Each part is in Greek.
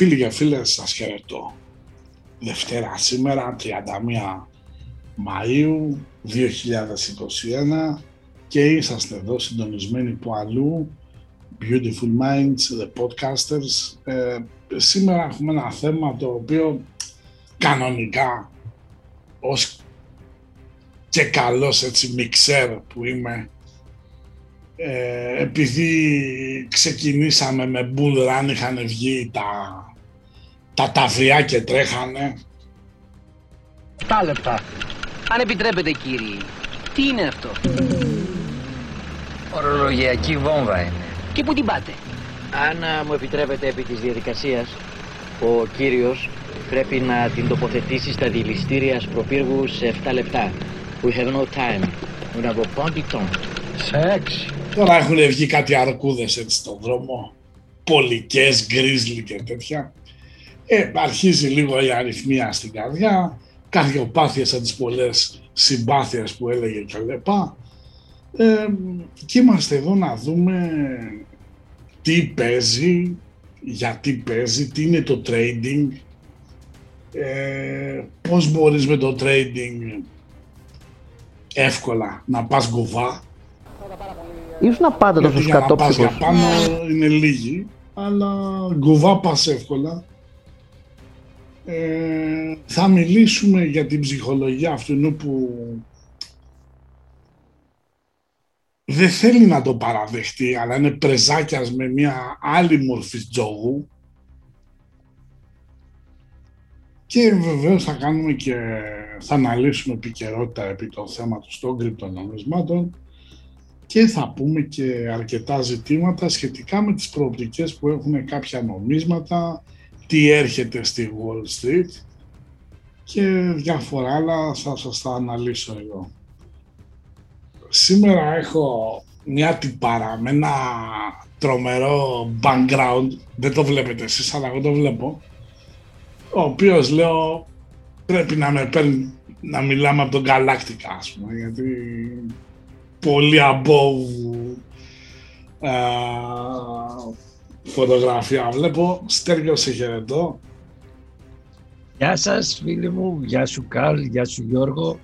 Φίλοι και φίλες, σας χαιρετώ. Δευτέρα σήμερα, 31 Μαΐου 2021 και είσαστε εδώ συντονισμένοι που αλλού Beautiful Minds, The Podcasters. Ε, σήμερα έχουμε ένα θέμα το οποίο κανονικά ως και καλός έτσι μιξέρ που είμαι ε, επειδή ξεκινήσαμε με bull run είχαν βγει τα, τα ταυριά και τρέχανε. Τα λεπτά. Αν επιτρέπετε κύριοι, τι είναι αυτό; Ορολογιακή βόμβα είναι. Και πού την πάτε; Αν α, μου επιτρέπετε επί της διαδικασίας, ο κύριος πρέπει να την τοποθετήσει στα δηληστήρια σπροπύργου σε 7 λεπτά. We have no time. Nous n'avons pas du temps. Σε έξι. Τώρα έχουν βγει κάτι αρκούδες έτσι στον δρόμο, πολικές, γκρίζλι και τέτοια. Ε, αρχίζει λίγο η αριθμία στην καρδιά, καρδιοπάθειες σαν τις πολλές συμπάθειες που έλεγε και λεπά. Ε, και είμαστε εδώ να δούμε τι παίζει, γιατί παίζει, τι είναι το trading, ε, πώς μπορείς με το trading εύκολα να πας γκουβά. Ήσουν πάντα τόσο Γιατί για να πας σκατόψυχος. για πάνω είναι λίγοι, αλλά γκουβά πας εύκολα. Ε, θα μιλήσουμε για την ψυχολογία αυτού που δεν θέλει να το παραδεχτεί, αλλά είναι πρεζάκιας με μια άλλη μορφή τζόγου. Και βεβαίως θα κάνουμε και θα αναλύσουμε επικαιρότητα επί των θέματος των κρυπτονομισμάτων και θα πούμε και αρκετά ζητήματα σχετικά με τις προοπτικές που έχουν κάποια νομίσματα, τι έρχεται στη Wall Street και διάφορα άλλα θα σας τα αναλύσω εγώ. Σήμερα έχω μια τυπάρα με ένα τρομερό background, δεν το βλέπετε εσείς αλλά εγώ το βλέπω, ο οποίος λέω πρέπει να με παίρνει να μιλάμε από τον Galactica ας πούμε, γιατί πολύ above α, φωτογραφία βλέπω. Στέργιο σε χαιρετώ. Γεια σας φίλοι μου, γεια σου Καρλ, γεια σου Γιώργο.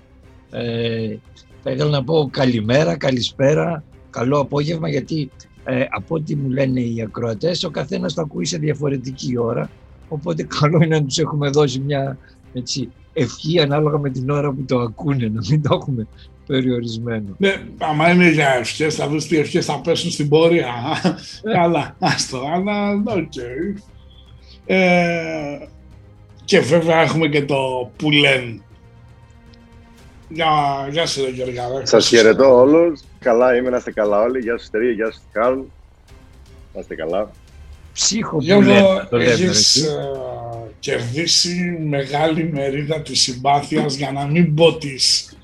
Ε, θα ήθελα να πω καλημέρα, καλησπέρα, καλό απόγευμα γιατί ε, από ό,τι μου λένε οι ακροατές ο καθένας το ακούει σε διαφορετική ώρα οπότε καλό είναι να τους έχουμε δώσει μια έτσι, ευχή ανάλογα με την ώρα που το ακούνε, να μην το έχουμε περιορισμένο. Ναι, άμα είναι για ευχές, θα δεις τι ευχές θα πέσουν στην πορεία. Καλά, άστο, αλλά οκ. Ε, και βέβαια έχουμε και το που λένε. Γεια, γεια σου, ρε Γεωργιάδε. Σας χαιρετώ όλους. Καλά είμαι, να είστε καλά όλοι. Γεια σου Στερία, γεια σου Καρλ. Να είστε καλά. Ψύχο που Γιώργο, λένε, το λέμε, έχεις έτσι. ε, κερδίσει μεγάλη μερίδα της συμπάθειας για να μην πω της ε,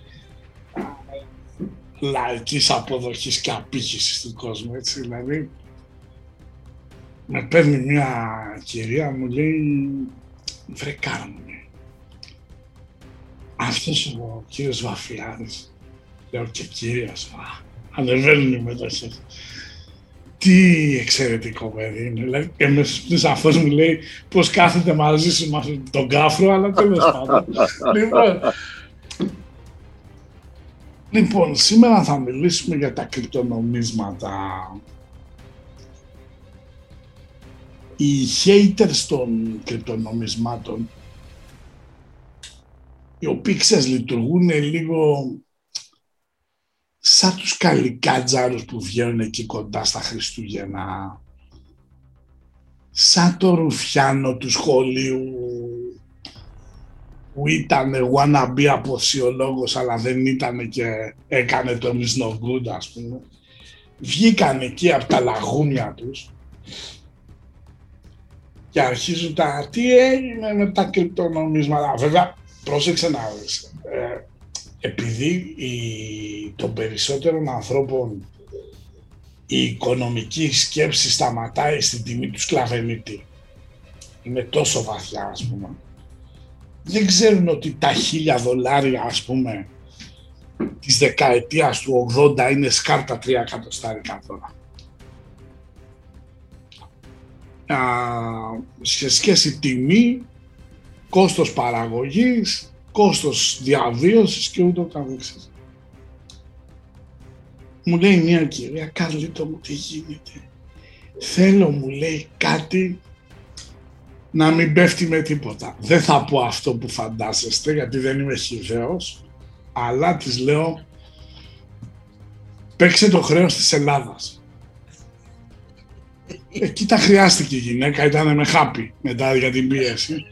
λαϊκής αποδοχής και απήχησης του κόσμου, έτσι, δηλαδή με παίρνει μια κυρία, μου λέει βρε κάρα μου, λέει. αυτός ο κύριος Βαφιάδης, λέω και κύριος, α, ανεβαίνουν οι μετοχές τι εξαιρετικό παιδί είναι. Δηλαδή, και με σαφώ μου λέει πώς κάθεται μαζί σου με αυτόν τον κάφρο, αλλά τέλος πάντων. λοιπόν, λοιπόν, σήμερα θα μιλήσουμε για τα κρυπτονομίσματα. Οι haters των κρυπτονομισμάτων, οι οποίοι ξέρεις λειτουργούν λίγο σαν τους καλικάτζαρους που βγαίνουν εκεί κοντά στα Χριστούγεννα. Σαν το ρουφιάνο του σχολείου που ήταν wannabe αποσιολόγος αλλά δεν ήταν και έκανε το no good ας πούμε. Βγήκαν εκεί από τα λαγούμια τους και αρχίζουν τα τι έγινε με τα κρυπτονομίσματα; Βέβαια, πρόσεξε να δεις. Ε, επειδή η, των περισσότερων ανθρώπων η οικονομική σκέψη σταματάει στην τιμή του σκλαβενίτη. Είναι τόσο βαθιά, ας πούμε. Δεν ξέρουν ότι τα χίλια δολάρια, ας πούμε, της δεκαετίας του 80 είναι σκάρτα τρία εκατοστάρικα τώρα. α, σε σχέση τιμή, κόστος παραγωγής, κόστος διαβίωσης και ούτω καθεξής. Μου λέει μια κυρία, Καρλίτο μου τι γίνεται. Θέλω μου λέει κάτι να μην πέφτει με τίποτα. Δεν θα πω αυτό που φαντάζεστε γιατί δεν είμαι χιδαίος, αλλά της λέω παίξε το χρέος της Ελλάδας. Εκεί τα χρειάστηκε η γυναίκα, ήταν με χάπι μετά για την πίεση.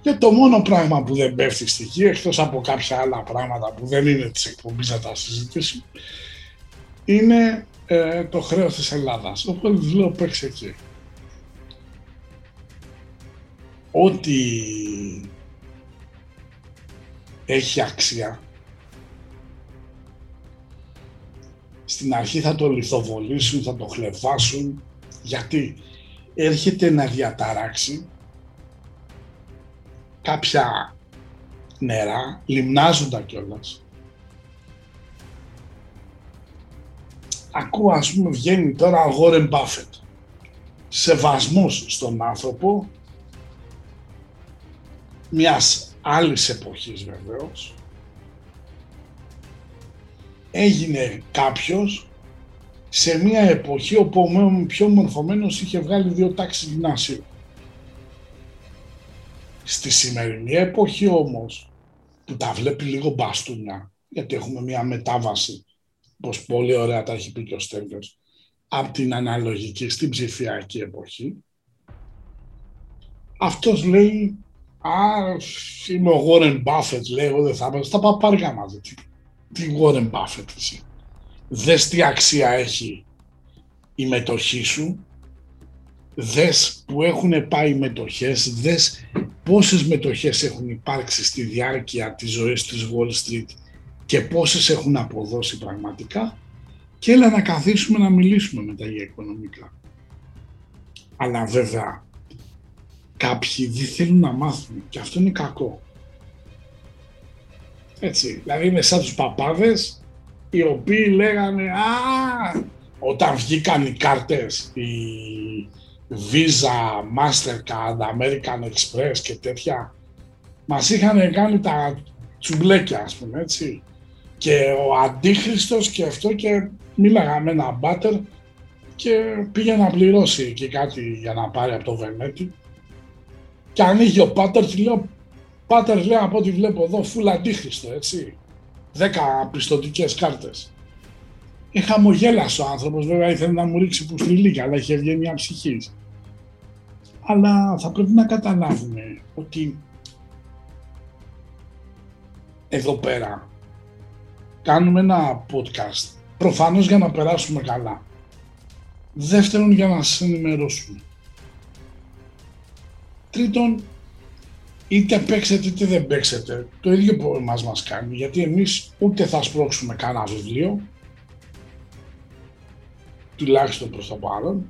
Και το μόνο πράγμα που δεν πέφτει στη γη, εκτός από κάποια άλλα πράγματα που δεν είναι της εκπομπής να τα συζητήσουμε, είναι ε, το χρέος της Ελλάδας. Οπότε λέω παίξε εκεί. Ό,τι έχει αξία στην αρχή θα το λιθοβολήσουν, θα το χλεβάσουν γιατί έρχεται να διαταράξει κάποια νερά, λιμνάζοντα κιόλας ακούω ας πούμε βγαίνει τώρα ο Γόρεν Μπάφετ. Σεβασμός στον άνθρωπο μιας άλλης εποχής βεβαίως έγινε κάποιος σε μια εποχή όπου ο πιο μορφωμένος είχε βγάλει δύο τάξεις γυμνασίου. Στη σημερινή εποχή όμως που τα βλέπει λίγο μπαστούνια γιατί έχουμε μια μετάβαση πως πολύ ωραία τα έχει πει και ο Στέλιος, από την αναλογική στην ψηφιακή εποχή. Αυτός λέει, α, είμαι ο Warren Buffett, λέει, εγώ δεν θα είμαι στα παπάρια μαζί. Τι, τι Warren Buffett εσύ. Δες τι αξία έχει η μετοχή σου, δες που έχουν πάει οι μετοχές, δες πόσες μετοχές έχουν υπάρξει στη διάρκεια της ζωής της Wall Street και πόσες έχουν αποδώσει πραγματικά και έλα να καθίσουμε να μιλήσουμε μετά για οικονομικά. Αλλά βέβαια κάποιοι δεν θέλουν να μάθουν και αυτό είναι κακό. Έτσι, δηλαδή είναι σαν τους παπάδες οι οποίοι λέγανε «Α, όταν βγήκαν οι κάρτες, οι Visa, Mastercard, American Express και τέτοια, μας είχαν κάνει τα τσουμπλέκια, ας πούμε, έτσι και ο Αντίχριστος και αυτό και μίλαγα με ένα μπάτερ και πήγε να πληρώσει και κάτι για να πάρει από το Βενέτη και ανοίγει ο Πάτερς και λέω Πάτερς λέει από ό,τι βλέπω εδώ φουλ Αντίχριστο έτσι δέκα πιστοτικές κάρτες ε, χαμογέλασε ο άνθρωπος βέβαια ήθελε να μου ρίξει πουστριλίκια αλλά είχε βγει μια ψυχή αλλά θα πρέπει να καταλάβουμε ότι εδώ πέρα κάνουμε ένα podcast, προφανώς για να περάσουμε καλά. Δεύτερον, για να σας ενημερώσουμε. Τρίτον, είτε παίξετε είτε δεν παίξετε, το ίδιο που εμάς μας κάνει, γιατί εμείς ούτε θα σπρώξουμε κανένα βιβλίο, τουλάχιστον προς το παρόν,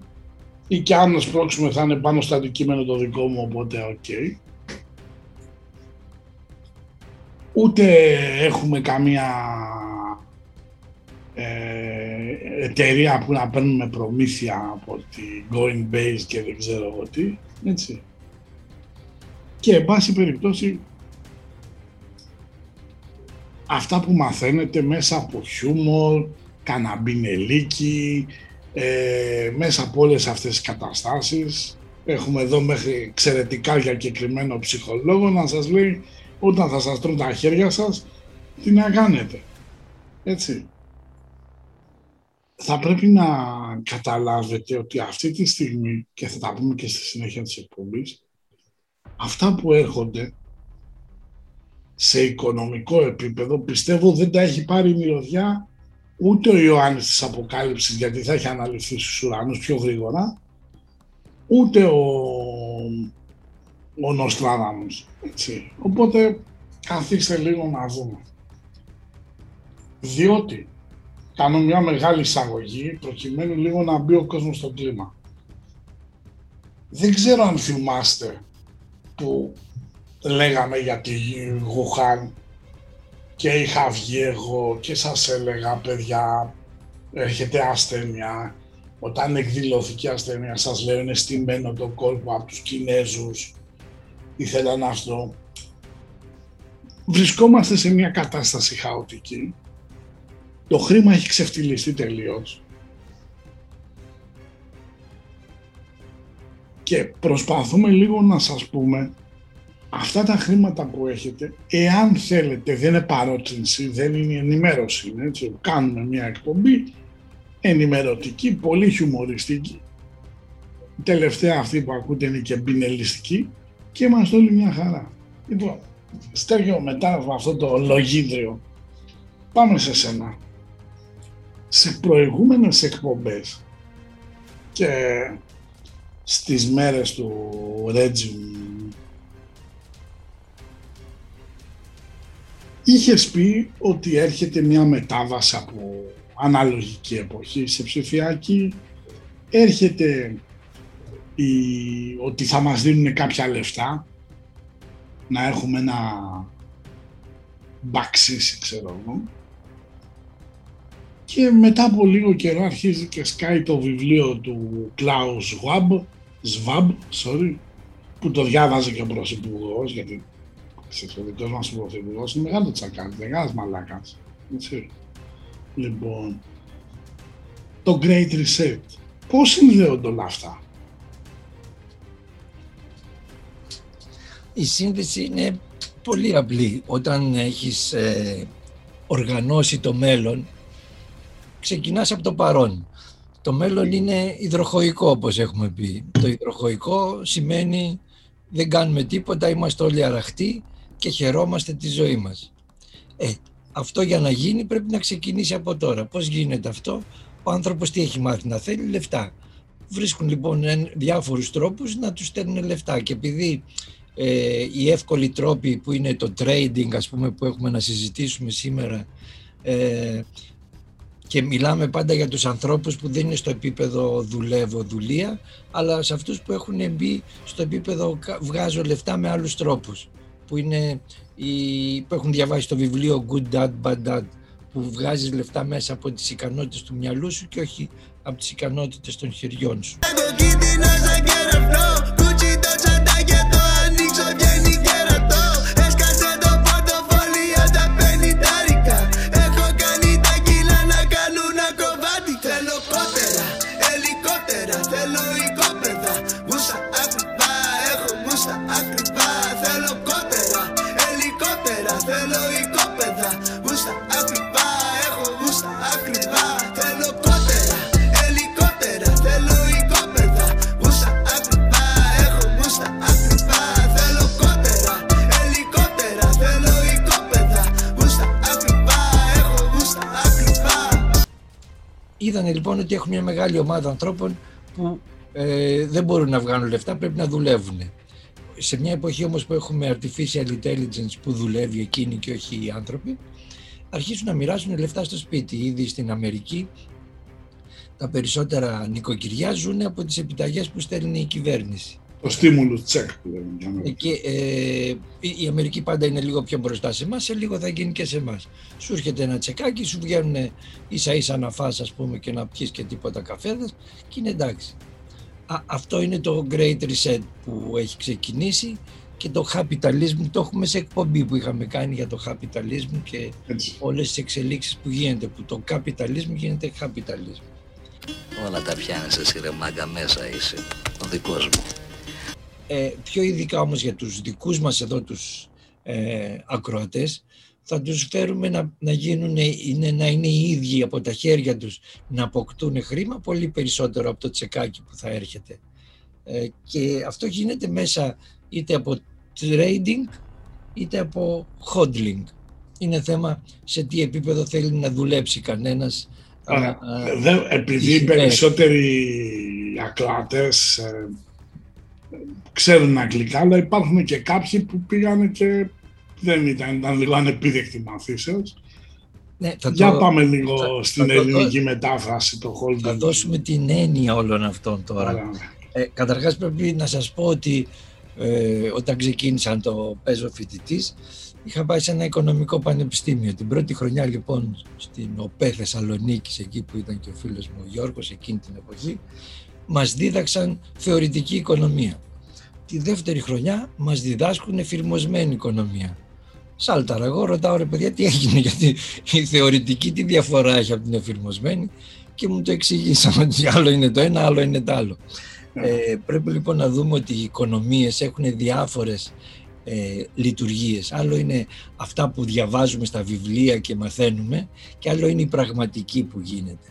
ή και αν σπρώξουμε θα είναι πάνω στο αντικείμενο το δικό μου, οπότε οκ. Ούτε έχουμε καμία ε, εταιρεία που να παίρνουμε προμήθεια από τη Going Base και δεν ξέρω εγώ τι, έτσι. Και εν πάση περιπτώσει αυτά που μαθαίνετε μέσα από χιούμορ, καναμπινελίκι, ε, μέσα από όλες αυτές τις καταστάσεις. Έχουμε εδώ μέχρι εξαιρετικά διακεκριμένο ψυχολόγο να σας λέει όταν θα σας τρούν τα χέρια σας, τι να κάνετε. Έτσι θα πρέπει να καταλάβετε ότι αυτή τη στιγμή, και θα τα πούμε και στη συνέχεια της εκπομπής, αυτά που έρχονται σε οικονομικό επίπεδο, πιστεύω δεν τα έχει πάρει η μυρωδιά ούτε ο Ιωάννης της Αποκάλυψης, γιατί θα έχει αναλυθεί στους ουρανούς πιο γρήγορα, ούτε ο, ο Νοστράδαμος. Έτσι. Οπότε καθίστε λίγο να δούμε. Διότι κάνω μια μεγάλη εισαγωγή προκειμένου λίγο να μπει ο κόσμος στο κλίμα. Δεν ξέρω αν θυμάστε που λέγαμε για τη Γουχάν και είχα βγει εγώ και σας έλεγα παιδιά έρχεται ασθένεια, όταν εκδηλώθηκε η ασθένεια, σας λέω, είναι στημένο το κόλπο από τους Κινέζους, ήθελαν αυτό. Βρισκόμαστε σε μια κατάσταση χαοτική. Το χρήμα έχει ξεφτυλιστεί τελείως. Και προσπαθούμε λίγο να σας πούμε αυτά τα χρήματα που έχετε, εάν θέλετε, δεν είναι παρότρινση, δεν είναι ενημέρωση, είναι έτσι, κάνουμε μια εκπομπή ενημερωτική, πολύ χιουμοριστική. Η τελευταία αυτή που ακούτε είναι και μπινελιστική και είμαστε όλοι μια χαρά. Λοιπόν, Στέργιο, μετά από αυτό το λογίδριο, πάμε σε σένα. Σε προηγούμενες εκπομπές και στις μέρες του Ρέτζιμ είχες πει ότι έρχεται μια μετάβαση από αναλογική εποχή σε ψηφιακή, έρχεται η, ότι θα μας δίνουν κάποια λεφτά, να έχουμε ένα μπαξίσι, ξέρω εγώ. Και μετά από λίγο καιρό αρχίζει και σκάει το βιβλίο του Κλάους Schwab, Σβάμπ, sorry, που το διάβαζε και ο Πρωθυπουργός, γιατί ο δικός μας Πρωθυπουργός είναι μεγάλο τσακάλι, μεγάλος μαλάκας. Έτσι. Λοιπόν, το Great Reset. Πώς συνδέονται όλα αυτά; Η σύνδεση είναι πολύ απλή. Όταν έχεις ε, οργανώσει το μέλλον, ξεκινάς από το παρόν. Το μέλλον είναι υδροχοϊκό, όπως έχουμε πει. Το υδροχοϊκό σημαίνει δεν κάνουμε τίποτα, είμαστε όλοι αραχτοί και χαιρόμαστε τη ζωή μας. Ε, αυτό για να γίνει πρέπει να ξεκινήσει από τώρα. Πώς γίνεται αυτό, ο άνθρωπος τι έχει μάθει να θέλει, λεφτά. Βρίσκουν λοιπόν διάφορους τρόπους να τους στέλνουν λεφτά και επειδή ε, οι εύκολοι τρόποι που είναι το trading ας πούμε που έχουμε να συζητήσουμε σήμερα ε, και μιλάμε πάντα για τους ανθρώπους που δεν είναι στο επίπεδο δουλεύω δουλεία αλλά σε αυτούς που έχουν μπει στο επίπεδο βγάζω λεφτά με άλλους τρόπους που, είναι οι, που έχουν διαβάσει το βιβλίο Good Dad, Bad Dad που βγάζεις λεφτά μέσα από τις ικανότητες του μυαλού σου και όχι από τις ικανότητες των χεριών σου. Είδανε λοιπόν ότι έχουν μια μεγάλη ομάδα ανθρώπων που ε, δεν μπορούν να βγάλουν λεφτά, πρέπει να δουλεύουν. Σε μια εποχή όμως που έχουμε artificial intelligence που δουλεύει εκείνη και όχι οι άνθρωποι, αρχίζουν να μοιράζουν λεφτά στο σπίτι. Ήδη στην Αμερική τα περισσότερα νοικοκυριά ζουν από τις επιταγές που στέλνει η κυβέρνηση. Το στίμουλο τσεκ που λέμε. Και, ε, η Αμερική πάντα είναι λίγο πιο μπροστά σε εμάς, σε λίγο θα γίνει και σε εμάς. Σου έρχεται ένα τσεκάκι, σου βγαίνουν ίσα ίσα να φας ας πούμε και να πιεις και τίποτα καφέδες και είναι εντάξει. Α, αυτό είναι το Great Reset που έχει ξεκινήσει και το capitalism το έχουμε σε εκπομπή που είχαμε κάνει για το capitalism και Έτσι. όλες τις εξελίξεις που γίνεται, που το capitalism γίνεται capitalism. Όλα τα πιάνεις εσύ ρε μάγκα μέσα είσαι, ο δικός μου. Ε, πιο ειδικά όμως για τους δικούς μας εδώ τους ε, ακροατές, θα τους φέρουμε να, να, γίνουν, είναι, να είναι οι ίδιοι από τα χέρια τους να αποκτούν χρήμα πολύ περισσότερο από το τσεκάκι που θα έρχεται. Ε, και αυτό γίνεται μέσα είτε από trading είτε από hodling. Είναι θέμα σε τι επίπεδο θέλει να δουλέψει κανένας. Α, επειδή οι περισσότεροι ακροατές ε, ξέρουν αγγλικά, αλλά υπάρχουν και κάποιοι που πήγαν και δεν ήταν, ήταν λίγο ανεπίδεκτοι μαθήσεως. Ναι, Για το, πάμε λίγο θα, στην θα ελληνική το, μετάφραση, το holding. Θα δώσουμε την έννοια όλων αυτών τώρα. Άρα. Ε, καταρχάς πρέπει να σας πω ότι ε, όταν ξεκίνησα το παίζω φοιτητής, Είχα πάει σε ένα οικονομικό πανεπιστήμιο. Την πρώτη χρονιά λοιπόν στην ΟΠΕ Θεσσαλονίκης, εκεί που ήταν και ο φίλος μου ο Γιώργος εκείνη την εποχή, μας δίδαξαν θεωρητική οικονομία. Τη δεύτερη χρονιά μας διδάσκουν εφηρμοσμένη οικονομία. Σάλταρα, εγώ ρωτάω ρε παιδιά τι έγινε, γιατί η θεωρητική τι διαφορά έχει από την εφηρμοσμένη και μου το εξηγήσαν ότι άλλο είναι το ένα, άλλο είναι το άλλο. Ε, πρέπει λοιπόν να δούμε ότι οι οικονομίες έχουν διάφορες ε, λειτουργίες. Άλλο είναι αυτά που διαβάζουμε στα βιβλία και μαθαίνουμε και άλλο είναι η πραγματική που γίνεται.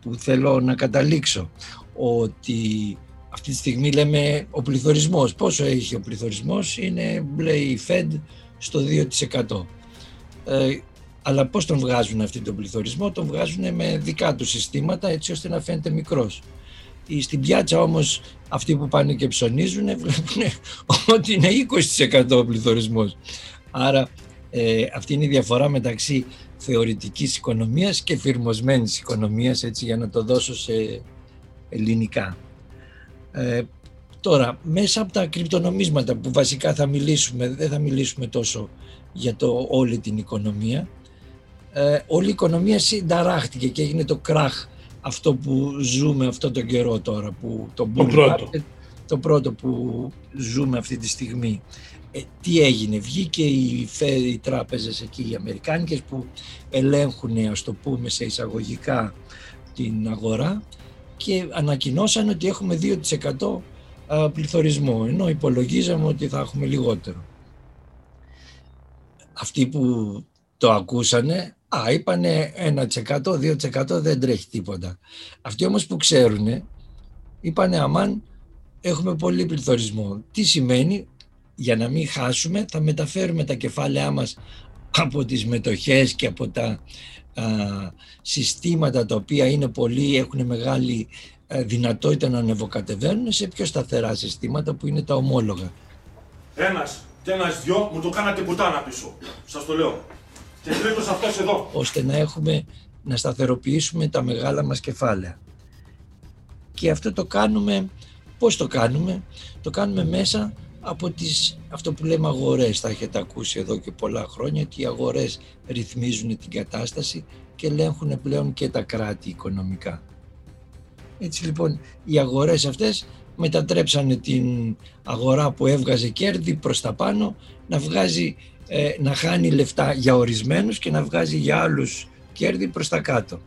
Που θέλω να καταλήξω ότι αυτή τη στιγμή λέμε ο πληθωρισμός. Πόσο έχει ο πληθωρισμός; Είναι, λέει η Fed, στο 2%. Ε, αλλά πώς τον βγάζουν αυτή τον πληθωρισμό, τον βγάζουν με δικά τους συστήματα έτσι ώστε να φαίνεται μικρός. Στην πιάτσα όμως αυτοί που πάνε και ψωνίζουν βλέπουν ότι είναι 20% ο πληθωρισμός. Άρα ε, αυτή είναι η διαφορά μεταξύ θεωρητικής οικονομίας και φυρμοσμένης οικονομίας έτσι για να το δώσω σε ελληνικά. Ε, τώρα, μέσα από τα κρυπτονομίσματα που βασικά θα μιλήσουμε, δεν θα μιλήσουμε τόσο για το όλη την οικονομία, ε, όλη η οικονομία συνταράχτηκε και έγινε το κράχ αυτό που ζούμε αυτό τον καιρό τώρα. Που το, το πρώτο. το πρώτο που ζούμε αυτή τη στιγμή. Ε, τι έγινε, βγήκε οι, οι τράπεζες εκεί, οι Αμερικάνικες που ελέγχουν, ας το πούμε σε εισαγωγικά, την αγορά και ανακοινώσαν ότι έχουμε 2% πληθωρισμό, ενώ υπολογίζαμε ότι θα έχουμε λιγότερο. Αυτοί που το ακούσανε Α, είπανε 1%, 2% δεν τρέχει τίποτα. Αυτοί όμως που ξέρουν, είπανε αμάν έχουμε πολύ πληθωρισμό. Τι σημαίνει, για να μην χάσουμε θα μεταφέρουμε τα κεφάλαιά μας από τις μετοχές και από τα α, συστήματα τα οποία είναι πολύ, έχουν μεγάλη δυνατότητα να ανεβοκατεβαίνουν σε πιο σταθερά συστήματα που είναι τα ομόλογα. Ένας και ένας δυο μου το κάνατε πουτάνα πίσω. Σας το λέω. Και τρίτος αυτός εδώ. Ώστε να έχουμε, να σταθεροποιήσουμε τα μεγάλα μας κεφάλαια. Και αυτό το κάνουμε, πώς το κάνουμε, το κάνουμε μέσα από τις, αυτό που λέμε αγορές. Θα έχετε ακούσει εδώ και πολλά χρόνια ότι οι αγορές ρυθμίζουν την κατάσταση και ελέγχουν πλέον και τα κράτη οικονομικά. Έτσι λοιπόν οι αγορές αυτές μετατρέψανε την αγορά που έβγαζε κέρδη προς τα πάνω να βγάζει ε, να χάνει λεφτά για ορισμένους και να βγάζει για άλλους κέρδη προς τα κάτω.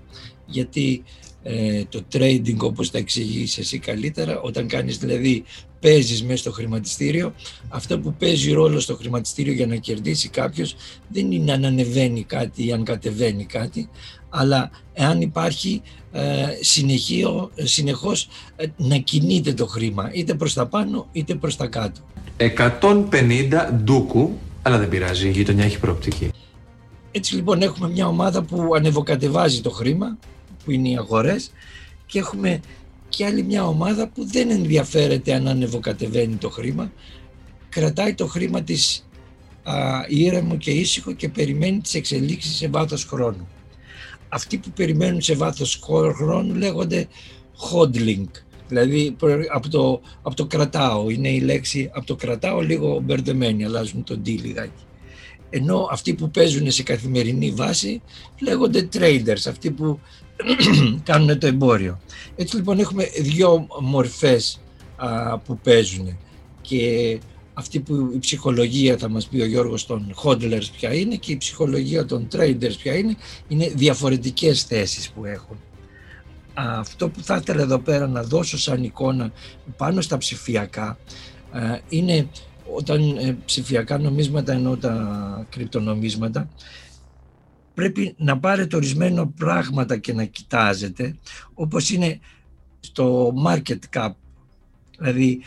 Γιατί ε, το trading όπως τα εξηγείς εσύ καλύτερα, όταν κάνεις δηλαδή παίζεις μέσα στο χρηματιστήριο, αυτό που παίζει ρόλο στο χρηματιστήριο για να κερδίσει κάποιος δεν είναι αν ανεβαίνει κάτι ή αν κατεβαίνει κάτι, αλλά εάν υπάρχει ε, συνεχείο, συνεχώς ε, να κινείται το χρήμα είτε προς τα πάνω είτε προς τα κάτω. 150 ντούκου αλλά δεν πειράζει, η γειτονιά έχει προοπτική. Έτσι λοιπόν έχουμε μια ομάδα που ανεβοκατεβάζει το χρήμα, που είναι οι αγορές, και έχουμε και άλλη μια ομάδα που δεν ενδιαφέρεται αν ανεβοκατεβαίνει το χρήμα, κρατάει το χρήμα της α, ήρεμο και ήσυχο και περιμένει τις εξελίξεις σε βάθος χρόνου. Αυτοί που περιμένουν σε βάθος χρόνου λέγονται hodling, Δηλαδή από το, από το κρατάω, είναι η λέξη από το κρατάω λίγο μπερδεμένη, αλλάζουν τον τι λιγάκι. Ενώ αυτοί που παίζουν σε καθημερινή βάση λέγονται traders, αυτοί που κάνουν το εμπόριο. Έτσι λοιπόν έχουμε δύο μορφές α, που παίζουν και αυτή που η ψυχολογία θα μας πει ο Γιώργος των hodlers ποια είναι και η ψυχολογία των traders ποια είναι, είναι διαφορετικές θέσεις που έχουν αυτό που θα ήθελα εδώ πέρα να δώσω σαν εικόνα πάνω στα ψηφιακά ε, είναι όταν ε, ψηφιακά νομίσματα ενώ τα κρυπτονομίσματα πρέπει να πάρετε ορισμένο πράγματα και να κοιτάζετε όπως είναι στο market cap δηλαδή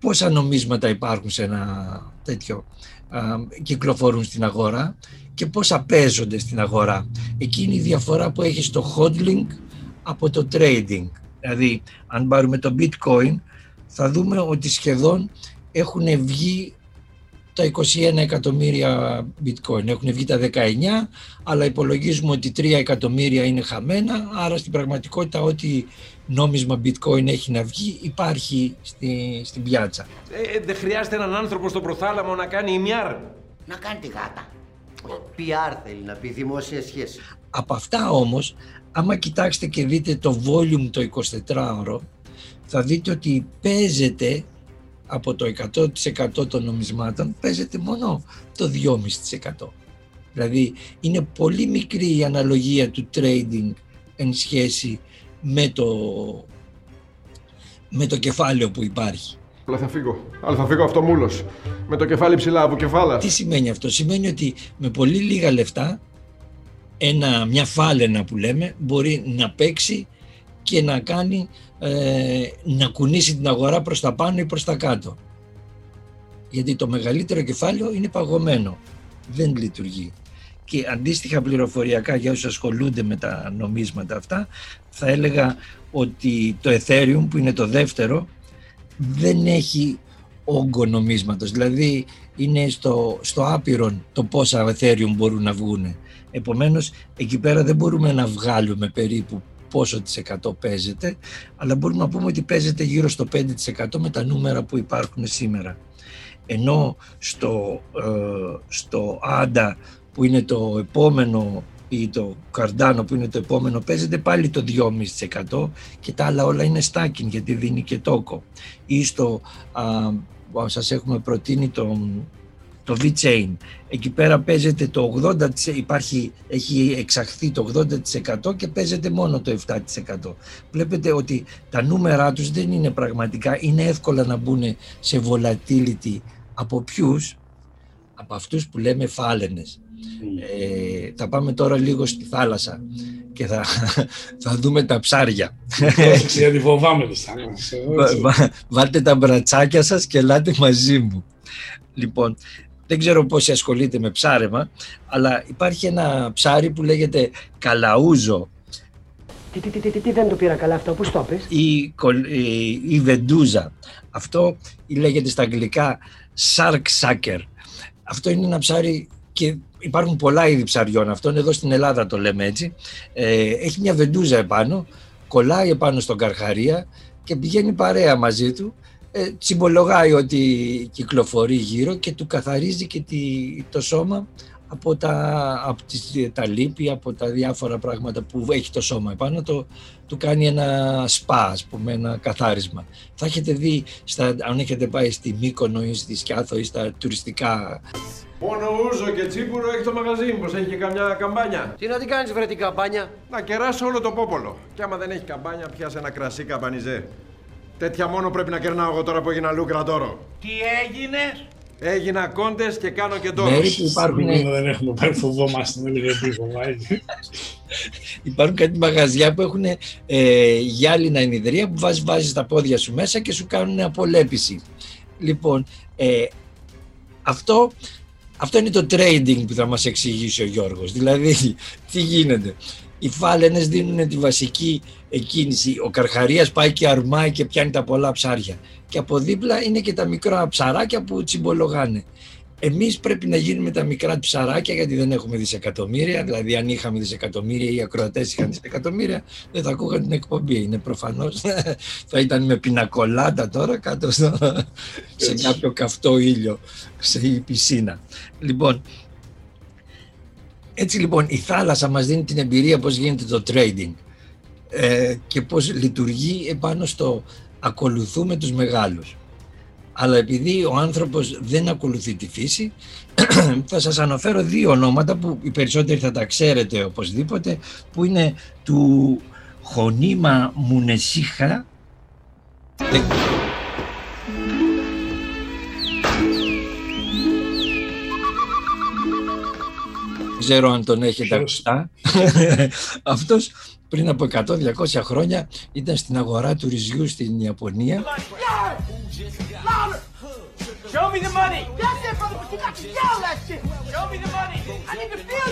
πόσα νομίσματα υπάρχουν σε ένα τέτοιο κυκλοφορούν στην αγορά και πόσα παίζονται στην αγορά. Εκείνη η διαφορά που έχει στο hodling από το trading. Δηλαδή, αν πάρουμε το bitcoin, θα δούμε ότι σχεδόν έχουν βγει τα 21 εκατομμύρια bitcoin. Έχουν βγει τα 19, αλλά υπολογίζουμε ότι 3 εκατομμύρια είναι χαμένα, άρα στην πραγματικότητα ό,τι νόμισμα bitcoin έχει να βγει υπάρχει στη, στην πιάτσα. Ε, δεν χρειάζεται έναν άνθρωπο στο προθάλαμο να κάνει ημιάρ. να κάνει τη γάτα. PR θέλει να πει δημόσια σχέση. Από αυτά όμως, άμα κοιτάξετε και δείτε το volume το 24ωρο, θα δείτε ότι παίζεται από το 100% των νομισμάτων, παίζεται μόνο το 2,5%. Δηλαδή είναι πολύ μικρή η αναλογία του trading εν σχέση με το, με το κεφάλαιο που υπάρχει. Αλλά θα φύγω. Αλλά θα φύγω αυτομούλος. Με το κεφάλι ψηλά από κεφάλας. Τι σημαίνει αυτό; Σημαίνει ότι με πολύ λίγα λεφτά ένα, μια φάλαινα που λέμε μπορεί να παίξει και να κάνει ε, να κουνήσει την αγορά προς τα πάνω ή προς τα κάτω. Γιατί το μεγαλύτερο κεφάλαιο είναι παγωμένο. Δεν λειτουργεί. Και αντίστοιχα πληροφοριακά για όσους ασχολούνται με τα νομίσματα αυτά θα έλεγα ότι το Ethereum που είναι το δεύτερο δεν έχει όγκο νομίσματος. Δηλαδή είναι στο, στο άπειρον το πόσα Ethereum μπορούν να βγουν. Επομένως εκεί πέρα δεν μπορούμε να βγάλουμε περίπου πόσο της εκατό παίζεται, αλλά μπορούμε να πούμε ότι παίζεται γύρω στο 5% με τα νούμερα που υπάρχουν σήμερα. Ενώ στο, ε, στο ADA που είναι το επόμενο ή το καρντάνο που είναι το επόμενο παίζεται πάλι το 2,5% και τα άλλα όλα είναι stacking γιατί δίνει και τόκο. Ή στο, α, σας έχουμε προτείνει το, το V-Chain. Εκεί πέρα παίζεται το 80%, υπάρχει, έχει εξαχθεί το 80% και παίζεται μόνο το 7%. Βλέπετε ότι τα νούμερά τους δεν είναι πραγματικά, είναι εύκολα να μπουν σε volatility από ποιους, από αυτούς που λέμε φάλαινες. Ε, θα πάμε τώρα λίγο στη θάλασσα και θα, θα δούμε τα ψάρια. Γιατί φοβάμαι τις θάλασσες. Βάλτε τα μπρατσάκια σας και ελάτε μαζί μου. Λοιπόν, δεν ξέρω πόσοι ασχολείται με ψάρεμα, αλλά υπάρχει ένα ψάρι που λέγεται καλαούζο. Τι, τι, τι, τι, τι δεν το πήρα καλά αυτό, πού το πες; Η, η, η βεντούζα. Αυτό λέγεται στα αγγλικά shark sucker. Αυτό είναι ένα ψάρι και υπάρχουν πολλά είδη ψαριών αυτών, εδώ στην Ελλάδα το λέμε έτσι. Ε, έχει μια βεντούζα επάνω, κολλάει επάνω στον καρχαρία και πηγαίνει παρέα μαζί του ε, τσιμπολογάει ότι κυκλοφορεί γύρω και του καθαρίζει και τη, το σώμα από τα, από τις, τα λύπη, από τα διάφορα πράγματα που έχει το σώμα επάνω, το, του κάνει ένα σπα, ας πούμε, ένα καθάρισμα. Θα έχετε δει, στα, αν έχετε πάει στη Μύκονο ή στη Σκιάθο ή στα τουριστικά... Μόνο ούζο και τσίπουρο έχει το μαγαζί μου, έχει και καμιά καμπάνια. Τι να την κάνεις βρε την καμπάνια; Να κεράσω όλο το πόπολο. Και άμα δεν έχει καμπάνια, πιάσε ένα κρασί καμπανιζέ. Τέτοια μόνο πρέπει να κερνάω εγώ τώρα που έγινα λούκρατόρο. Τι έγινε, Έγινα κόντες και κάνω και τώρα. Μέρη που υπάρχουν. Δεν έχουμε πάρει φοβόμαστε, δεν είναι φοβάει. Υπάρχουν κάτι μαγαζιά που έχουν ε, γυάλινα ενιδρία που βάζει βάζεις τα πόδια σου μέσα και σου κάνουν απολέπιση. Λοιπόν, ε, αυτό, αυτό είναι το trading που θα μας εξηγήσει ο Γιώργος. Δηλαδή, τι γίνεται. Οι φάλαινες δίνουν τη βασική εκκίνηση. Ο Καρχαρίας πάει και αρμάει και πιάνει τα πολλά ψάρια. Και από δίπλα είναι και τα μικρά ψαράκια που τσιμπολογάνε. Εμείς πρέπει να γίνουμε τα μικρά ψαράκια γιατί δεν έχουμε δισεκατομμύρια. Δηλαδή, αν είχαμε δισεκατομμύρια ή οι ακροατές είχαν δισεκατομμύρια, δεν θα ακούγαν την εκπομπή. Είναι προφανώς. θα ήταν με πινακολάτα τώρα κάτω στο, σε κάποιο καυτό ήλιο, σε πισίνα. Λοιπόν, έτσι λοιπόν η θάλασσα μας δίνει την εμπειρία πώς γίνεται το trading ε, και πώς λειτουργεί επάνω στο ακολουθούμε τους μεγάλους. Αλλά επειδή ο άνθρωπος δεν ακολουθεί τη φύση, θα σας αναφέρω δύο ονόματα που οι περισσότεροι θα τα ξέρετε οπωσδήποτε, που είναι του Χονίμα Μουνεσίχα, ξέρω αν τον έχετε ακουστά. Αυτός πριν από 100-200 χρόνια ήταν στην αγορά του ρυζιού στην Ιαπωνία. Show me the money! That's it, brother, but you got to yell that shit! Show me the money! I need to feel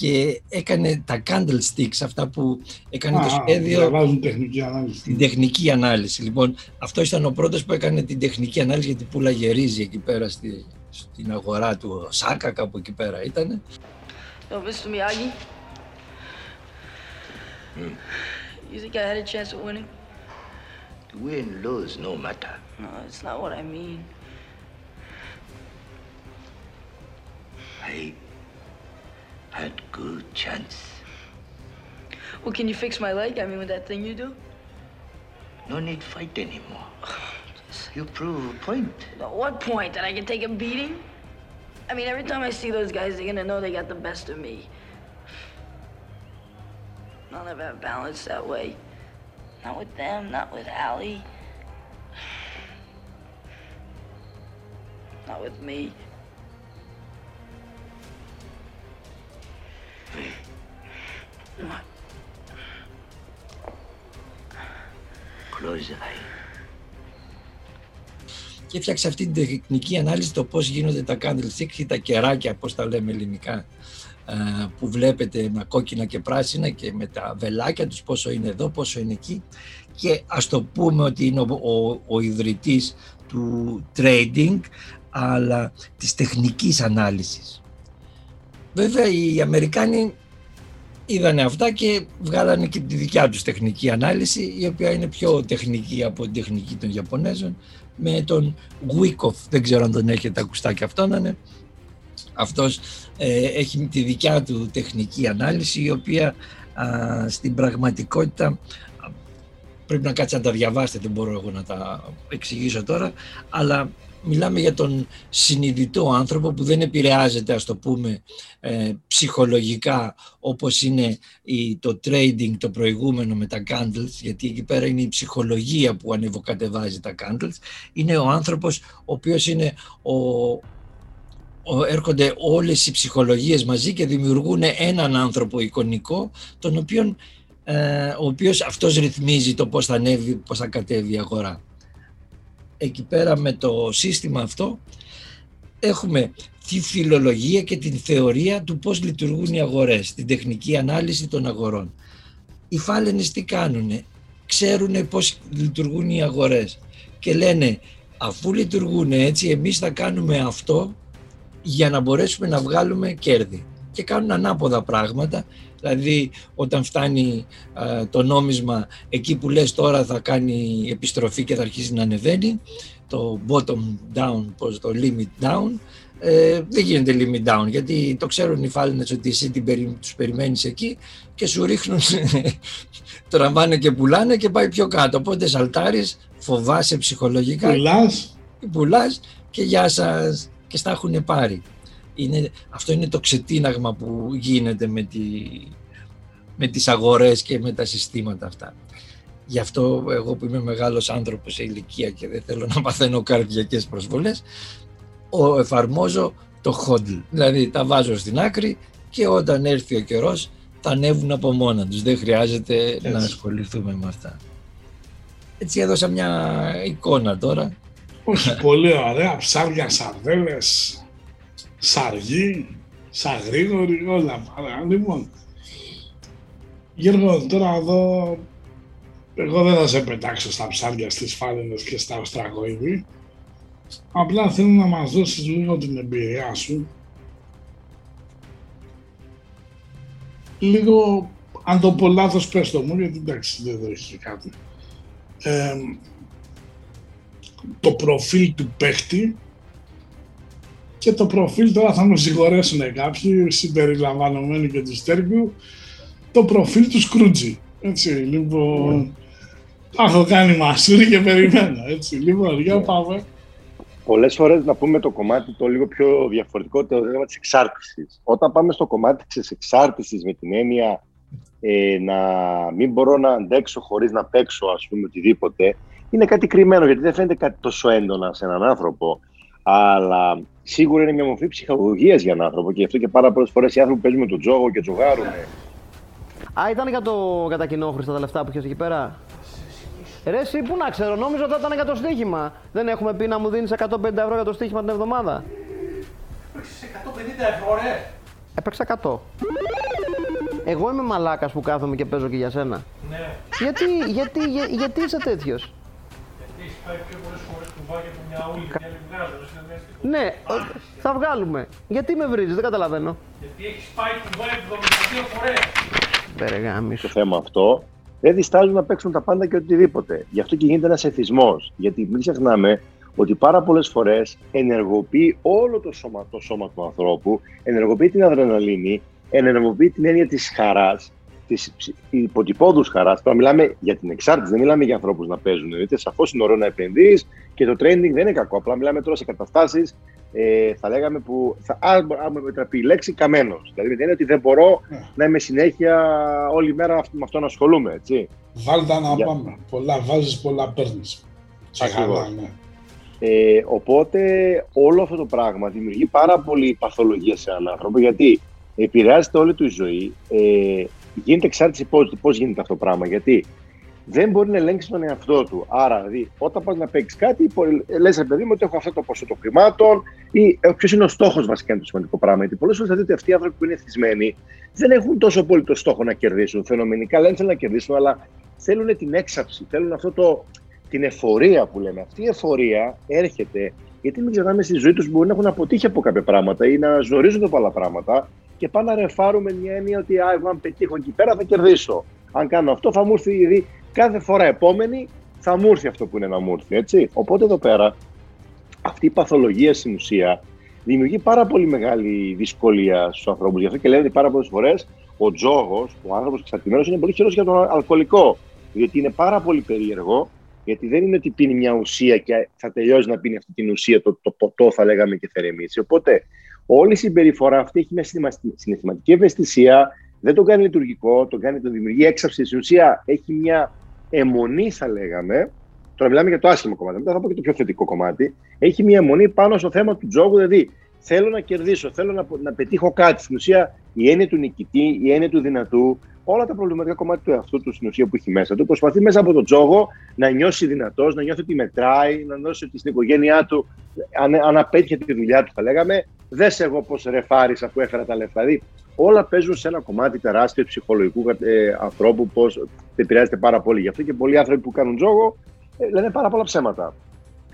και έκανε τα candlesticks, αυτά που έκανε το σχέδιο. τεχνική ανάλυση. Την τεχνική ανάλυση. Λοιπόν, αυτό ήταν ο πρώτος που έκανε την τεχνική ανάλυση γιατί πουλάγε ρύζι εκεί πέρα στη, στην αγορά του Σάκα, κάπου εκεί πέρα ήταν. Yo, Mr. Miyagi. You think I had a chance of winning? Win, lose, no matter. No, it's not what I mean. I had good chance. Well, can you fix my leg? I mean, with that thing you do? No need fight anymore. You prove a point. At what point? That I can take a beating? I mean, every time I see those guys, they're gonna know they got the best of me. I'll never have balance that way. Not with them, not with Allie. Not with me. Και έφτιαξε αυτή την τεχνική ανάλυση το πώς γίνονται τα candlesticks ή τα κεράκια, πώς τα λέμε ελληνικά, ε, που βλέπετε με κόκκινα και πράσινα και με τα βελάκια τους πόσο είναι εδώ, πόσο είναι εκεί και ας το πούμε ότι είναι ο, ο, ο ιδρυτής του trading αλλά της τεχνικής ανάλυσης. Βέβαια οι Αμερικάνοι είδανε αυτά και βγάλανε και τη δικιά τους τεχνική ανάλυση η οποία είναι πιο τεχνική από την τεχνική των Ιαπωνέζων με τον Γουίκοφ, δεν ξέρω αν τον έχετε ακουστά και αυτόν είναι. Αυτός ε, έχει τη δικιά του τεχνική ανάλυση η οποία στην πραγματικότητα πρέπει να κάτσει να τα διαβάσετε, δεν μπορώ εγώ να τα εξηγήσω τώρα, αλλά μιλάμε για τον συνειδητό άνθρωπο που δεν επηρεάζεται, ας το πούμε, ε, ψυχολογικά όπως είναι η, το trading, το προηγούμενο με τα candles, γιατί εκεί πέρα είναι η ψυχολογία που ανεβοκατεβάζει τα candles. Είναι ο άνθρωπος ο οποίος είναι ο, ο, έρχονται όλες οι ψυχολογίες μαζί και δημιουργούν έναν άνθρωπο εικονικό, τον οποίον, ε, ο οποίος αυτός ρυθμίζει το πώς θα ανέβει, πώς θα κατέβει η αγορά εκεί πέρα με το σύστημα αυτό έχουμε τη φιλολογία και την θεωρία του πώς λειτουργούν οι αγορές, την τεχνική ανάλυση των αγορών. Οι φάλαινες τι κάνουνε, ξέρουν πώς λειτουργούν οι αγορές και λένε αφού λειτουργούν έτσι εμείς θα κάνουμε αυτό για να μπορέσουμε να βγάλουμε κέρδη και κάνουν ανάποδα πράγματα Δηλαδή όταν φτάνει το νόμισμα εκεί που λες τώρα θα κάνει επιστροφή και θα αρχίσει να ανεβαίνει το bottom down, πώς το limit down ε, δεν γίνεται limit down γιατί το ξέρουν οι φάλινες ότι εσύ την περι, τους περιμένεις εκεί και σου ρίχνουν τραβάνε και πουλάνε και πάει πιο κάτω. Οπότε σαλτάρεις, φοβάσαι ψυχολογικά. Πουλάς, πουλάς και γεια σας. Και στα έχουν πάρει είναι, αυτό είναι το ξετίναγμα που γίνεται με, τη, με τις αγορές και με τα συστήματα αυτά. Γι' αυτό εγώ που είμαι μεγάλος άνθρωπος σε ηλικία και δεν θέλω να παθαίνω καρδιακές προσβολές, ο, εφαρμόζω το HODL. Δηλαδή τα βάζω στην άκρη και όταν έρθει ο καιρός τα ανέβουν από μόνα τους. Δεν χρειάζεται να ασχοληθούμε με αυτά. Έτσι έδωσα μια εικόνα τώρα. Όχι, πολύ ωραία. Ψάρια, σαρδέλες, Σαργή, Σαγρήγορη, όλα παρά. Λοιπόν, Γιώργο, τώρα εδώ εγώ δεν θα σε πετάξω στα ψάρια, στις φάλαινες και στα οστραγοειδή. Απλά θέλω να μας δώσεις λίγο την εμπειρία σου. Λίγο, αν το πω λάθος πες το μου, γιατί εντάξει δεν έχει κάτι. Ε, το προφίλ του παίχτη και το προφίλ, τώρα θα μου συγχωρέσουν κάποιοι, συμπεριλαμβανομένοι και του Στέργκου, το προφίλ του Σκρούτζι. Έτσι, λοιπόν, τα έχω κάνει μασούρι και περιμένω, έτσι, λοιπόν, για πάμε. Πολλές φορές να πούμε το κομμάτι το λίγο πιο διαφορετικό, το θέμα της εξάρτησης. Όταν πάμε στο κομμάτι της εξάρτησης με την έννοια ε, να μην μπορώ να αντέξω χωρίς να παίξω, ας πούμε, οτιδήποτε, είναι κάτι κρυμμένο γιατί δεν φαίνεται κάτι τόσο έντονα σε έναν άνθρωπο. Αλλά σίγουρα είναι μια μορφή ψυχαγωγία για έναν άνθρωπο και γι' αυτό και πάρα πολλές φορές οι άνθρωποι παίζουν με τον τζόγο και τζογάρουν. Α, ήταν για το κατακοινόχρηστα τα λεφτά που είχες εκεί πέρα. Ρε, εσύ πού να ξέρω, νόμιζα ότι ήταν για το στοίχημα. Δεν έχουμε πει να μου δίνεις 150 ευρώ για το στοίχημα την εβδομάδα. Έπαιξες 150 ευρώ, ρε. Έπαιξα 100. Εγώ είμαι μαλάκας που κάθομαι και παίζω και για σένα. Ναι. Γιατί, γιατί, για, γιατί είσαι τέτοιος; Γιατί έχει πάει πιο πολλές φορές κουβάκια από μια ούλη και άλλη βγάζω. Ναι, θα βγάλουμε. Γιατί με βρίζεις, δεν καταλαβαίνω. Γιατί έχεις πάει κουβά 72 φορές. Περεγάμι Το θέμα αυτό δεν διστάζουν να παίξουν τα πάντα και οτιδήποτε. Γι' αυτό και γίνεται ένας εθισμός. Γιατί μην ξεχνάμε ότι πάρα πολλές φορές ενεργοποιεί όλο το σώμα, το σώμα του ανθρώπου, ενεργοποιεί την αδρεναλίνη, ενεργοποιεί την έννοια της χαράς, της υποτυπώδους χαράς. Τώρα μιλάμε για την εξάρτηση, δεν μιλάμε για ανθρώπους να παίζουν. Δηλαδή, σαφώς είναι ωραίο να επενδύεις και το training δεν είναι κακό. Απλά μιλάμε τώρα σε καταστάσεις, ε, θα λέγαμε που. Θα, αν μου επιτραπεί η λέξη, καμένος. Δηλαδή, δεν είναι ότι δεν μπορώ yeah. να είμαι συνέχεια όλη μέρα με αυτό να ασχολούμαι. Έτσι. Βάλτα να για... πάμε. Πολλά βάζεις, πολλά παίρνεις. Ναι. Ε, οπότε όλο αυτό το πράγμα δημιουργεί πάρα πολύ παθολογία σε έναν άνθρωπο γιατί επηρεάζεται όλη του η ζωή. Ε, γίνεται εξάρτηση πώς γίνεται αυτό το πράγμα. Γιατί δεν μπορεί να ελέγξει τον εαυτό του. Άρα, δηλαδή, όταν πας να παίξεις κάτι, λες, παιδί μου, ότι έχω αυτό το ποσό των χρημάτων ή ε, ποιος είναι ο στόχος βασικά είναι το σημαντικό πράγμα. Γιατί πολλές φορές θα δείτε αυτοί οι άνθρωποι που είναι εθισμένοι δεν έχουν τόσο πολύ το στόχο να κερδίσουν. Φαινομενικά λένε θέλουν να κερδίσουν, αλλά θέλουν την έξαψη, θέλουν αυτό το, την εφορία που λέμε. Αυτή η εφορία έρχεται γιατί μην ξεχνάμε στη ζωή τους μπορεί να έχουν αποτύχει από κάποια πράγματα ή να ζορίζονται από άλλα πράγματα και πάνε να ρεφάρουμε μια έννοια ότι Α, εγώ αν πετύχω εκεί πέρα θα κερδίσω. Αν κάνω αυτό θα μου έρθει ήδη κάθε φορά επόμενη θα μου έρθει αυτό που είναι να μου έρθει. Έτσι. Οπότε εδώ πέρα αυτή η παθολογία στην ουσία δημιουργεί πάρα πολύ μεγάλη δυσκολία στους ανθρώπους. Γι' αυτό και λένε ότι πάρα πολλές φορές ο τζόγος, ο άνθρωπος εξαρτημένος, είναι πολύ χειρότερο για τον αλκοολικό. Γιατί είναι πάρα πολύ περίεργο γιατί δεν είναι ότι πίνει μια ουσία και θα τελειώσει να πίνει αυτή την ουσία, το, το ποτό θα λέγαμε και θερεμίσει. Οπότε όλη η συμπεριφορά αυτή έχει μια συναισθηματική ευαισθησία, δεν το κάνει λειτουργικό, το κάνει, το δημιουργεί έξαψη. Στην ουσία έχει μια αιμονή, θα λέγαμε. Τώρα μιλάμε για το άσχημο κομμάτι, μετά θα πω και το πιο θετικό κομμάτι. Έχει μια αιμονή πάνω στο θέμα του τζόγου, δηλαδή θέλω να κερδίσω, θέλω να, να πετύχω κάτι. Στην ουσία η έννοια του νικητή, η έννοια του δυνατού, όλα τα προβληματικά κομμάτια του εαυτού του στην ουσία που έχει μέσα του. Προσπαθεί μέσα από τον τζόγο να νιώσει δυνατός, να νιώθει ότι μετράει, να νιώσει ότι στην οικογένειά του, αν, αν απέτυχε τη δουλειά του, θα λέγαμε, δες εγώ πώς ρεφάρισα που έφερα τα λεφτά. Δηλαδή, όλα παίζουν σε ένα κομμάτι τεράστιο ψυχολογικού ε, ανθρώπου, πώς επηρεάζεται πάρα πολύ. Γι' αυτό και πολλοί άνθρωποι που κάνουν τζόγο ε, λένε πάρα πολλά ψέματα.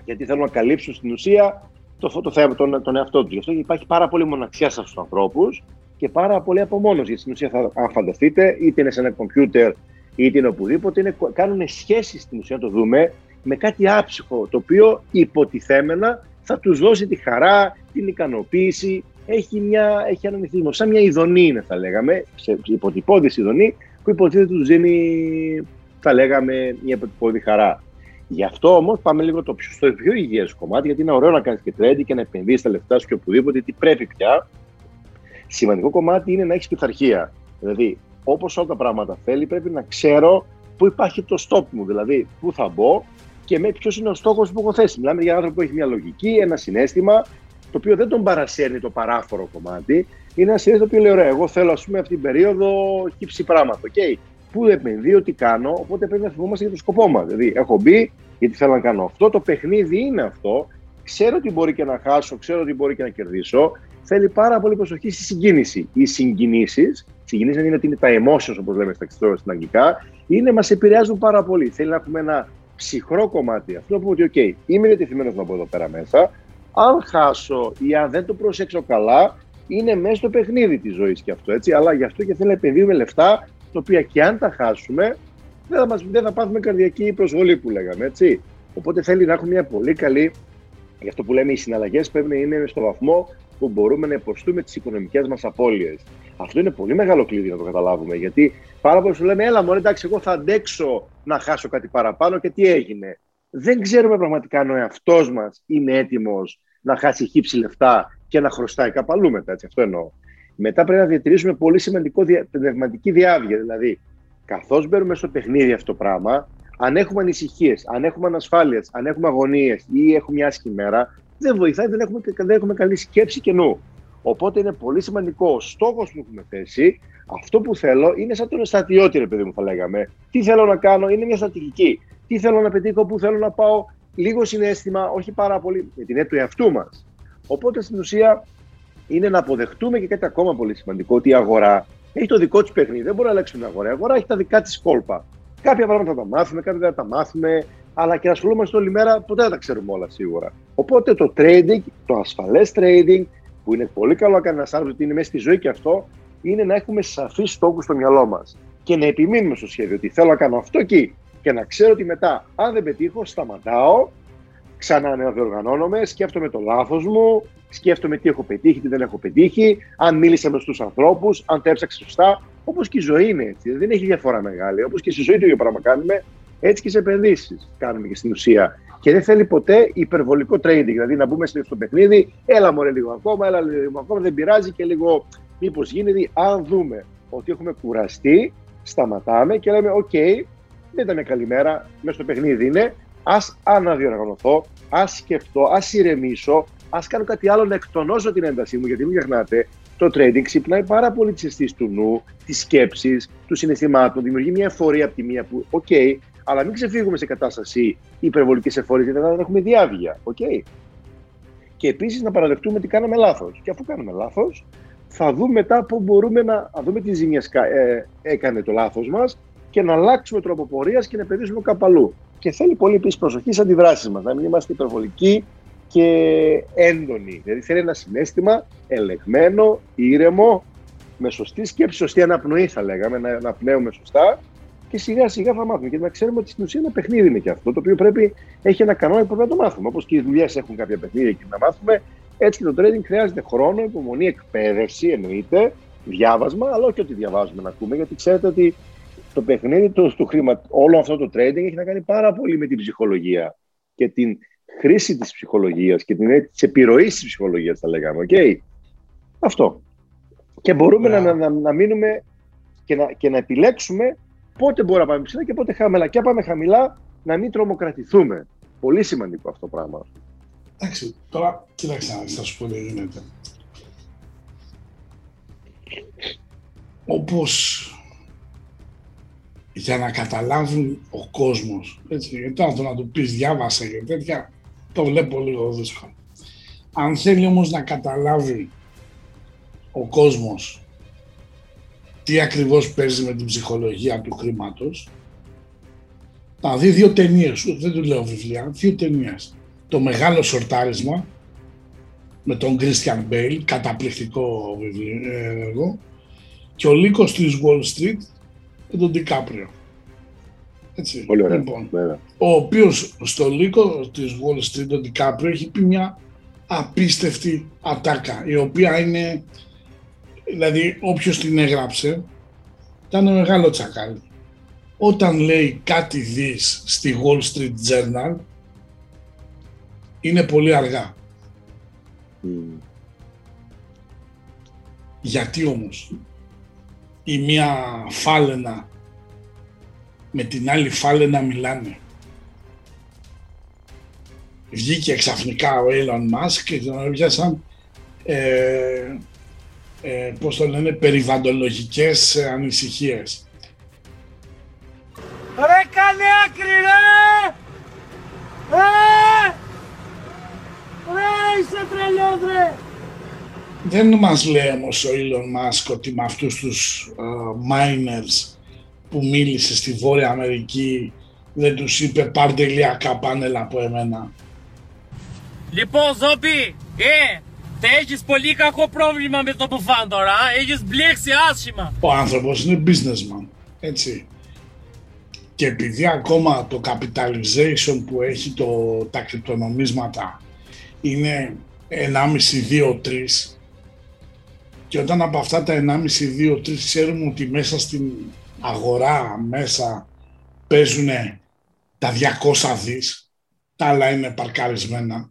Γιατί θέλουν να καλύψουν στην ουσία το, το θέμα, τον, τον εαυτό τους. Γι' αυτό υπάρχει πάρα πολύ μοναξιά σε αυτούς τους ανθρώπους και πάρα πολύ απομόνωση. Γιατί στην ουσία, θα, αν φανταστείτε, είτε είναι σε ένα κομπιούτερ είτε είναι οπουδήποτε, είναι, κάνουν σχέσεις στην ουσία, το δούμε, με κάτι άψυχο, το οποίο υποτιθέμενα θα τους δώσει τη χαρά, την ικανοποίηση. Έχει, μια, έχει έναν ηθισμό, σαν μια ειδονή είναι, θα λέγαμε, σε υποτυπώδη ειδονή, που υποτίθεται τους δίνει, θα λέγαμε, μια υποτυπώδη χαρά. Γι' αυτό όμως πάμε λίγο το πιο, στο πιο υγιές κομμάτι, γιατί είναι ωραίο να κάνεις και τρέντι και να επενδύσει τα λεφτά σου και οπουδήποτε, τι πρέπει πια. Σημαντικό κομμάτι είναι να έχεις πειθαρχία. Δηλαδή, όπως όλα τα πράγματα θέλει, πρέπει να ξέρω πού υπάρχει το stop μου, δηλαδή πού θα μπω και με ποιος είναι ο στόχος που έχω θέσει. Μιλάμε για άνθρωπο που έχει μια λογική, ένα συνέστημα, το οποίο δεν τον παρασέρνει το παράφορο κομμάτι. Είναι ένα συνέστημα το οποίο λέει: Ωραία, εγώ θέλω ας πούμε αυτή την περίοδο χύψη πράγματα. Okay. Πού επενδύω, τι κάνω, οπότε πρέπει να θυμόμαστε για το σκοπό μας. Δηλαδή, έχω μπει γιατί θέλω να κάνω αυτό. Το παιχνίδι είναι αυτό. Ξέρω ότι μπορεί και να χάσω, ξέρω ότι μπορεί και να κερδίσω θέλει πάρα πολύ προσοχή στη συγκίνηση. Οι συγκινήσεις, συγκινήσεις είναι ότι είναι τα emotions, όπως λέμε στα στην αγγλικά, είναι, μας επηρεάζουν πάρα πολύ. Θέλει να έχουμε ένα ψυχρό κομμάτι. Αυτό που ότι, OK, είμαι διατεθειμένος να μπω εδώ πέρα μέσα. Αν χάσω ή αν δεν το προσέξω καλά, είναι μέσα στο παιχνίδι της ζωής και αυτό. Έτσι. Αλλά γι' αυτό και θέλει να επενδύουμε λεφτά, τα οποία και αν τα χάσουμε, δεν θα, μας, δεν θα πάθουμε καρδιακή προσβολή που λέγαμε. Έτσι. Οπότε θέλει να έχουμε μια πολύ καλή. Γι' αυτό που λέμε οι συναλλαγές πρέπει να είναι στο βαθμό που μπορούμε να υποστούμε τις οικονομικές μας απώλειες. Αυτό είναι πολύ μεγάλο κλειδί να το καταλάβουμε. Γιατί πάρα πολλοί σου λένε, Έλα, μόνο εντάξει, εγώ θα αντέξω να χάσω κάτι παραπάνω και τι έγινε. Δεν ξέρουμε πραγματικά αν ο εαυτός μας είναι έτοιμος να χάσει χύψη λεφτά και να χρωστάει κάπου αλλού μετά. Έτσι, αυτό εννοώ. Μετά πρέπει να διατηρήσουμε πολύ σημαντικό πνευματική διάβγεια. Δηλαδή, καθώς μπαίνουμε στο παιχνίδι αυτό το πράγμα, αν έχουμε ανησυχίες, αν έχουμε ανασφάλειες, αν έχουμε αγωνίες ή έχουμε μια άσχημη μέρα, δεν βοηθάει, δεν έχουμε, δεν έχουμε καλή σκέψη και νου. Οπότε είναι πολύ σημαντικό ο στόχος που έχουμε θέσει, αυτό που θέλω είναι σαν τον στρατιώτη, ρε παιδί μου, θα λέγαμε. Τι θέλω να κάνω, είναι μια στρατηγική. Τι θέλω να πετύχω, πού θέλω να πάω, λίγο συνέστημα, όχι πάρα πολύ, με την του εαυτού μας. Οπότε στην ουσία είναι να αποδεχτούμε και κάτι ακόμα πολύ σημαντικό, ότι η αγορά έχει το δικό της παιχνίδι. Δεν μπορεί να αλλάξει την αγορά. Η αγορά έχει τα δικά της κόλπα. Κάποια πράγματα θα τα μάθουμε, κάποια δεν θα τα μάθουμε αλλά και ασχολούμαστε όλη μέρα, ποτέ δεν τα ξέρουμε όλα σίγουρα. Οπότε το trading, το ασφαλές trading, που είναι πολύ καλό να κάνει ένας άνθρωπος, ότι είναι μέσα στη ζωή και αυτό, είναι να έχουμε σαφείς στόχους στο μυαλό μας. και να επιμείνουμε στο σχέδιο ότι θέλω να κάνω αυτό εκεί και να ξέρω ότι μετά, αν δεν πετύχω, σταματάω, ξανά διοργανώνομαι, σκέφτομαι το λάθος μου, σκέφτομαι τι έχω πετύχει, τι δεν έχω πετύχει, αν μίλησα με του ανθρώπους, αν τα έψαξα σωστά. Όπως και η ζωή είναι έτσι. Δεν έχει διαφορά μεγάλη. Όπως και στη ζωή το ίδιο πράγμα κάνουμε, έτσι και σε επενδύσεις κάνουμε και στην ουσία. Και δεν θέλει ποτέ υπερβολικό trading. Δηλαδή να μπούμε στο παιχνίδι, έλα μωρέ λίγο ακόμα, έλα λίγο ακόμα, δεν πειράζει και λίγο μήπως γίνεται. Αν δούμε ότι έχουμε κουραστεί, σταματάμε και λέμε: Οκ, δεν ήταν καλή μέρα, μέσα στο παιχνίδι είναι. Ας αναδιοργανωθώ, ας σκεφτώ, ας ηρεμήσω, ας κάνω κάτι άλλο να εκτονώσω την έντασή μου. Γιατί μην ξεχνάτε, το trading ξυπνάει πάρα πολύ τις αισθήσεις του νου, τη σκέψη, του συναισθημάτων, δημιουργεί μια ευφορία από τη μία που, οκ, αλλά μην ξεφύγουμε σε κατάσταση υπερβολικής ευφορίας, γιατί δεν έχουμε διαύγεια. Okay. Και επίσης να παραδεχτούμε ότι κάναμε λάθος. Και αφού κάνουμε λάθος, θα δούμε μετά πού μπορούμε να, να δούμε τι ζημιέ ε, έκανε το λάθος μας και να αλλάξουμε τρόπο πορείας και να επενδύσουμε κάπου αλλού. Και θέλει πολύ επίσης προσοχή στις αντιδράσεις μας, να μην είμαστε υπερβολικοί και έντονοι. Δηλαδή θέλει ένα συνέστημα ελεγμένο, ήρεμο, με σωστή σκέψη, σωστή αναπνοή θα λέγαμε, να αναπνέουμε σωστά και σιγά σιγά θα μάθουμε. Και να ξέρουμε ότι στην ουσία ένα παιχνίδι είναι και αυτό, το οποίο πρέπει έχει ένα κανόνα που πρέπει να το μάθουμε. Όπως και οι δουλειές έχουν κάποια παιχνίδια και να μάθουμε, έτσι και το trading χρειάζεται χρόνο, υπομονή, εκπαίδευση εννοείται, διάβασμα, αλλά όχι ότι διαβάζουμε να ακούμε, γιατί ξέρετε ότι το παιχνίδι του, του χρήμα, όλο αυτό το trading έχει να κάνει πάρα πολύ με την ψυχολογία και την χρήση της ψυχολογίας και την της επιρροής της ψυχολογίας θα λέγαμε. Okay. Αυτό. Και μπορούμε να, να, να, μείνουμε και να, και να επιλέξουμε πότε μπορούμε να πάμε ψηλά και πότε χαμηλά. Και αν πάμε χαμηλά να μην τρομοκρατηθούμε. Πολύ σημαντικό αυτό το πράγμα. Εντάξει, τώρα κοίταξε να θα σου πω τι γίνεται. Όπως για να καταλάβουν ο κόσμος, έτσι, γιατί τώρα το να του πεις διάβασε και τέτοια, το βλέπω λίγο δύσκολο. Αν θέλει όμως να καταλάβει ο κόσμος τι ακριβώς παίζει με την ψυχολογία του χρήματος, θα δει δύο ταινίες, δεν του λέω βιβλία, δύο ταινίες. Το μεγάλο σορτάρισμα με τον Christian Bale, καταπληκτικό βιβλίο, έργο, και ο λύκος της Wall Street με τον Ντικάπριο. Έτσι. Πολύ ωραία. Λοιπόν, ο οποίος στο λύκο της Wall Street, ο Ντικάπριο, έχει πει μια απίστευτη ατάκα, η οποία είναι, δηλαδή όποιος την έγραψε, ήταν μεγάλο τσακάλι. Όταν λέει κάτι δεις στη Wall Street Journal, είναι πολύ αργά. Γιατί όμως η μία φάλαινα με την άλλη φάλαινα μιλάνε. Βγήκε ξαφνικά ο Elon Musk και τον έβιασαν ε, ε, πώς το λένε, περιβαντολογικές ανησυχίες. Ρε κάνε άκρη ρε! Ε! Ρε είσαι τρελός ρε! Δεν μας λέει όμως ο Elon Musk ότι με αυτούς τους uh, miners που μίλησε στη Βόρεια Αμερική δεν τους είπε πάρτε ηλιακά πάνελ από εμένα. Λοιπόν Ζόμπι, ε, θα έχεις πολύ κακό πρόβλημα με το μπουφάν τώρα, έχεις μπλέξει άσχημα. Ο άνθρωπος είναι businessman, έτσι. Και επειδή ακόμα το capitalization που έχει το, τα κρυπτονομίσματα είναι 1,5-2-3 και όταν από αυτά τα 1,5-2-3 ξέρουμε ότι μέσα στην αγορά μέσα παίζουν τα 200 δις, τα άλλα είναι παρκαρισμένα.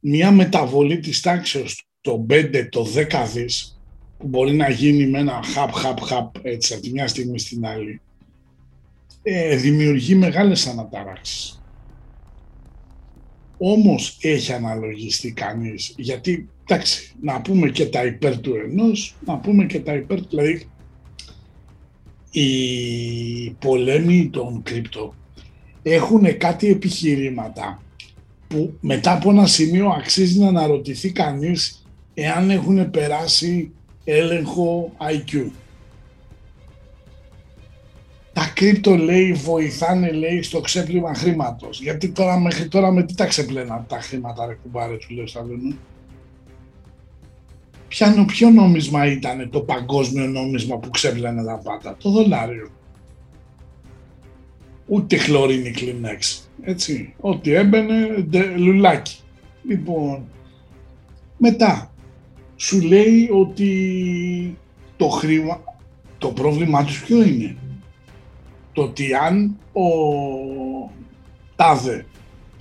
Μια μεταβολή της τάξης το 5, το 10 δις, που μπορεί να γίνει με ένα χαπ, χαπ, χαπ, έτσι, από τη μια στιγμή στην άλλη, ε, δημιουργεί μεγάλες αναταράξεις. Όμως έχει αναλογιστεί κανείς, γιατί, εντάξει, να πούμε και τα υπέρ του ενός, να πούμε και τα υπέρ του, δηλαδή, οι πολέμοι των κρυπτο έχουν κάτι επιχειρήματα που μετά από ένα σημείο αξίζει να αναρωτηθεί κανείς εάν έχουν περάσει έλεγχο IQ. Τα κρύπτο λέει βοηθάνε λέει στο ξέπλυμα χρήματος. Γιατί τώρα μέχρι τώρα με τι τα ξεπλένα τα χρήματα ρε κουμπάρε του λέω στα Ποιο, ποιο νόμισμα ήταν το παγκόσμιο νόμισμα που ξέβλανε τα πάντα. Το δολάριο. Ούτε χλωρίνη κλινέξ. Έτσι. Ό,τι έμπαινε, ντε, λουλάκι. Λοιπόν, μετά σου λέει ότι το χρήμα, το πρόβλημά τους ποιο είναι; Το ότι αν ο τάδε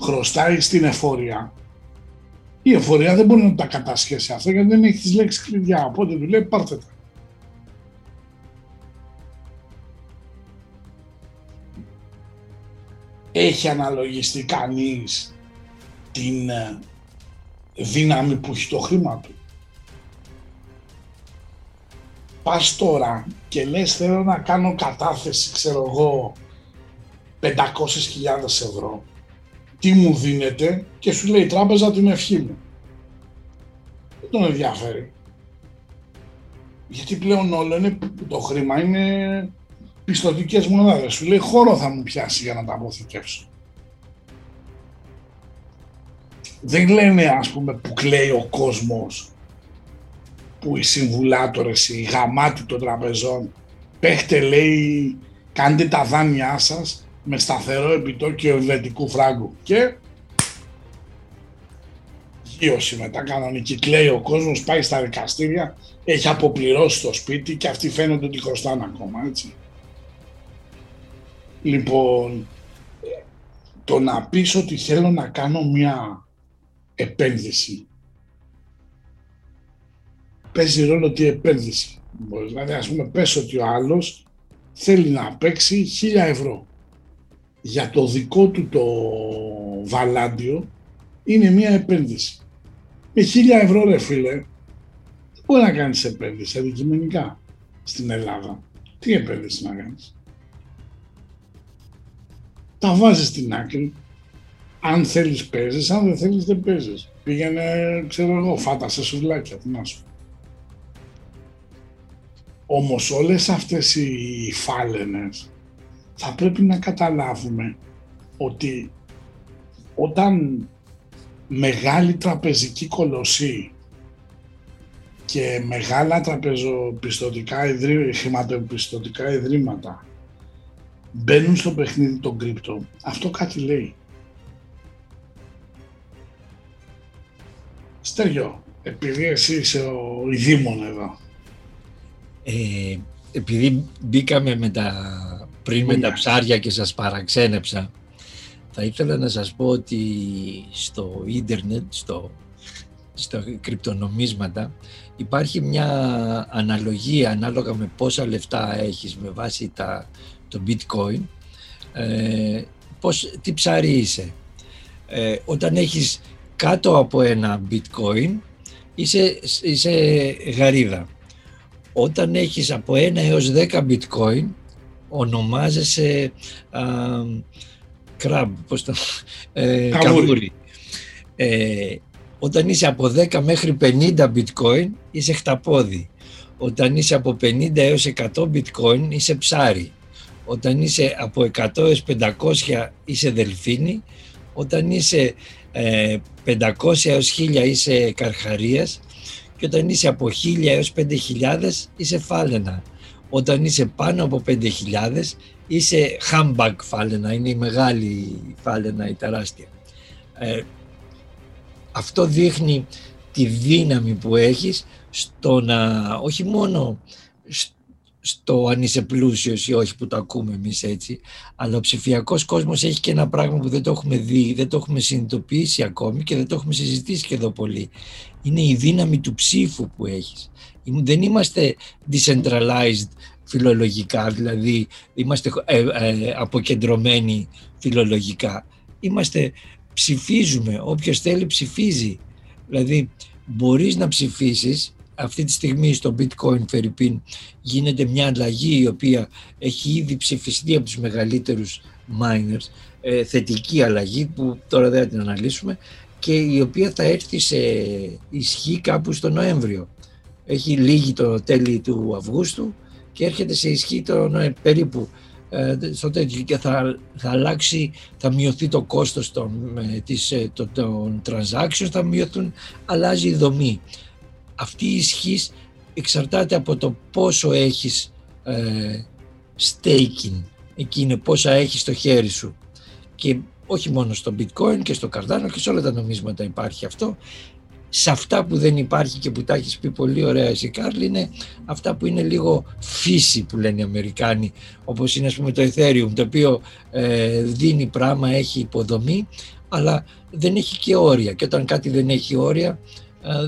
χρωστάει στην εφορία, η εφορία δεν μπορεί να τα κατασχέσει αυτά γιατί δεν έχει τις λέξεις κλειδιά. Οπότε του λέει πάρτε τα. Έχει αναλογιστεί κανείς την ε, δύναμη που έχει το χρήμα του. Πας τώρα και λες θέλω να κάνω κατάθεση, ξέρω εγώ, 500.000 ευρώ. Τι μου δίνεται και σου λέει η τράπεζα την ευχή μου. Δεν τον ενδιαφέρει. Γιατί πλέον όλο είναι, το χρήμα είναι πιστοτικές μονάδες. Σου λέει χώρο θα μου πιάσει για να τα αποθηκεύσω. Δεν λένε ας πούμε που κλαίει ο κόσμος που οι συμβουλάτορες, οι γαμάτοι των τραπεζών παίχτε λέει κάντε τα δάνειά σας με σταθερό επιτόκιο ελβετικού φράγκου και γύρωση μετά κανονική κλαίει ο κόσμος, πάει στα δικαστήρια, έχει αποπληρώσει το σπίτι και αυτοί φαίνονται ότι χρωστάνε ακόμα, έτσι. Λοιπόν, το να πεις ότι θέλω να κάνω μια επένδυση παίζει ρόλο τι επένδυση. Δηλαδή, ας πούμε, πες ότι ο άλλος θέλει να παίξει χίλια ευρώ. Για το δικό του το βαλάντιο είναι μια επένδυση. Με χίλια ευρώ, ρε φίλε, δεν μπορεί να κάνεις επένδυση αντικειμενικά στην Ελλάδα. Τι επένδυση να κάνεις; Τα βάζεις στην άκρη. Αν θέλεις παίζεις, αν δεν θέλεις δεν παίζεις. Πήγαινε, ξέρω εγώ, φάτα σε σουβλάκια, τι να σου όμως όλες αυτές οι φάλαινες θα πρέπει να καταλάβουμε ότι όταν μεγάλη τραπεζική κολοσσή και μεγάλα τραπεζοπιστωτικά ιδρύ, χρηματοπιστωτικά ιδρύματα μπαίνουν στο παιχνίδι των κρύπτο, αυτό κάτι λέει. Στέργιο, επειδή εσύ είσαι ο ειδήμων εδώ, ε, επειδή μπήκαμε με τα, πριν με τα ψάρια και σας παραξένεψα, θα ήθελα να σας πω ότι στο ίντερνετ, στο, στο κρυπτονομίσματα, υπάρχει μια αναλογία ανάλογα με πόσα λεφτά έχεις με βάση τα, το bitcoin, ε, πώς, τι ψάρι είσαι. Ε, όταν έχεις κάτω από ένα bitcoin, είσαι, είσαι γαρίδα όταν έχεις από 1 έως 10 bitcoin ονομάζεσαι α, κρаб, πώς το, ε, καβούρι. Ε, όταν είσαι από 10 μέχρι 50 bitcoin είσαι χταπόδι. Όταν είσαι από 50 έως 100 bitcoin είσαι ψάρι. Όταν είσαι από 100 έως 500 είσαι δελφίνι. Όταν είσαι ε, 500 έως 1000 είσαι καρχαρίας και όταν είσαι από 1000 έως 5000 είσαι φάλαινα. Όταν είσαι πάνω από 5000 είσαι humbug φάλαινα, είναι η μεγάλη φάλαινα, η τεράστια. Ε, αυτό δείχνει τη δύναμη που έχεις στο να όχι μόνο στο αν είσαι πλούσιος ή όχι που το ακούμε εμείς έτσι, αλλά ο ψηφιακός κόσμος έχει και ένα πράγμα που δεν το έχουμε δει, δεν το έχουμε συνειδητοποιήσει ακόμη και δεν το έχουμε συζητήσει και εδώ πολύ. Είναι η δύναμη του ψήφου που έχεις. Δεν είμαστε decentralized φιλολογικά, δηλαδή είμαστε ε, ε, αποκεντρωμένοι φιλολογικά. Είμαστε, ψηφίζουμε, όποιος θέλει ψηφίζει. Δηλαδή μπορείς να ψηφίσεις αυτή τη στιγμή στο bitcoin Φερρυπίν γίνεται μια αλλαγή η οποία έχει ήδη ψηφιστεί από τους μεγαλύτερους miners, ε, θετική αλλαγή που τώρα δεν θα την αναλύσουμε και η οποία θα έρθει σε ισχύ κάπου στο Νοέμβριο. Έχει λύγει το τέλη του Αυγούστου και έρχεται σε ισχύ το περίπου ε, στο τέτοιο και θα, θα αλλάξει, θα μειωθεί το κόστος των, ε, της, των, των transactions, θα μειωθούν, αλλάζει η δομή αυτή η ισχύς εξαρτάται από το πόσο έχεις ε, staking. Εκεί είναι πόσα έχεις στο χέρι σου. Και όχι μόνο στο bitcoin και στο Cardano και σε όλα τα νομίσματα υπάρχει αυτό. Σε αυτά που δεν υπάρχει και που τα έχεις πει πολύ ωραία εσύ Κάρλ είναι αυτά που είναι λίγο φύση που λένε οι Αμερικάνοι όπως είναι ας πούμε το Ethereum το οποίο ε, δίνει πράγμα, έχει υποδομή αλλά δεν έχει και όρια και όταν κάτι δεν έχει όρια ε,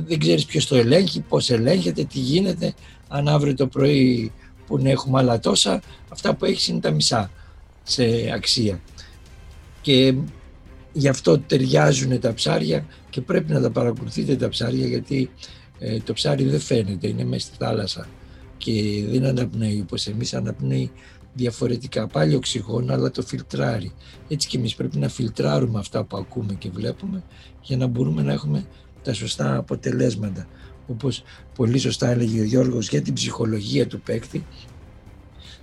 δεν ξέρεις ποιος το ελέγχει, πώς ελέγχεται, τι γίνεται αν αύριο το πρωί που να έχουμε άλλα τόσα αυτά που έχεις είναι τα μισά σε αξία και γι' αυτό ταιριάζουν τα ψάρια και πρέπει να τα παρακολουθείτε τα ψάρια γιατί ε, το ψάρι δεν φαίνεται, είναι μέσα στη θάλασσα και δεν αναπνέει όπως εμείς αναπνέει διαφορετικά πάλι οξυγόνο αλλά το φιλτράρει. Έτσι και εμείς πρέπει να φιλτράρουμε αυτά που ακούμε και βλέπουμε για να μπορούμε να έχουμε τα σωστά αποτελέσματα. Όπως πολύ σωστά έλεγε ο Γιώργος για την ψυχολογία του παίκτη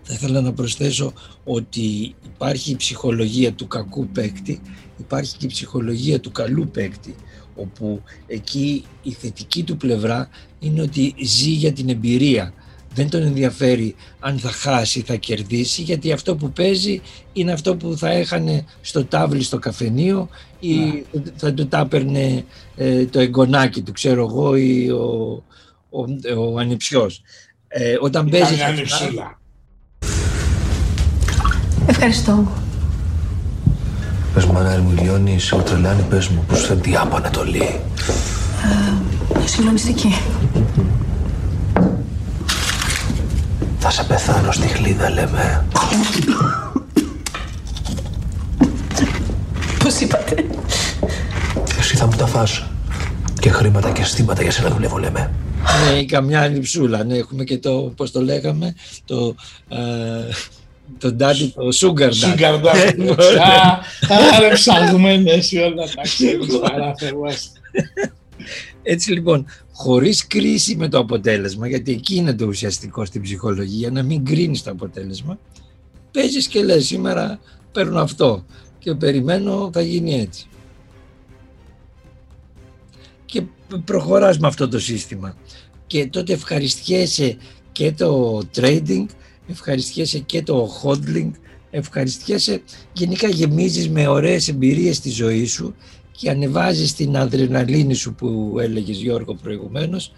θα ήθελα να προσθέσω ότι υπάρχει η ψυχολογία του κακού παίκτη, υπάρχει και η ψυχολογία του καλού παίκτη, όπου εκεί η θετική του πλευρά είναι ότι ζει για την εμπειρία. Δεν τον ενδιαφέρει αν θα χάσει, θα κερδίσει, γιατί αυτό που παίζει είναι αυτό που θα έχανε στο τάβλι στο καφενείο ή ναι. θα του τα έπαιρνε ε, το εγγονάκι του, ξέρω εγώ, ή ο, ο, ο ανιψιός. Ε, όταν παίζεις... Ευχαριστώ. Πες μου, Ανάρη μου, λιώνει, σε τρελάνει, πες μου, πώς φέρνει η Άπα Ανατολή. Ε, συγκλονιστική. Θα σε πεθάνω στη χλίδα, λέμε. Πώς είπατε. Εσύ θα μου τα φας. Και χρήματα και στήματα για σένα δουλεύω, λέμε. Ναι, καμιά άλλη ψούλα. Ναι, έχουμε και το, πώς το λέγαμε, το... Ε, το ντάντι, το sugar daddy. Sugar daddy. Άρα ψαγμένες όλα τα ξέρεις Έτσι λοιπόν, χωρίς κρίση με το αποτέλεσμα, γιατί εκεί είναι το ουσιαστικό στην ψυχολογία, να μην κρίνεις το αποτέλεσμα, παίζεις και λες σήμερα παίρνω αυτό και περιμένω θα γίνει έτσι. Και προχωράς με αυτό το σύστημα. Και τότε ευχαριστιέσαι και το trading ευχαριστιέσαι και το hodling, ευχαριστιέσαι, γενικά γεμίζεις με ωραίες εμπειρίες στη ζωή σου και ανεβάζεις την αδρεναλίνη σου που έλεγες Γιώργο προηγουμένως,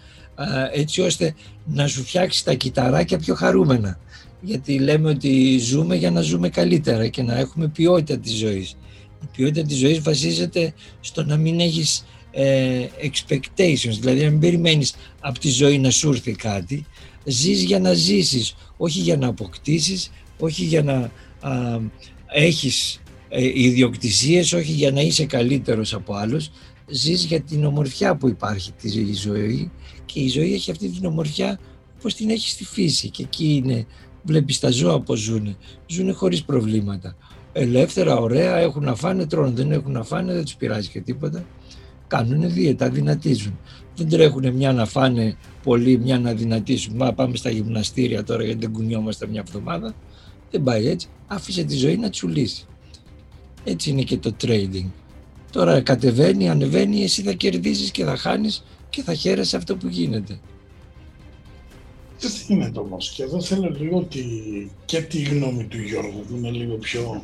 έτσι ώστε να σου φτιάξεις τα κυταράκια πιο χαρούμενα. Γιατί λέμε ότι ζούμε για να ζούμε καλύτερα και να έχουμε ποιότητα της ζωής. Η ποιότητα της ζωής βασίζεται στο να μην έχεις ε, expectations, δηλαδή να μην περιμένεις από τη ζωή να σου έρθει κάτι, ζεις για να ζήσεις, όχι για να αποκτήσεις, όχι για να α, έχεις ε, ιδιοκτησίες, όχι για να είσαι καλύτερος από άλλους. Ζεις για την ομορφιά που υπάρχει της ζωής και η ζωή έχει αυτή την ομορφιά όπως την έχεις στη φύση και εκεί είναι, βλέπεις τα ζώα πώς ζουν, ζουν χωρίς προβλήματα. Ελεύθερα, ωραία, έχουν να φάνε, τρώνε, δεν έχουν να φάνε, δεν τους πειράζει και τίποτα. Κάνουν δίαιτα, δυνατίζουν δεν τρέχουν μια να φάνε πολύ, μια να δυνατήσουν. Μα πάμε στα γυμναστήρια τώρα γιατί δεν κουνιόμαστε μια εβδομάδα. Δεν πάει έτσι. Άφησε τη ζωή να τσουλήσει. Έτσι είναι και το trading. Τώρα κατεβαίνει, ανεβαίνει, εσύ θα κερδίσεις και θα χάνεις και θα χαίρεσαι αυτό που γίνεται. Τι γίνεται όμω και εδώ θέλω λίγο τη, και τη γνώμη του Γιώργου που είναι λίγο πιο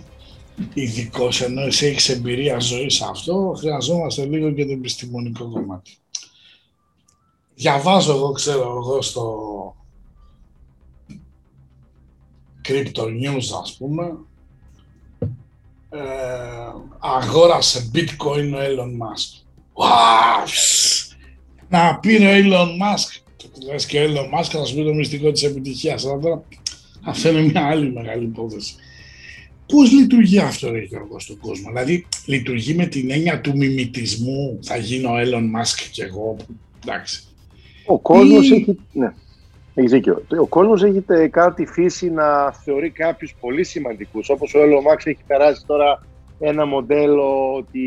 ειδικός ενώ εσύ έχεις εμπειρία ζωής σε αυτό, χρειαζόμαστε λίγο και το επιστημονικό κομμάτι διαβάζω εγώ, ξέρω εγώ, στο Crypto News, ας πούμε, ε, αγόρασε bitcoin ο Elon Musk. Να πήρε ο Elon Musk, λες και ο Elon Musk θα σου πει το μυστικό της επιτυχίας, αλλά τώρα αυτό είναι μια άλλη μεγάλη υπόθεση. Πώς λειτουργεί αυτό, ρε Γιώργος, στον κόσμο; Δηλαδή, λειτουργεί με την έννοια του μιμητισμού. Θα γίνω ο Elon Musk και εγώ. Εντάξει. Ο κόσμος ή... έχει. Ναι, έχεις δίκιο. Ο κόσμος έχει κάτι φύση να θεωρεί κάποιους πολύ σημαντικούς. Όπως ο Έλλο Μάξ έχει περάσει τώρα ένα μοντέλο ότι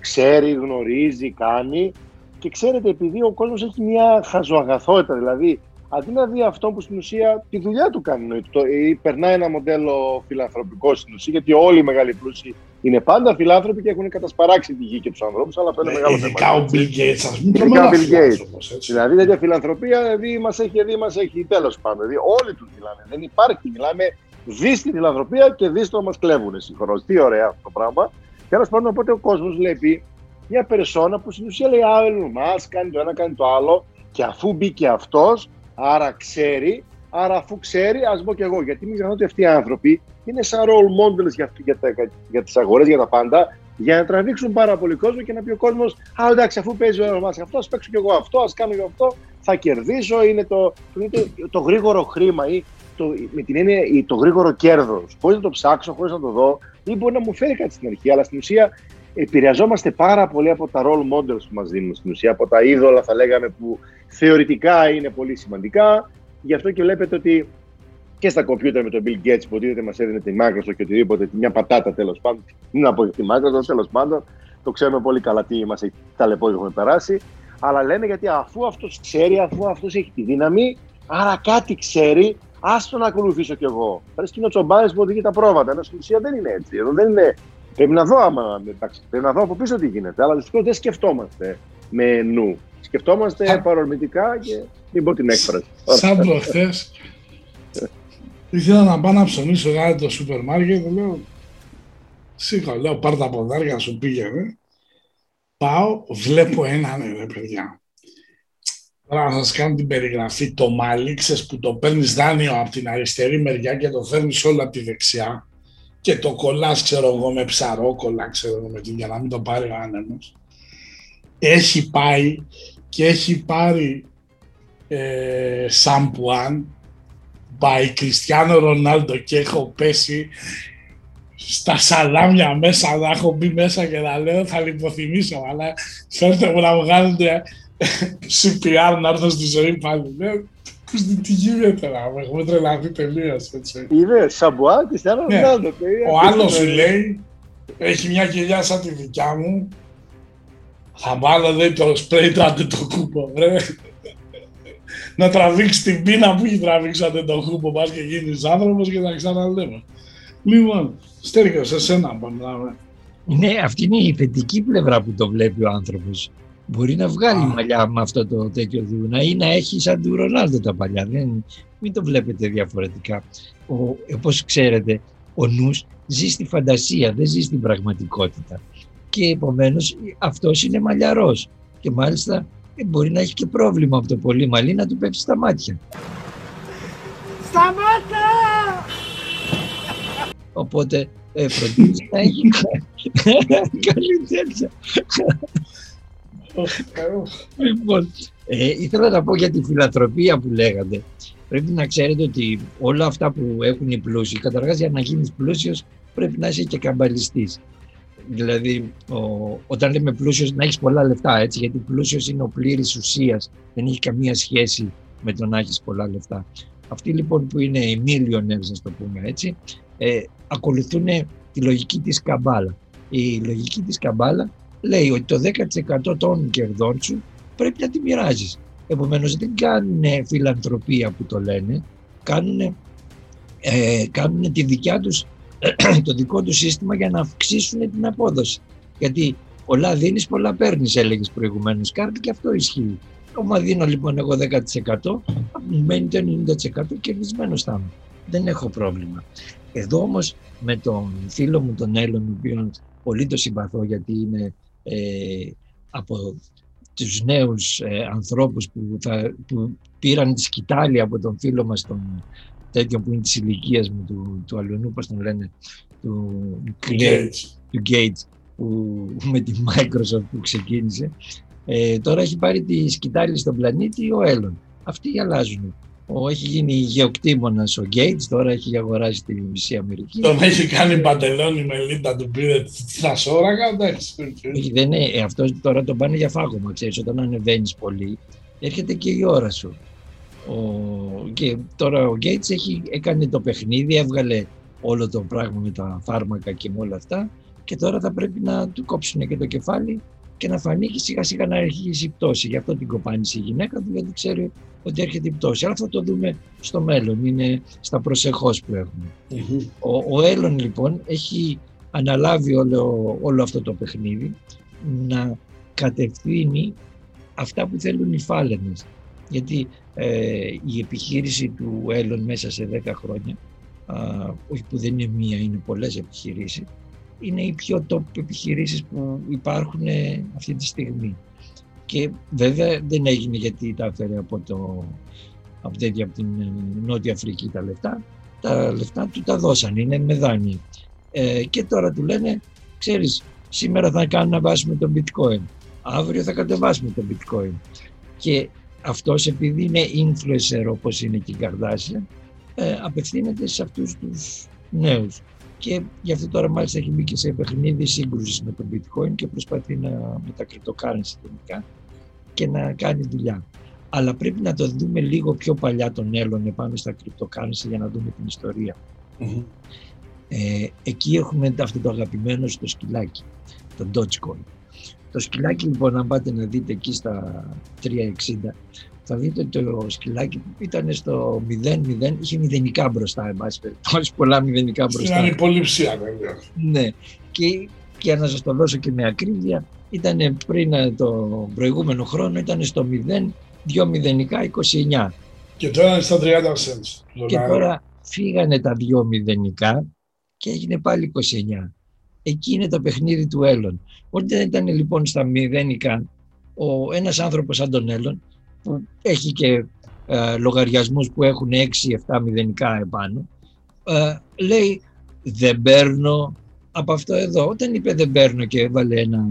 ξέρει, γνωρίζει, κάνει. Και ξέρετε, επειδή ο κόσμος έχει μια χαζοαγαθότητα, δηλαδή αντί να δει αυτό που στην ουσία τη δουλειά του κάνει, ή περνάει ένα μοντέλο φιλανθρωπικό στην ουσία, γιατί όλοι οι μεγάλοι πλούσιοι Είναι πάντα φιλάνθρωποι και έχουν κατασπαράξει τη γη και τους ανθρώπους, αλλά αυτό είναι Ε, μεγάλο ειδικά θέμα. ο Bill Gates, ας πούμε, Ειδικά τρομερά ο Bill Gates. φιλάνθρωπος, έτσι. Δηλαδή τέτοια φιλανθρωπία δηλαδή, μας έχει δει, μας έχει τέλος πάντων. Δηλαδή, όλοι του μιλάνε. Δεν υπάρχει. Μιλάμε δει τη φιλανθρωπία και δει το μας κλέβουν συγχρόνως. Τι ωραία αυτό το πράγμα. Τέλος πάντων, οπότε ο κόσμος βλέπει μια περσόνα που στην ουσία λέει Α, ο Elon Musk κάνει το ένα, κάνει το άλλο. Και αφού μπήκε αυτός, άρα ξέρει, άρα αφού ξέρει, ας πω κι εγώ. Γιατί μην ξεχνάτε ότι αυτοί οι άνθρωποι είναι σαν role models για, για, τα- για τις αγορές, για τα πάντα, για να τραβήξουν πάρα πολύ κόσμο και να πει ο κόσμος: Α, εντάξει, αφού παίζει ο Elon Musk αυτό, ας παίξω κι εγώ αυτό, ας κάνω κι αυτό, θα κερδίσω. Είναι το, το, το, το γρήγορο χρήμα ή το, με την έννοια ή το γρήγορο κέρδος. Χωρίς να το ψάξω, χωρίς να το δω, ή μπορεί να μου φέρει κάτι στην αρχή, αλλά στην ουσία επηρεαζόμαστε πάρα πολύ από τα role models που μας δίνουν στην ουσία, από τα είδωλα, θα λέγαμε, που θεωρητικά είναι πολύ σημαντικά. Γι' αυτό και βλέπετε ότι και στα κομπιούτερ με τον Bill Gates που οτιδήποτε μας έδινε τη Microsoft και οτιδήποτε, μια πατάτα τέλος πάντων. Δεν να πω για τη Microsoft, τέλος πάντων. Το ξέρουμε πολύ καλά τι μας έχει ταλαιπώρει έχουμε περάσει. Αλλά λένε γιατί αφού αυτός ξέρει, αφού αυτός έχει τη δύναμη, άρα κάτι ξέρει, άστο να ακολουθήσω κι εγώ. Πε και είναι ο τσομπάνε που οδηγεί τα πρόβατα. Ενώ στην ουσία δεν είναι έτσι. Εδώ δεν είναι. Πρέπει να δω άμα. Εντάξει, πρέπει να δω από πίσω τι γίνεται. Αλλά δυστυχώς δεν σκεφτόμαστε με νου. Σκεφτόμαστε παρορμητικά και μην πω την έκφραση. Σαν προχθές, ήθελα να πάω να ψωνίσω κάτι το σούπερ μάρκετ, λέω, σήκω, λέω, πάρ' τα ποδάρια σου πήγαινε. Πάω, βλέπω έναν, ρε παιδιά. Τώρα να σας κάνω την περιγραφή. Το μαλλί, ξέρεις, που το παίρνεις δάνειο από την αριστερή μεριά και το φέρνεις όλο από τη δεξιά και το κολλάς, ξέρω εγώ, με ψαρόκολλα, ξέρω εγώ, με την, για να μην το πάρει ο άνεμος. Έχει πάει και έχει πάρει ε, σαμπουάν by Κριστιανό Ρονάλντο και έχω πέσει στα σαλάμια μέσα, να έχω μπει μέσα και να λέω θα λιποθυμίσω, αλλά φέρτε μου να βγάλετε CPR να έρθω στη ζωή πάλι. Λέω, «Ακούστε, τι γίνεται να μου, έχουμε τρελαθεί τελείως, έτσι. Είδε, Σαμπουά, Κριστιανό Ναι. Ρονάλντο. παιδιά. Ο άλλος σου λέει, έχει μια κοιλιά σαν τη δικιά μου, θα βάλω λέει το σπρέι του αντετοκούπο, βρε. να τραβήξεις την πείνα που έχει τραβήξει ο αντετοκούπο, πας και γίνεις άνθρωπος και θα ξαναλέμε. Λοιπόν, Στέργιο, σε σένα πάμε. Ναι, αυτή είναι η θετική πλευρά που το βλέπει ο άνθρωπος. Μπορεί να βγάλει μαλλιά με αυτό το τέτοιο δούνα ή να έχει σαν του Ρονάλντο τα παλιά. Δεν, μην το βλέπετε διαφορετικά. Ο, όπως ξέρετε, ο νους ζει στη φαντασία, δεν ζει στην πραγματικότητα. Και επομένως αυτός είναι μαλλιαρός. Και μάλιστα ε, μπορεί να έχει και πρόβλημα από το πολύ μαλλί να του πέφτει στα μάτια. Σταμάτα! Οπότε ε, φροντίζει να έχει καλή τέτοια. Λοιπόν, ε, ήθελα να πω για τη φιλανθρωπία που λέγατε. Πρέπει να ξέρετε ότι όλα αυτά που έχουν οι πλούσιοι, καταρχάς για να γίνεις πλούσιος πρέπει να είσαι και καμπαλιστής. Δηλαδή, ο, όταν λέμε πλούσιος, να έχεις πολλά λεφτά, έτσι, γιατί πλούσιος είναι ο πλήρης ουσίας, δεν έχει καμία σχέση με το να έχεις πολλά λεφτά. Αυτοί λοιπόν που είναι οι millionaires, ας το πούμε έτσι, ε, ακολουθούν τη λογική της καμπάλα. Η λογική της καμπάλα λέει ότι το 10% των κερδών σου πρέπει να τη μοιράζεις. Επομένως δεν κάνουν φιλανθρωπία που το λένε, κάνουν, ε, κάνουν τη δικιά τους, το δικό τους σύστημα για να αυξήσουν την απόδοση. Γιατί πολλά δίνεις, πολλά παίρνεις, έλεγες προηγουμένως. Κάτι και αυτό ισχύει. Όμα δίνω λοιπόν εγώ 10%, μου μένει το 90% κερδισμένος θα είμαι. Δεν έχω πρόβλημα. Εδώ όμως με τον φίλο μου τον Έλλον, ο οποίον πολύ το συμπαθώ γιατί είναι ε, από τους νέους ε, ανθρώπους που, θα, που πήραν τη σκητάλη από τον φίλο μας τον τέτοιο που είναι της ηλικίας μου, του, του Αλουνού, πώς τον λένε, του, Gates. του Gates, που, με τη Microsoft που ξεκίνησε. Ε, τώρα έχει πάρει τη σκητάλη στον πλανήτη ο Έλλον. Αυτοί αλλάζουν. Ο, έχει γίνει γεωκτήμονας ο Gates, τώρα έχει αγοράσει τη μισή Αμερική. Τον έχει κάνει παντελόνι με λίτα, του πήρε τα σώρακα, εντάξει. Όχι, δεν είναι, ε, αυτός τώρα τον πάνε για φάγωμα, ξέρεις, όταν ανεβαίνεις πολύ, έρχεται και η ώρα σου. Ο, και τώρα ο Gates έχει, έκανε το παιχνίδι, έβγαλε όλο το πράγμα με τα φάρμακα και με όλα αυτά και τώρα θα πρέπει να του κόψουν και το κεφάλι και να φανεί και σιγά σιγά να αρχίσει η πτώση. Γι' αυτό την κοπάνισε η γυναίκα του, γιατί ξέρει ότι έρχεται η πτώση. Αλλά θα το δούμε στο μέλλον, είναι στα προσεχώς που έχουμε. Ο, ο Έλλον λοιπόν έχει αναλάβει όλο, όλο αυτό το παιχνίδι να κατευθύνει αυτά που θέλουν οι φάλαινες. Γιατί ε, η επιχείρηση του Έλλον μέσα σε 10 χρόνια, α, όχι που δεν είναι μία, είναι πολλές επιχειρήσεις, είναι οι πιο top επιχειρήσεις που υπάρχουν ε, αυτή τη στιγμή. Και βέβαια δεν έγινε γιατί τα έφερε από, το, από, τέτοια, από την ε, Νότια Αφρική τα λεφτά. Τα λεφτά του τα δώσαν, είναι με δάνεια. Ε, και τώρα του λένε, ξέρεις, σήμερα θα κάνουμε να βάσουμε το bitcoin. Αύριο θα κατεβάσουμε το bitcoin. Και αυτός επειδή είναι influencer όπως είναι και η Καρδάσια, ε, απευθύνεται σε αυτούς τους νέους. Και γι' αυτό τώρα μάλιστα έχει μπει και σε παιχνίδι σύγκρουσης με το bitcoin και προσπαθεί να, με τα cryptocurrency τελικά και να κάνει δουλειά. Αλλά πρέπει να το δούμε λίγο πιο παλιά τον Έλλον πάνω στα cryptocurrency για να δούμε την ιστορια Ε, εκεί έχουμε αυτό το αγαπημένο στο σκυλάκι, το Dogecoin. Το σκυλάκι λοιπόν, αν πάτε να δείτε εκεί στα 360, θα δείτε το σκυλάκι που ήταν στο 0-0, είχε μηδενικά μπροστά, εν πάση περιπτώσει, πολλά μηδενικά μπροστά. Στην ανυποληψία βέβαια. Ναι, και για να σας το δώσω και με ακρίβεια, ήταν πριν το προηγούμενο χρόνο, ήταν στο 0, 2 μηδενικά 29. Και τώρα είναι στα 30 cents. Και τώρα φύγανε τα 2 μηδενικά και έγινε πάλι 29. Εκεί είναι το παιχνίδι του Έλλον. Όταν ήταν λοιπόν στα μηδενικά, ο ένας άνθρωπος σαν τον Έλλον, που έχει και ε, λογαριασμούς που έχουν 6-7 μηδενικά επάνω, ε, λέει δεν παίρνω από αυτό εδώ. Όταν είπε δεν παίρνω και έβαλε ένα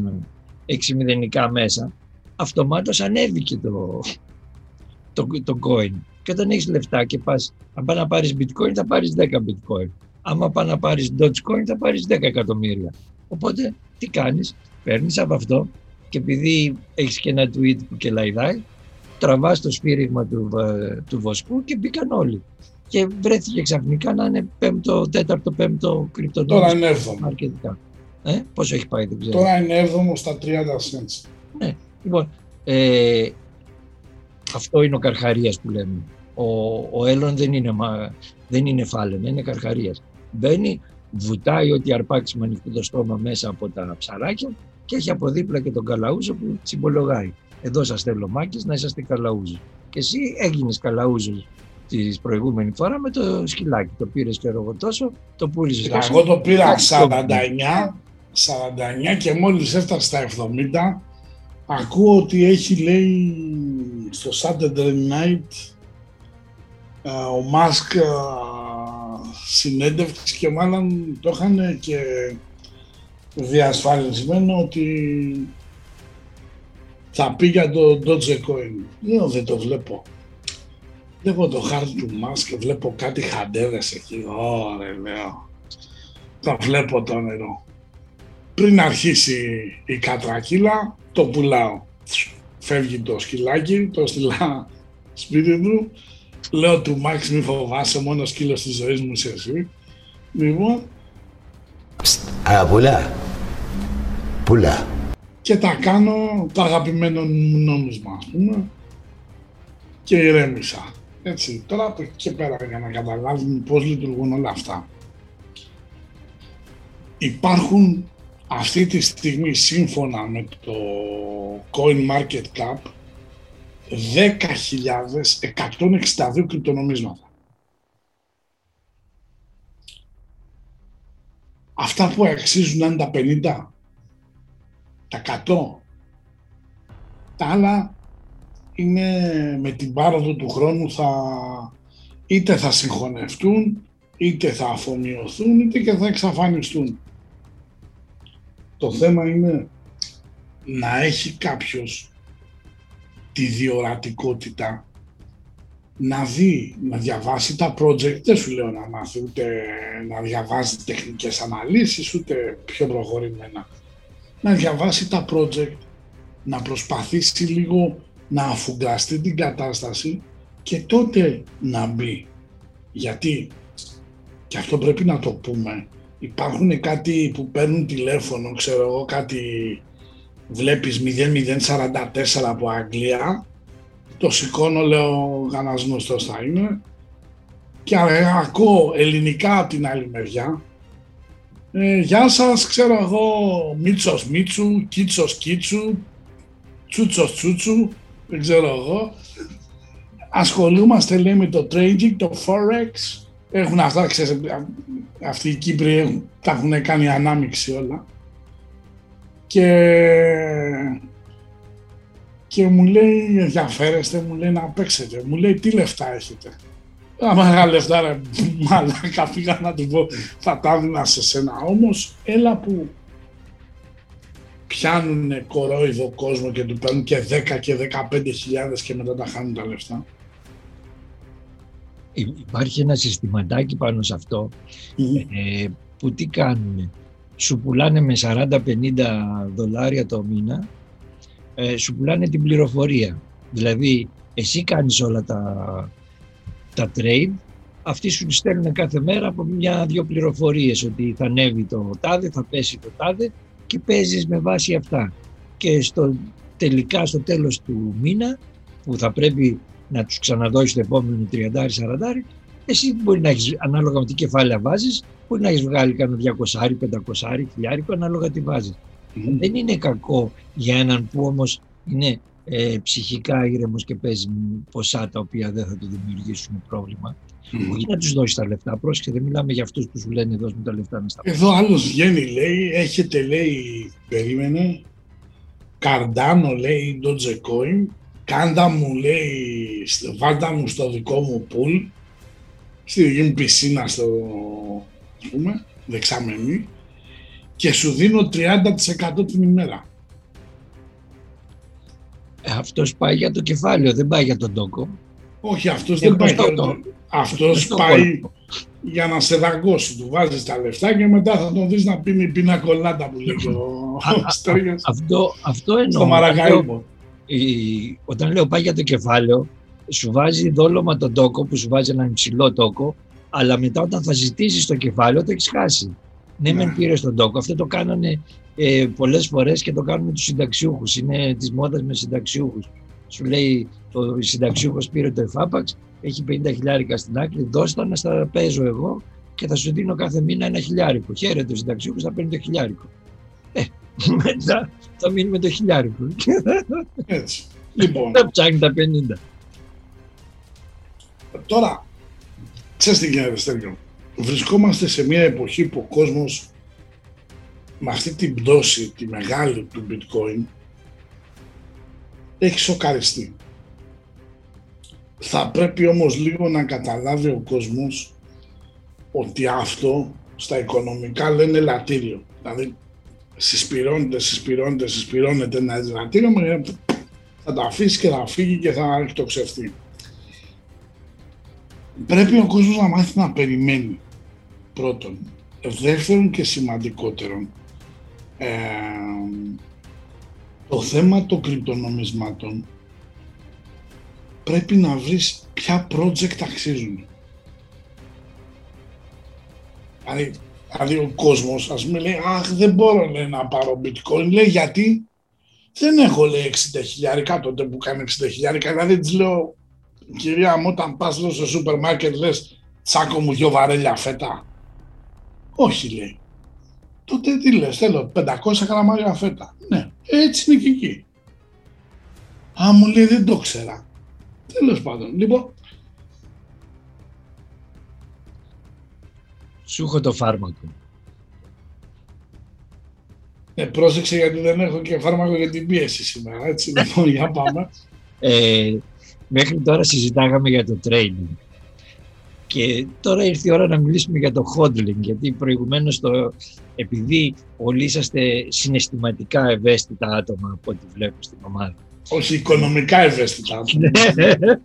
6 μηδενικά μέσα, αυτομάτως ανέβηκε το, το, το coin. Και όταν έχεις λεφτά και πας, αν πας να πάρεις bitcoin θα πάρεις 10 bitcoin. Άμα πας να πάρεις dogecoin θα πάρεις 10 εκατομμύρια. Οπότε τι κάνεις, παίρνεις από αυτό και επειδή έχεις και ένα tweet που και λαϊδάει, τραβάς το σφύριγμα του, ε, του βοσκού και μπήκαν όλοι. Και βρέθηκε ξαφνικά να είναι πέμπτο, τέταρτο, πέμπτο κρυπτονόμισμα. Τώρα είναι έβδομο. Αρκετικά. Ε, πόσο έχει πάει, δεν ξέρω. Τώρα είναι έβδομο στα 30 cents. Ναι, λοιπόν, ε, αυτό είναι ο Καρχαρίας που λέμε. Ο, ο Έλλον δεν είναι, μα, δεν είναι φάλαινα, είναι Καρχαρίας. Μπαίνει, βουτάει ό,τι αρπάξει με ανοιχτό το στόμα μέσα από τα ψαράκια και έχει από δίπλα και τον καλαούζο που τσιμπολογάει. Εδώ σας θέλω μάκης να είσαστε καλαούζοι. Και εσύ έγινες καλαούζος της προηγούμενη φορά με το σκυλάκι. Το πήρες και εγώ τόσο, το πούλησες. Εγώ το πήρα 49, 49 και μόλις έφτασε στα 70 ακούω ότι έχει λέει στο Saturday Night ε, ο Μάσκ ε, συνέντευξη και μάλλον το είχαν και διασφαλισμένο ότι θα πει για το Dogecoin. Λέω δεν το βλέπω. Βλέπω το χάρτη του Μάσκ και βλέπω κάτι χαντέδες εκεί. Ωραία, λέω. Θα βλέπω το νερό. Πριν αρχίσει η κατρακύλα, το πουλάω. Φεύγει το σκυλάκι, το στείλα σπίτι του. Λέω του Μάξ μη φοβάσαι, μόνος σκύλος της ζωής μου είσαι εσύ. Λοιπόν. Α, πουλά. Πουλά. Και τα κάνω το αγαπημένο μου νόμισμα, ας πούμε. Και ηρέμησα. Έτσι, τώρα από εκεί και πέρα για να καταλάβουμε πώς λειτουργούν όλα αυτά. Υπάρχουν αυτή τη στιγμή σύμφωνα με το Coin Market Cap 10.162 κρυπτονομίσματα. Αυτά που αξίζουν είναι τα 50, τα 100, τα άλλα είναι με την πάροδο του χρόνου θα είτε θα συγχωνευτούν, είτε θα αφομοιωθούν, είτε και θα εξαφανιστούν. Το θέμα είναι να έχει κάποιος τη διορατικότητα να δει, να διαβάσει τα project, δεν σου λέω να μάθει ούτε να διαβάζει τεχνικές αναλύσεις, ούτε πιο προχωρημένα. Να διαβάσει τα project, να προσπαθήσει λίγο να αφουγκραστεί την κατάσταση και τότε να μπει. Γιατί, και αυτό πρέπει να το πούμε, υπάρχουν κάτι που παίρνουν τηλέφωνο, ξέρω εγώ, κάτι βλέπεις 0044 από Αγγλία, το σηκώνω, λέω, κανένας γνωστός θα είναι, και ακούω ελληνικά από την άλλη μεριά, Ε, γεια σας, ξέρω εγώ, Μίτσος Μίτσου, Κίτσος Κίτσου, Τσούτσος Τσούτσου, δεν ξέρω εγώ. Ασχολούμαστε, λέει, με το trading, το forex. Έχουν αυτά, ξέρεις, αυτοί οι Κύπροι έχουν- τα έχουν κάνει ανάμειξη όλα. Και, και μου λέει, ενδιαφέρεστε, μου λέει να παίξετε. Μου λέει, τι λεφτά έχετε; Άμα μεγάλα λεφτά, ρε, μαλάκα, πήγα να του πω, θα τα έδινα σε σένα. Όμως, έλα που πιάνουν κορόιδο κόσμο και του παίρνουν και 10 και 15 χιλιάδες και μετά τα χάνουν τα λεφτά. Υ- Υπάρχει ένα συστηματάκι πάνω σε αυτό ε, που τι κάνουν. Σου πουλάνε με 40-50 δολάρια το μήνα, ε, σου πουλάνε την πληροφορία. Δηλαδή, εσύ κάνεις όλα τα, τα trade, αυτοί σου στέλνουν κάθε μέρα από μια-δυο πληροφορίες ότι θα ανέβει το τάδε, θα πέσει το τάδε και παίζεις με βάση αυτά. Και στο, τελικά στο τέλος του μήνα που θα πρέπει να τους ξαναδώσεις το επόμενο 30-40, εσύ μπορεί να έχεις, ανάλογα με τι κεφάλαια βάζεις, μπορεί να έχεις βγάλει κανένα 200, 500, χιλιάρικο, ανάλογα τι βάζεις. Δεν είναι κακό για έναν που όμως είναι ε, ψυχικά ήρεμος και παίζει ποσά τα οποία δεν θα του δημιουργήσουν πρόβλημα. Όχι να τους δώσεις τα λεφτά, πρόσεχε, δεν μιλάμε για αυτούς που σου λένε δώσ' μου τα λεφτά να στα Εδώ άλλος βγαίνει, λέει, έχετε, λέει, περίμενε, Καρντάνο, λέει, Dogecoin, κάντα μου, λέει, στο- βάλτα μου στο δικό μου pool, στη δική μου πισίνα στο, ας πούμε, δεξαμενή, και σου δίνω 30% την ημέρα. Ε, αυτός πάει για το κεφάλαιο, δεν πάει για τον τόκο. Όχι, αυτός Ε, δεν πάει. γνωστό για- το. Αυτός Γνωστό πάει κόλπο. για να σε δαγκώσει. Του βάζεις τα λεφτά και μετά θα τον δεις να πίνει πίνα κολάτα που λέει και ο Στέργας. Αυτό, αυτό εννοώ. Στο Μαρακαΐμο. Η- όταν λέω πάει για το κεφάλαιο, σου βάζει δόλωμα τον τόκο που σου βάζει έναν υψηλό τόκο, αλλά μετά όταν θα ζητήσεις το κεφάλαιο το έχεις χάσει. Ναι, μεν πήρε τον τόκο. Αυτό το κάνανε ε, πολλές φορές και το κάνουν με τους συνταξιούχους. Είναι της μόδας με συνταξιούχους. Σου λέει το συνταξιούχος πήρε το εφάπαξ, έχει 50 χιλιάρικα στην άκρη, δώσ' το να στα παίζω εγώ και θα σου δίνω κάθε μήνα ένα χιλιάρικο. Χαίρεται ο συνταξιούχος, θα παίρνει το χιλιάρικο. Ε, μετά θα μείνει με το χιλιάρικο. Έτσι. Λοιπόν, Θα ψάχνει τα 50. τώρα, ξέρεις τι γίνεται Στέργιο. Βρισκόμαστε σε μια εποχή που ο κόσμος με αυτή την πτώση, τη μεγάλη του bitcoin, έχει σοκαριστεί. Θα πρέπει όμως λίγο να καταλάβει ο κόσμος ότι αυτό στα οικονομικά λένε ελαττήριο. Δηλαδή συσπηρώνεται, συσπηρώνεται, συσπηρώνεται ένα ελαττήριο με- θα τα αφήσει και θα φύγει και θα εκτοξευτεί. Πρέπει ο κόσμος να μάθει να περιμένει πρώτον. Δεύτερον και σημαντικότερον, ε, το θέμα των κρυπτονομισμάτων πρέπει να βρεις ποια project αξίζουν. Δηλαδή, δηλαδή ο κόσμος ας πούμε λέει «Αχ, δεν μπορώ λέει, να πάρω bitcoin». Λέει «Γιατί» δεν έχω λέει 60 χιλιάρικα τότε που κάνει 60 χιλιάρικα. Δηλαδή της λέω «Κυρία μου, όταν πας λέω, στο σούπερ μάρκετ λες «Τσάκο μου δυο βαρέλια φέτα». Όχι λέει. Τότε τι λες, θέλω 500 γραμμάρια φέτα. Ναι, έτσι είναι και εκεί. Α, μου λέει δεν το ξέρα. Τέλος πάντων. Λοιπόν, Σου έχω το φάρμακο. ε, πρόσεξε γιατί δεν έχω και φάρμακο για την πίεση σήμερα. Έτσι, λοιπόν, για πάμε. Ε, μέχρι τώρα συζητάγαμε για το trading. Και τώρα ήρθε η ώρα να μιλήσουμε για το hodling, γιατί προηγουμένως το, επειδή όλοι είσαστε συναισθηματικά ευαίσθητα άτομα από ό,τι βλέπω στην ομάδα. Όχι οικονομικά ευαίσθητα. άτομα.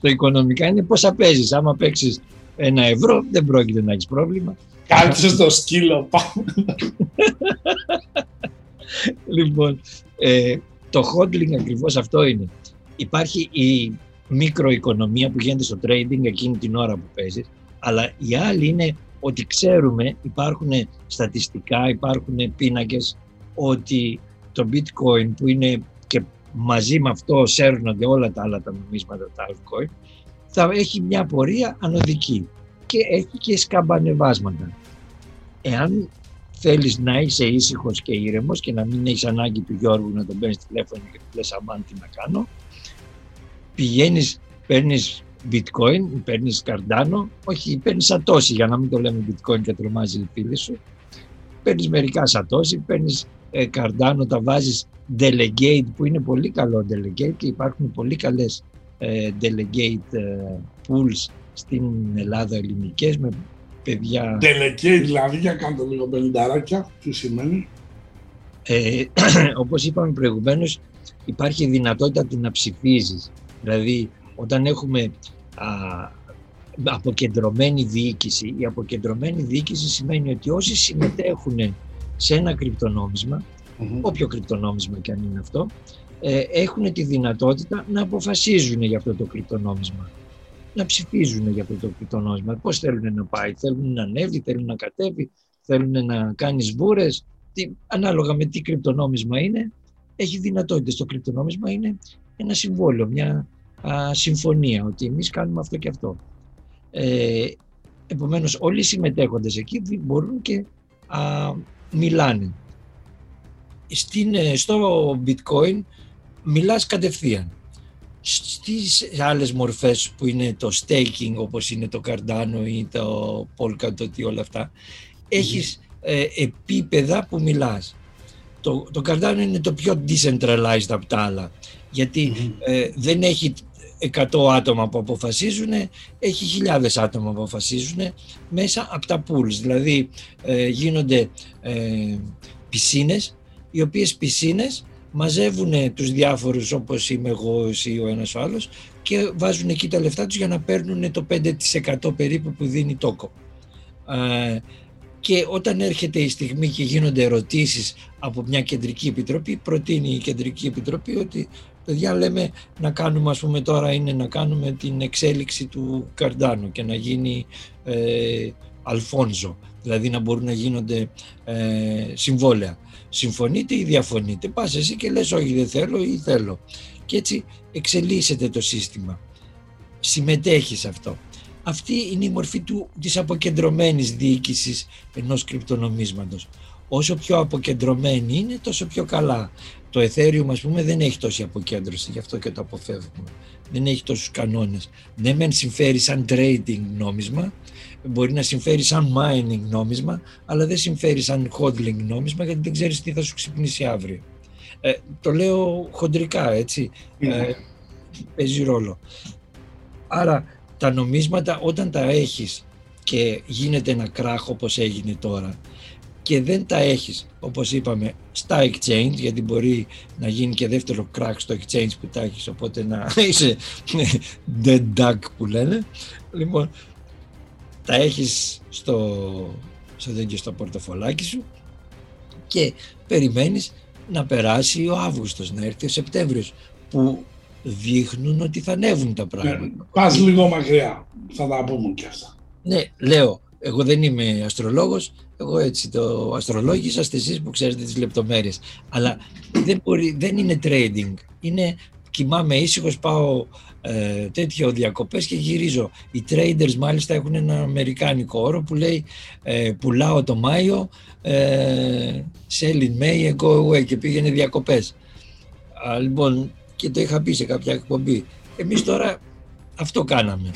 το οικονομικά είναι πόσα παίζεις. Άμα παίξεις ένα ευρώ δεν πρόκειται να έχεις πρόβλημα. Κάτσε στο σκύλο, πάμε. Λοιπόν, ε, το hodling ακριβώς αυτό είναι. Υπάρχει η μικροοικονομία που γίνεται στο trading εκείνη την ώρα που παίζεις, αλλά η άλλη είναι ότι ξέρουμε, υπάρχουν στατιστικά, υπάρχουν πίνακες, ότι το bitcoin που είναι και μαζί με αυτό σέρνονται όλα τα άλλα τα νομίσματα, τα altcoin, θα έχει μια πορεία ανωδική και έχει και σκαμπανεβάσματα. εάν θέλεις να είσαι ήσυχος και ήρεμος και να μην έχεις ανάγκη του Γιώργου να τον παίρνεις τηλέφωνο και του λες αμάν τι να κάνω, πηγαίνεις, παίρνεις bitcoin, παίρνεις καρντάνο, όχι παίρνεις σατόση για να μην το λέμε bitcoin και τρομάζει η φίλη σου, παίρνεις μερικά σατόση, παίρνεις ε, καρντάνο, τα βάζεις delegate που είναι πολύ καλό delegate και υπάρχουν πολύ καλές ε, delegate ε, pools στην Ελλάδα ελληνικές με παιδιά... Delegate δηλαδή, για κάντε λίγο πενινταράκια, τι σημαίνει; Ε, όπως είπαμε προηγουμένως, υπάρχει δυνατότητα του να ψηφίζεις. Δηλαδή, όταν έχουμε α, αποκεντρωμένη διοίκηση, η αποκεντρωμένη διοίκηση σημαίνει ότι όσοι συμμετέχουν σε ένα κρυπτονόμισμα, όποιο κρυπτονόμισμα και αν είναι αυτό, ε, έχουν τη δυνατότητα να αποφασίζουν για αυτό το κρυπτονόμισμα. Να ψηφίζουν για αυτό το κρυπτονόμισμα. Πώς θέλουν να πάει, θέλουν να ανέβει, θέλουν να κατέβει, θέλουν να κάνει σβούρες. Τι, ανάλογα με τι κρυπτονόμισμα είναι, έχει δυνατότητες. Το κρυπτονόμισμα είναι ένα συμβόλαιο, μια α, συμφωνία, ότι εμείς κάνουμε αυτό και αυτό. Ε, επομένως, όλοι οι συμμετέχοντες εκεί μπορούν και α, μιλάνε. Στην, ε, στο bitcoin μιλάς κατευθείαν. Στις άλλες μορφές που είναι το staking όπως είναι το Cardano ή το Polkadot ή όλα αυτά έχεις ε, επίπεδα που μιλάς. Το, το Cardano είναι το πιο decentralized από τα άλλα γιατί ε, δεν έχει 100 άτομα που αποφασίζουν, έχει χιλιάδες άτομα που αποφασίζουν μέσα από τα pools. Δηλαδή ε, γίνονται ε, πισίνες, οι οποίες πισίνες μαζεύουν τους διάφορους όπως είμαι εγώ ή ο ένας ο άλλος και βάζουν εκεί τα λεφτά τους για να παίρνουν το 5% περίπου που δίνει τόκο. Ε, και όταν έρχεται η στιγμή και γίνονται ερωτήσεις από μια κεντρική επιτροπή, προτείνει η κεντρική επιτροπή ότι παιδιά λέμε να κάνουμε ας πούμε τώρα είναι να κάνουμε την εξέλιξη του Καρντάνου και να γίνει ε, Αλφόνζο, δηλαδή να μπορούν να γίνονται ε, συμβόλαια. Συμφωνείτε ή διαφωνείτε, πας εσύ και λες όχι δεν θέλω ή θέλω. Και έτσι εξελίσσεται το σύστημα. Συμμετέχεις σε αυτό. Αυτή είναι η μορφή του, της αποκεντρωμένης διοίκησης ενός κρυπτονομίσματος. Όσο πιο αποκεντρωμένη είναι, τόσο πιο καλά. Το Ethereum, ας πούμε, δεν έχει τόση αποκέντρωση, γι' αυτό και το αποφεύγουμε. Δεν έχει τόσους κανόνες. Ναι, μεν συμφέρει σαν trading νόμισμα, μπορεί να συμφέρει σαν mining νόμισμα, αλλά δεν συμφέρει σαν hodling νόμισμα, γιατί δεν ξέρεις τι θα σου ξυπνήσει αύριο. Ε, το λέω χοντρικά, έτσι. Ε, παίζει ρόλο. Άρα, τα νομίσματα όταν τα έχεις και γίνεται ένα κράχ όπως έγινε τώρα, και δεν τα έχεις όπως είπαμε στα exchange γιατί μπορεί να γίνει και δεύτερο crack στο exchange που τα έχεις οπότε να είσαι dead duck που λένε. Λοιπόν τα έχεις στο, στο, στο πορτοφολάκι σου και περιμένεις να περάσει ο Αύγουστος, να έρθει ο Σεπτέμβριος που δείχνουν ότι θα ανέβουν τα πράγματα. Ναι, πας λίγο μακριά, θα τα πούμε και αυτά. Ναι, λέω, εγώ δεν είμαι αστρολόγος, εγώ έτσι το αστρολόγησα, είστε εσείς που ξέρετε τις λεπτομέρειες. Αλλά δεν, μπορεί, δεν είναι trading. Είναι κοιμάμαι ήσυχος, πάω ε, τέτοιο διακοπές και γυρίζω. Οι traders μάλιστα έχουν ένα αμερικάνικο όρο που λέει ε, πουλάω το Μάιο, ε, sell in May and go away και πήγαινε διακοπές. Α, λοιπόν, και το είχα πει σε κάποια εκπομπή. Εμείς τώρα αυτό κάναμε.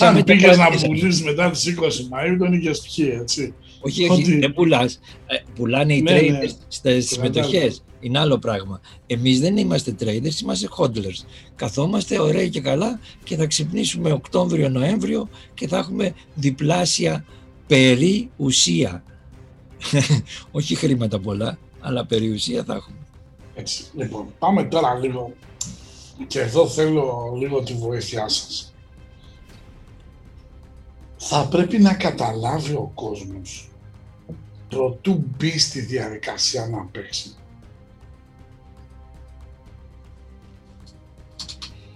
Αν πήγες να πουλήσεις μετά τις 20 Μαΐου, τον είχες πιει, έτσι. Όχι, όχι, ότι... δεν πουλάς. Ε, πουλάνε οι ναι, traders ναι. στις μετοχέ. Είναι άλλο πράγμα. Εμείς δεν είμαστε traders, είμαστε hodlers. Καθόμαστε ωραία και καλά και θα ξυπνήσουμε Οκτώβριο-Νοέμβριο και θα έχουμε διπλάσια περιουσία. όχι χρήματα πολλά, αλλά περιουσία θα έχουμε. Έτσι. Λοιπόν, πάμε τώρα λίγο και εδώ θέλω λίγο τη βοήθειά σας. Θα πρέπει να καταλάβει ο κόσμος προτού μπει στη διαδικασία να παίξει.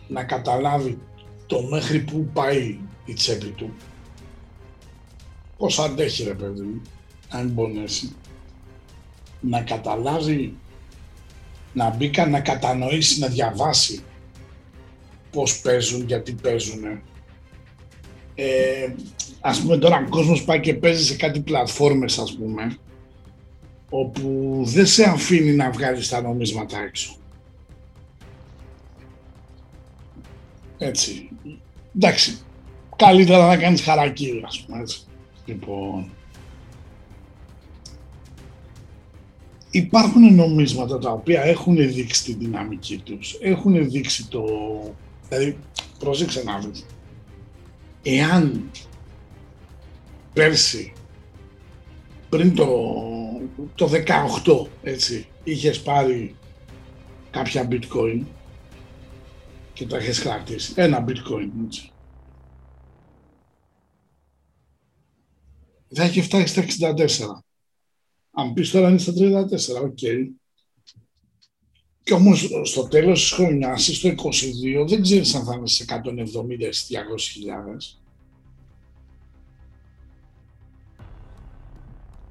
Να καταλάβει το μέχρι που πάει η τσέπη του. Πώς αντέχει ρε παιδί μου, αν πονέσει. Να καταλάβει, να μπει να κατανοήσει, να διαβάσει πώς παίζουν, γιατί παίζουν Ε, ας πούμε τώρα ο κόσμος πάει και παίζει σε κάτι πλατφόρμες ας πούμε όπου δεν σε αφήνει να βγάλεις τα νομίσματα έξω. Έτσι. Εντάξει. Καλύτερα να κάνεις χαρακτήρα, ας πούμε, έτσι. Λοιπόν, υπάρχουν νομίσματα τα οποία έχουν δείξει τη δυναμική τους, έχουν δείξει το... Δηλαδή, πρόσεξε να δεις. Εάν πέρσι, πριν το, το 18, έτσι, είχες πάρει κάποια bitcoin και τα έχεις κρατήσει, ένα bitcoin, έτσι, θα έχει φτάσει στα 64. Αν πεις τώρα είναι στα 34, OK. Okay. Και όμως στο τέλος της χρονιάς, στο 22, δεν ξέρεις αν θα είναι σε 170 ή 200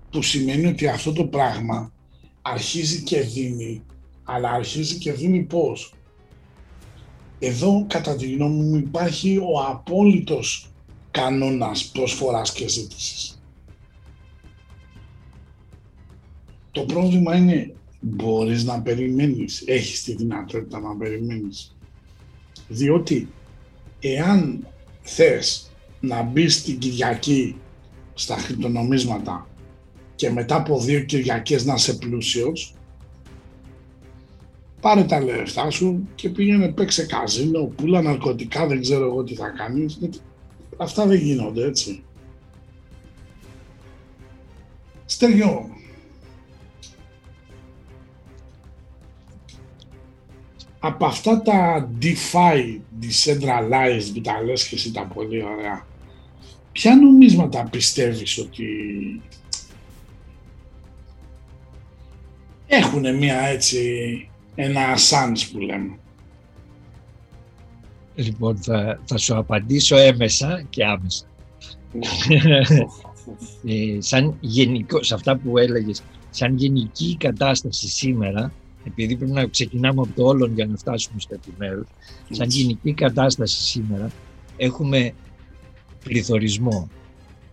Που σημαίνει ότι αυτό το πράγμα αρχίζει και δίνει, αλλά αρχίζει και δίνει πώς. Εδώ, κατά τη γνώμη μου, υπάρχει ο απόλυτος κανόνας προσφοράς και ζήτησης. Το πρόβλημα είναι μπορείς να περιμένεις, έχεις τη δυνατότητα να περιμένεις. Διότι εάν θες να μπεις την Κυριακή στα χρυπτονομίσματα και μετά από δύο Κυριακές να είσαι πλούσιος, πάρε τα λεφτά σου και πήγαινε παίξε καζίνο, πουλά ναρκωτικά, δεν ξέρω εγώ τι θα κάνεις. Αυτά δεν γίνονται έτσι. Στέργιο, από αυτά τα DeFi, decentralized που τα λες και εσύ τα πολύ ωραία, ποια νομίσματα πιστεύεις ότι έχουν μια έτσι, ένα sans που λέμε; Λοιπόν, θα, θα σου απαντήσω έμεσα και άμεσα. ε, σαν γενικό, σε αυτά που έλεγες, σαν γενική κατάσταση σήμερα, επειδή πρέπει να ξεκινάμε από το όλον για να φτάσουμε στο επιμέρους, σαν γενική κατάσταση σήμερα έχουμε πληθωρισμό.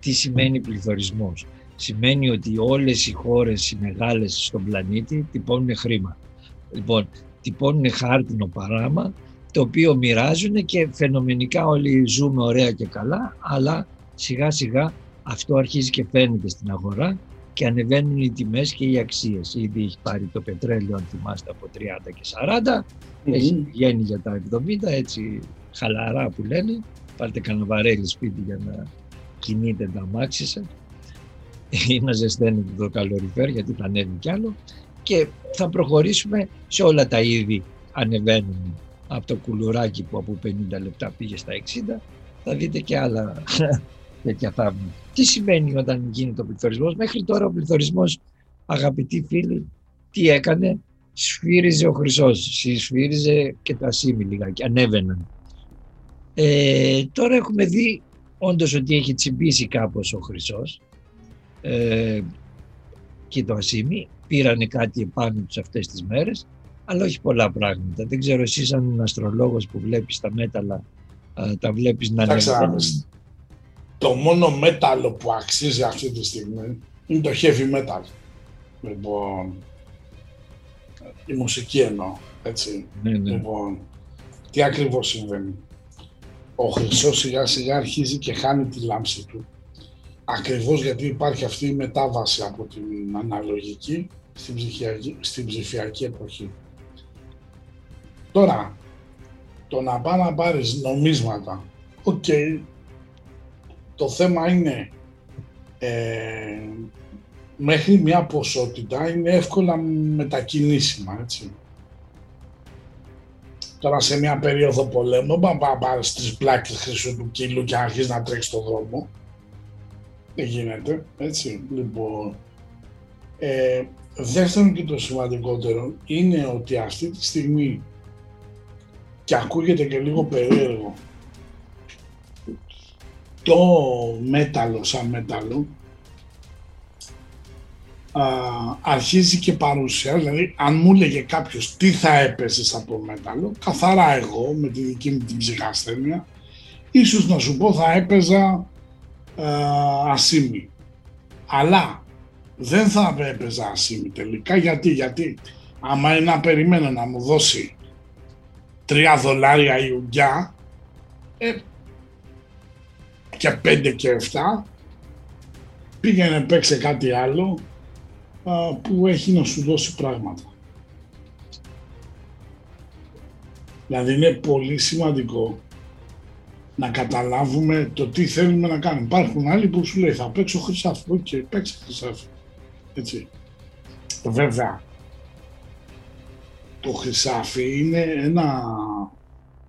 Τι σημαίνει πληθωρισμός; Σημαίνει ότι όλες οι χώρες οι μεγάλες στον πλανήτη τυπώνουν χρήμα. Λοιπόν, τυπώνουν χάρτινο παράμα, το οποίο μοιράζουν και φαινομενικά όλοι ζούμε ωραία και καλά, αλλά σιγά σιγά αυτό αρχίζει και φαίνεται στην αγορά και ανεβαίνουν οι τιμές και οι αξίες. Ήδη έχει πάρει το πετρέλαιο, αν θυμάστε, από 30 και 40, mm έχει βγαίνει για τα 70, έτσι χαλαρά που λένε. Πάρτε κανένα βαρέλι σπίτι για να κινείτε τα μάξι σας ή να ζεσταίνετε το καλοριφέρ γιατί θα ανέβει κι άλλο. Και θα προχωρήσουμε σε όλα τα είδη ανεβαίνουν. Από το κουλουράκι που από 50 λεπτά πήγε στα 60 θα δείτε και άλλα τέτοια θαύματα. Τι σημαίνει όταν γίνεται ο πληθωρισμός; Μέχρι τώρα ο πληθωρισμός, αγαπητοί φίλοι, τι έκανε; Σφύριζε ο χρυσός, σφύριζε και τα σήμη λιγάκι, ανέβαιναν. Ε, τώρα έχουμε δει όντως ότι έχει τσιμπήσει κάπως ο χρυσός ε, και το ασήμι. Πήρανε κάτι επάνω τους αυτές τις μέρες, αλλά όχι πολλά πράγματα. Δεν ξέρω εσύ σαν αστρολόγος που βλέπεις τα μέταλλα, τα βλέπεις να ανέβαιναν το μόνο μέταλλο που αξίζει αυτή τη στιγμή είναι το heavy metal. Λοιπόν, η μουσική εννοώ, έτσι. Ναι, ναι. Λοιπόν, τι ακριβώς συμβαίνει. Ο χρυσός σιγά σιγά αρχίζει και χάνει τη λάμψη του. Ακριβώς γιατί υπάρχει αυτή η μετάβαση από την αναλογική στην ψηφιακή, στην ψηφιακή εποχή. Τώρα, το να πάει να πάρεις νομίσματα, οκ, το θέμα είναι ε, μέχρι μια ποσότητα είναι εύκολα μετακινήσιμα, έτσι. Τώρα σε μια περίοδο πολέμου, να πάει πάρεις τρεις πλάκες χρυσού του κύλου και αρχίσει να τρέξεις στον δρόμο. Δεν γίνεται, έτσι. Λοιπόν, ε, δεύτερον και το σημαντικότερο είναι ότι αυτή τη στιγμή και ακούγεται και λίγο περίεργο το μέταλλο σαν μέταλλο α, αρχίζει και παρουσία, δηλαδή αν μου έλεγε κάποιος τι θα έπαιζες από μέταλλο, καθαρά εγώ με τη δική μου την ψυχασθένεια, ίσως να σου πω θα έπαιζα ε, ασήμι. Αλλά δεν θα έπαιζα ασήμι τελικά. Γιατί, γιατί άμα είναι να περιμένω να μου δώσει 3 δολάρια η ουγγιά ε, και 5 και 7 πήγαινε παίξε κάτι άλλο α, που έχει να σου δώσει πράγματα. Δηλαδή είναι πολύ σημαντικό να καταλάβουμε το τι θέλουμε να κάνουμε. Υπάρχουν άλλοι που σου λέει θα παίξω χρυσάφι. OK, okay, παίξε χρυσάφι. Έτσι. Βέβαια, το χρυσάφι είναι ένα,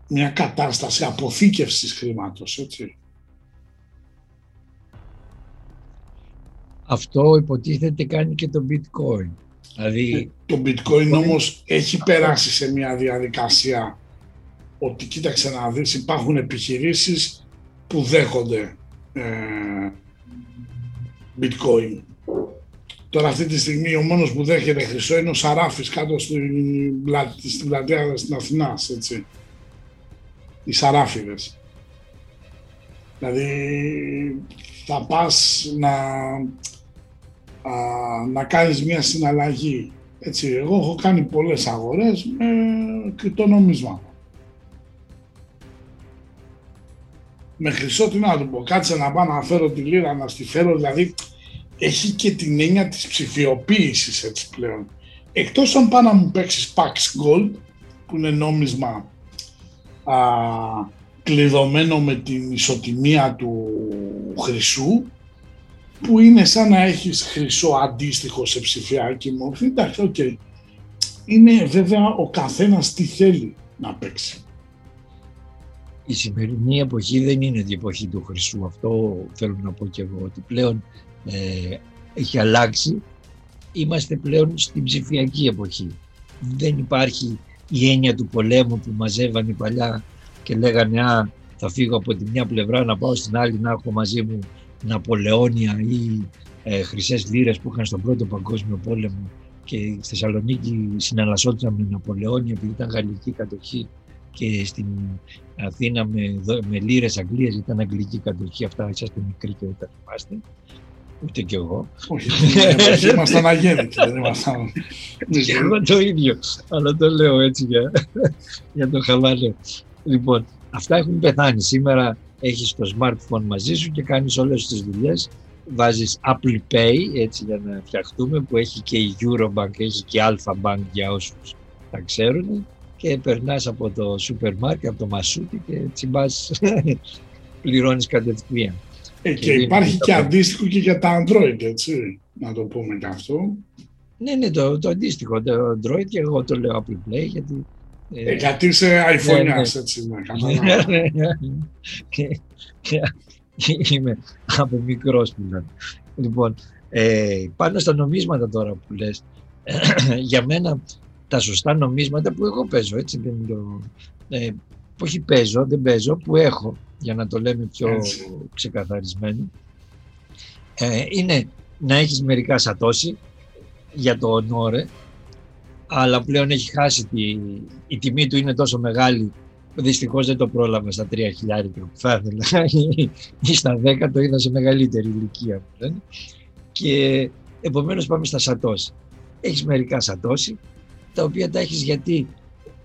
μια κατάσταση αποθήκευσης χρήματος, έτσι. Αυτό υποτίθεται κάνει και το bitcoin. Δηλαδή... Το bitcoin όμως έχει περάσει σε μια διαδικασία ότι κοίταξε να δεις υπάρχουν επιχειρήσεις που δέχονται ε, bitcoin. Τώρα αυτή τη στιγμή ο μόνος που δέχεται χρυσό είναι ο Σαράφης κάτω στην, πλα... στην πλατεία στην Αθηνά, έτσι. Οι Σαράφιδες. Δηλαδή θα πας να, α, να κάνεις μια συναλλαγή. Έτσι, εγώ έχω κάνει πολλές αγορές με κρυπτονομίσματα. Με χρυσό τι να του πω, κάτσε να πάω να φέρω τη λίρα, να στη φέρω, δηλαδή έχει και την έννοια της ψηφιοποίησης έτσι πλέον. Εκτός αν πάω να μου παίξεις Pax Gold, που είναι νόμισμα α, κλειδωμένο με την ισοτιμία του χρυσού, που είναι σαν να έχεις χρυσό αντίστοιχο σε ψηφιακή μορφή. Εντάξει, OK. Okay. Είναι βέβαια ο καθένας τι θέλει να παίξει. Η σημερινή εποχή δεν είναι η εποχή του χρυσού. Αυτό θέλω να πω και εγώ, ότι πλέον ε, έχει αλλάξει. Είμαστε πλέον στην ψηφιακή εποχή. Δεν υπάρχει η έννοια του πολέμου που μαζεύαν οι παλιά και λέγανε «Α, θα φύγω από τη μια πλευρά να πάω στην άλλη να έχω μαζί μου Ναπολεόνια ή ε, χρυσές λίρες που είχαν στον πρώτο παγκόσμιο πόλεμο και στη Θεσσαλονίκη συναλλασσόντουσαν με Ναπολεόνια επειδή ήταν γαλλική κατοχή και στην Αθήνα με, με λίρες Αγγλίας ήταν αγγλική κατοχή. Αυτά είσαστε μικροί και δεν τα θυμάστε. Ούτε κι εγώ. Όχι, ήμασταν αγέννητοι, δεν ήμασταν. Και εγώ το ίδιο, αλλά το λέω έτσι για, για το χαλάλο. Λοιπόν, αυτά έχουν πεθάνει. Σήμερα έχεις το smartphone μαζί σου και κάνεις όλες τις δουλειές. Βάζεις Apple Pay, έτσι για να φτιαχτούμε, που έχει και η Eurobank, έχει και η Alpha Bank για όσους τα ξέρουν και περνάς από το σούπερ μάρκετ, από το μασούτι και τσιμπάς, πληρώνεις κατευθείαν. Ε, και, και υπάρχει και αντίστοιχο και για τα Android, έτσι, να το πούμε και αυτό. Ναι, ναι, το, το αντίστοιχο, το Android και εγώ το λέω Apple Play γιατί... Ε, ε, γιατί είσαι iPhone, ναι, ναι. έτσι, ναι, ναι, ναι, Είμαι από μικρός που λένε. Λοιπόν, ε, πάνω στα νομίσματα τώρα που λες, για μένα τα σωστά νομίσματα που εγώ παίζω, έτσι δεν το... Ε, όχι παίζω, δεν παίζω, που έχω, για να το λέμε πιο έτσι. ξεκαθαρισμένο, ε, είναι να έχεις μερικά σατώσει για το ονόρε, αλλά πλέον έχει χάσει τη, η τιμή του είναι τόσο μεγάλη Δυστυχώς δεν το πρόλαβα στα 3 χιλιάρικα που θα ήθελα ή στα 10 το είδα σε μεγαλύτερη ηλικία που λένε. Και επομένως πάμε στα σατώσει. Έχεις μερικά σατώσει τα οποία τα έχεις γιατί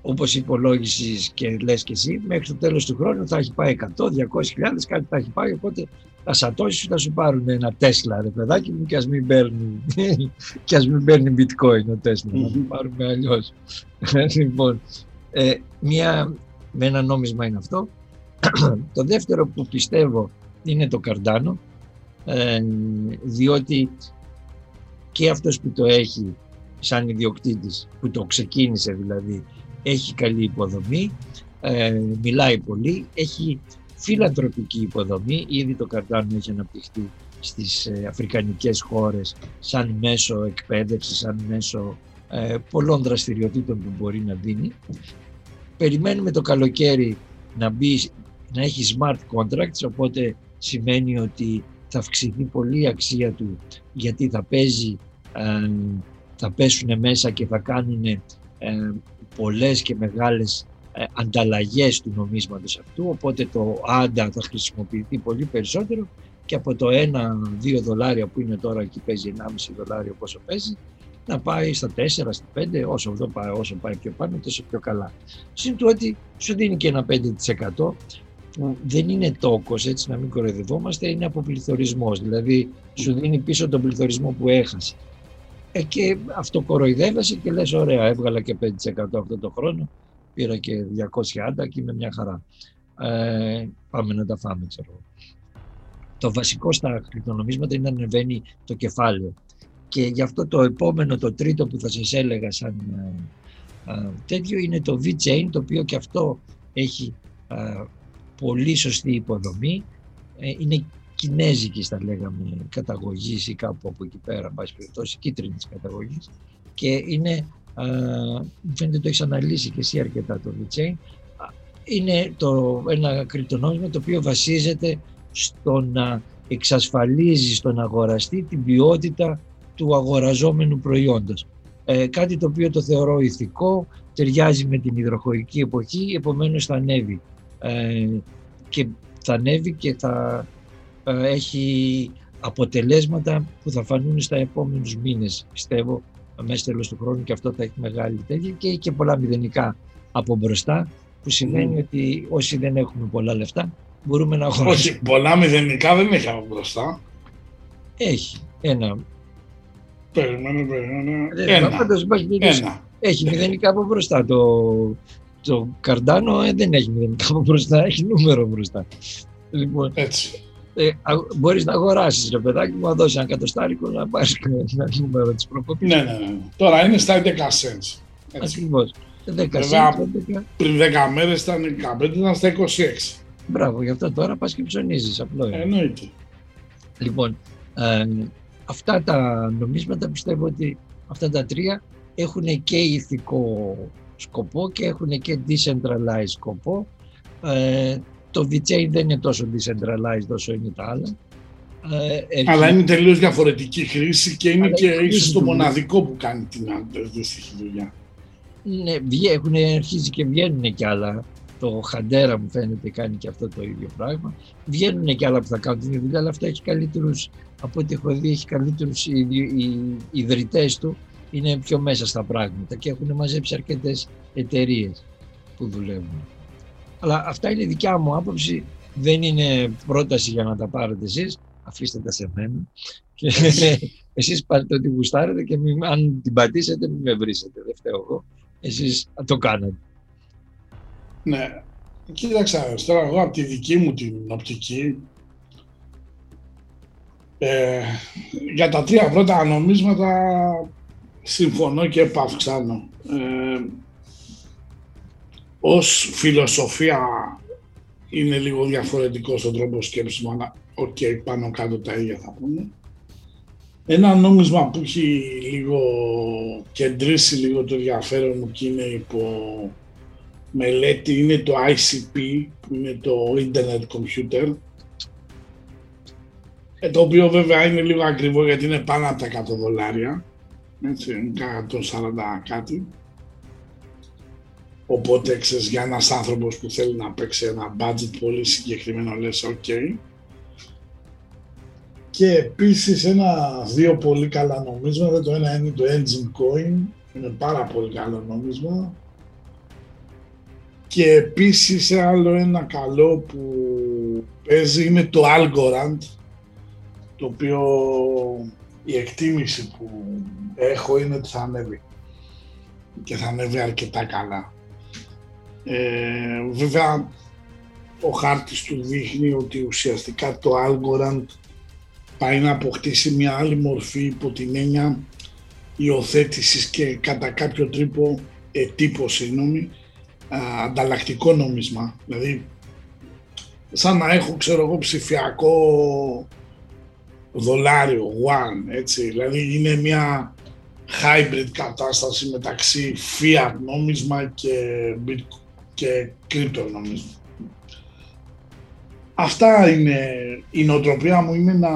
όπως υπολόγισεις και λες και εσύ, μέχρι το τέλος του χρόνου θα έχει πάει 100, 200 χιλιάδες, κάτι θα έχει πάει, οπότε τα σατώσεις σου θα σου πάρουν ένα Τέσλα, ρε παιδάκι μου, και ας μην παίρνει, και ας μην παίρνει bitcoin ο Τέσλα, να το πάρουμε αλλιώς. λοιπόν, ε, μια, με ένα νόμισμα είναι αυτό. το δεύτερο που πιστεύω είναι το καρντάνο, ε, διότι και αυτός που το έχει σαν ιδιοκτήτης που το ξεκίνησε δηλαδή έχει καλή υποδομή, ε, μιλάει πολύ, έχει φιλανθρωπική υποδομή, ήδη το Καρτάνο έχει αναπτυχθεί στις ε, αφρικανικές χώρες σαν μέσο εκπαίδευσης, σαν μέσο ε, πολλών δραστηριοτήτων που μπορεί να δίνει. Περιμένουμε το καλοκαίρι να, μπει, να έχει smart contracts, οπότε σημαίνει ότι θα αυξηθεί πολύ η αξία του γιατί θα παίζει θα πέσουν μέσα και θα κάνουν ε, πολλές και μεγάλες ε, ανταλλαγές του νομίσματος αυτού, οπότε το άντα θα χρησιμοποιηθεί πολύ περισσότερο και από το 1-2 δολάρια που είναι τώρα και παίζει 1,5 δολάριο πόσο παίζει, να πάει στα 4, στα 5, όσο, εδώ πάει, όσο πάει πιο πάνω, τόσο πιο καλά. Συν του ότι σου δίνει και ένα 5% που δεν είναι τόκος, έτσι να μην κοροϊδευόμαστε, είναι αποπληθωρισμός. Δηλαδή σου δίνει πίσω τον πληθωρισμό που έχασε. Ε, και αυτό κοροϊδεύεσαι και λες ωραία, έβγαλα και 5% αυτό το χρόνο, πήρα και 200 άντα και είμαι μια χαρά. Ε, πάμε να τα φάμε, ξέρω. Το βασικό στα κρυπτονομίσματα είναι να ανεβαίνει το κεφάλαιο. Και γι' αυτό το επόμενο, το τρίτο που θα σας έλεγα σαν ε, ε, τέτοιο είναι το V-Chain, το οποίο και αυτό έχει ε, πολύ σωστή υποδομή. είναι κινέζικη, θα λέγαμε, καταγωγής ή κάπου από εκεί πέρα, πάση περιπτώσει, κίτρινης καταγωγής. Και είναι, μου φαίνεται το έχεις αναλύσει και εσύ αρκετά το V-Chain, είναι το, ένα κρυπτονόμισμα το οποίο βασίζεται στο να εξασφαλίζει στον αγοραστή την ποιότητα του αγοραζόμενου προϊόντος. Ε, κάτι το οποίο το θεωρώ ηθικό, ταιριάζει με την υδροχωρική εποχή, επομένως θα ανέβει. Ε, και θα ανέβει και θα ε, έχει αποτελέσματα που θα φανούν στα επόμενους μήνες, πιστεύω, μέσα τέλος του χρόνου και αυτό θα έχει μεγάλη τέτοια και έχει και πολλά μηδενικά από μπροστά, που σημαίνει mm. ότι όσοι δεν έχουμε πολλά λεφτά μπορούμε να αγοράσουμε. Όχι, πολλά μηδενικά δεν έχει από μπροστά. Έχει ένα Περιμένω, περιμένω. Ένα. Ένα. Έχει μηδενικά από μπροστά. Το, το καρντάνο ε, δεν έχει μηδενικά από μπροστά, έχει νούμερο μπροστά. Λοιπόν, Έτσι. Ε, μπορείς να αγοράσεις ρε παιδάκι μου, να δώσεις ένα κατοστάρικο να πάρεις ένα νούμερο της προκοπής. Ναι, ναι, ναι. Τώρα είναι στα 11 cents. Ακριβώς. 10 Βέβαια, πριν 10 μέρες ήταν 15, ήταν στα 26. Μπράβο, γι' αυτό τώρα πας και ψωνίζεις, απλό είναι. Εννοείται. Λοιπόν, ε, αυτά τα νομίσματα πιστεύω ότι αυτά τα τρία έχουν και ηθικό σκοπό και έχουν και decentralized σκοπό. Ε, το VeChain δεν είναι τόσο decentralized όσο είναι τα άλλα. Ε, Αλλά είναι τελείως διαφορετική χρήση και είναι και ίσως το μοναδικό που κάνει την αντίστοιχη δουλειά. Ναι, έχουν αρχίσει και βγαίνουν και άλλα το Χαντέρα μου φαίνεται κάνει και αυτό το ίδιο πράγμα. Βγαίνουν και άλλα που θα κάνουν την δουλειά, αλλά αυτό έχει καλύτερους, από ό,τι έχω δει, έχει καλύτερους οι, οι, ιδρυτές του, είναι πιο μέσα στα πράγματα και έχουν μαζέψει αρκετές εταιρείες που δουλεύουν. Αλλά αυτά είναι δικιά μου άποψη, δεν είναι πρόταση για να τα πάρετε εσείς, αφήστε τα σε μένα. Και εσείς πάρετε ό,τι γουστάρετε και αν την πατήσετε μην με βρίσετε, δεν φταίω εγώ. Εσείς το κάνατε. Ναι, κοίταξα, τώρα εγώ από τη δική μου την οπτική, ε, για τα τρία πρώτα νομίσματα συμφωνώ και επαυξάνω. Ε, ως φιλοσοφία είναι λίγο διαφορετικό στον τρόπο σκέψης μου, αλλά OK, okay, πάνω κάτω τα ίδια θα πούμε. Ένα νόμισμα που έχει λίγο κεντρήσει λίγο το ενδιαφέρον μου και είναι υπό μελέτη είναι το ICP, που είναι το Internet Computer, ε, το οποίο βέβαια είναι λίγο ακριβό γιατί είναι πάνω από τα 100 δολάρια, έτσι, 140 κάτι. Οπότε ξέρεις, για ένας άνθρωπος που θέλει να παίξει ένα budget πολύ συγκεκριμένο λες ok. Και επίσης ένα δύο πολύ καλά νομίσματα, το ένα είναι το Engine Coin, είναι πάρα πολύ καλό νόμισμα, και επίσης άλλο ένα καλό που παίζει είναι το Algorand, το οποίο η εκτίμηση που έχω είναι ότι θα ανέβει και θα ανέβει αρκετά καλά. Ε, βέβαια, ο χάρτης του δείχνει ότι ουσιαστικά το Algorand πάει να αποκτήσει μια άλλη μορφή υπό την έννοια υιοθέτησης και κατά κάποιο τρόπο ετύπωση, συγγνώμη, ανταλλακτικό νόμισμα. Δηλαδή, σαν να έχω, ξέρω εγώ, ψηφιακό δολάριο, one, έτσι. Δηλαδή, είναι μια hybrid κατάσταση μεταξύ fiat νόμισμα και, και crypto νόμισμα. Αυτά είναι, η νοοτροπία μου είναι να,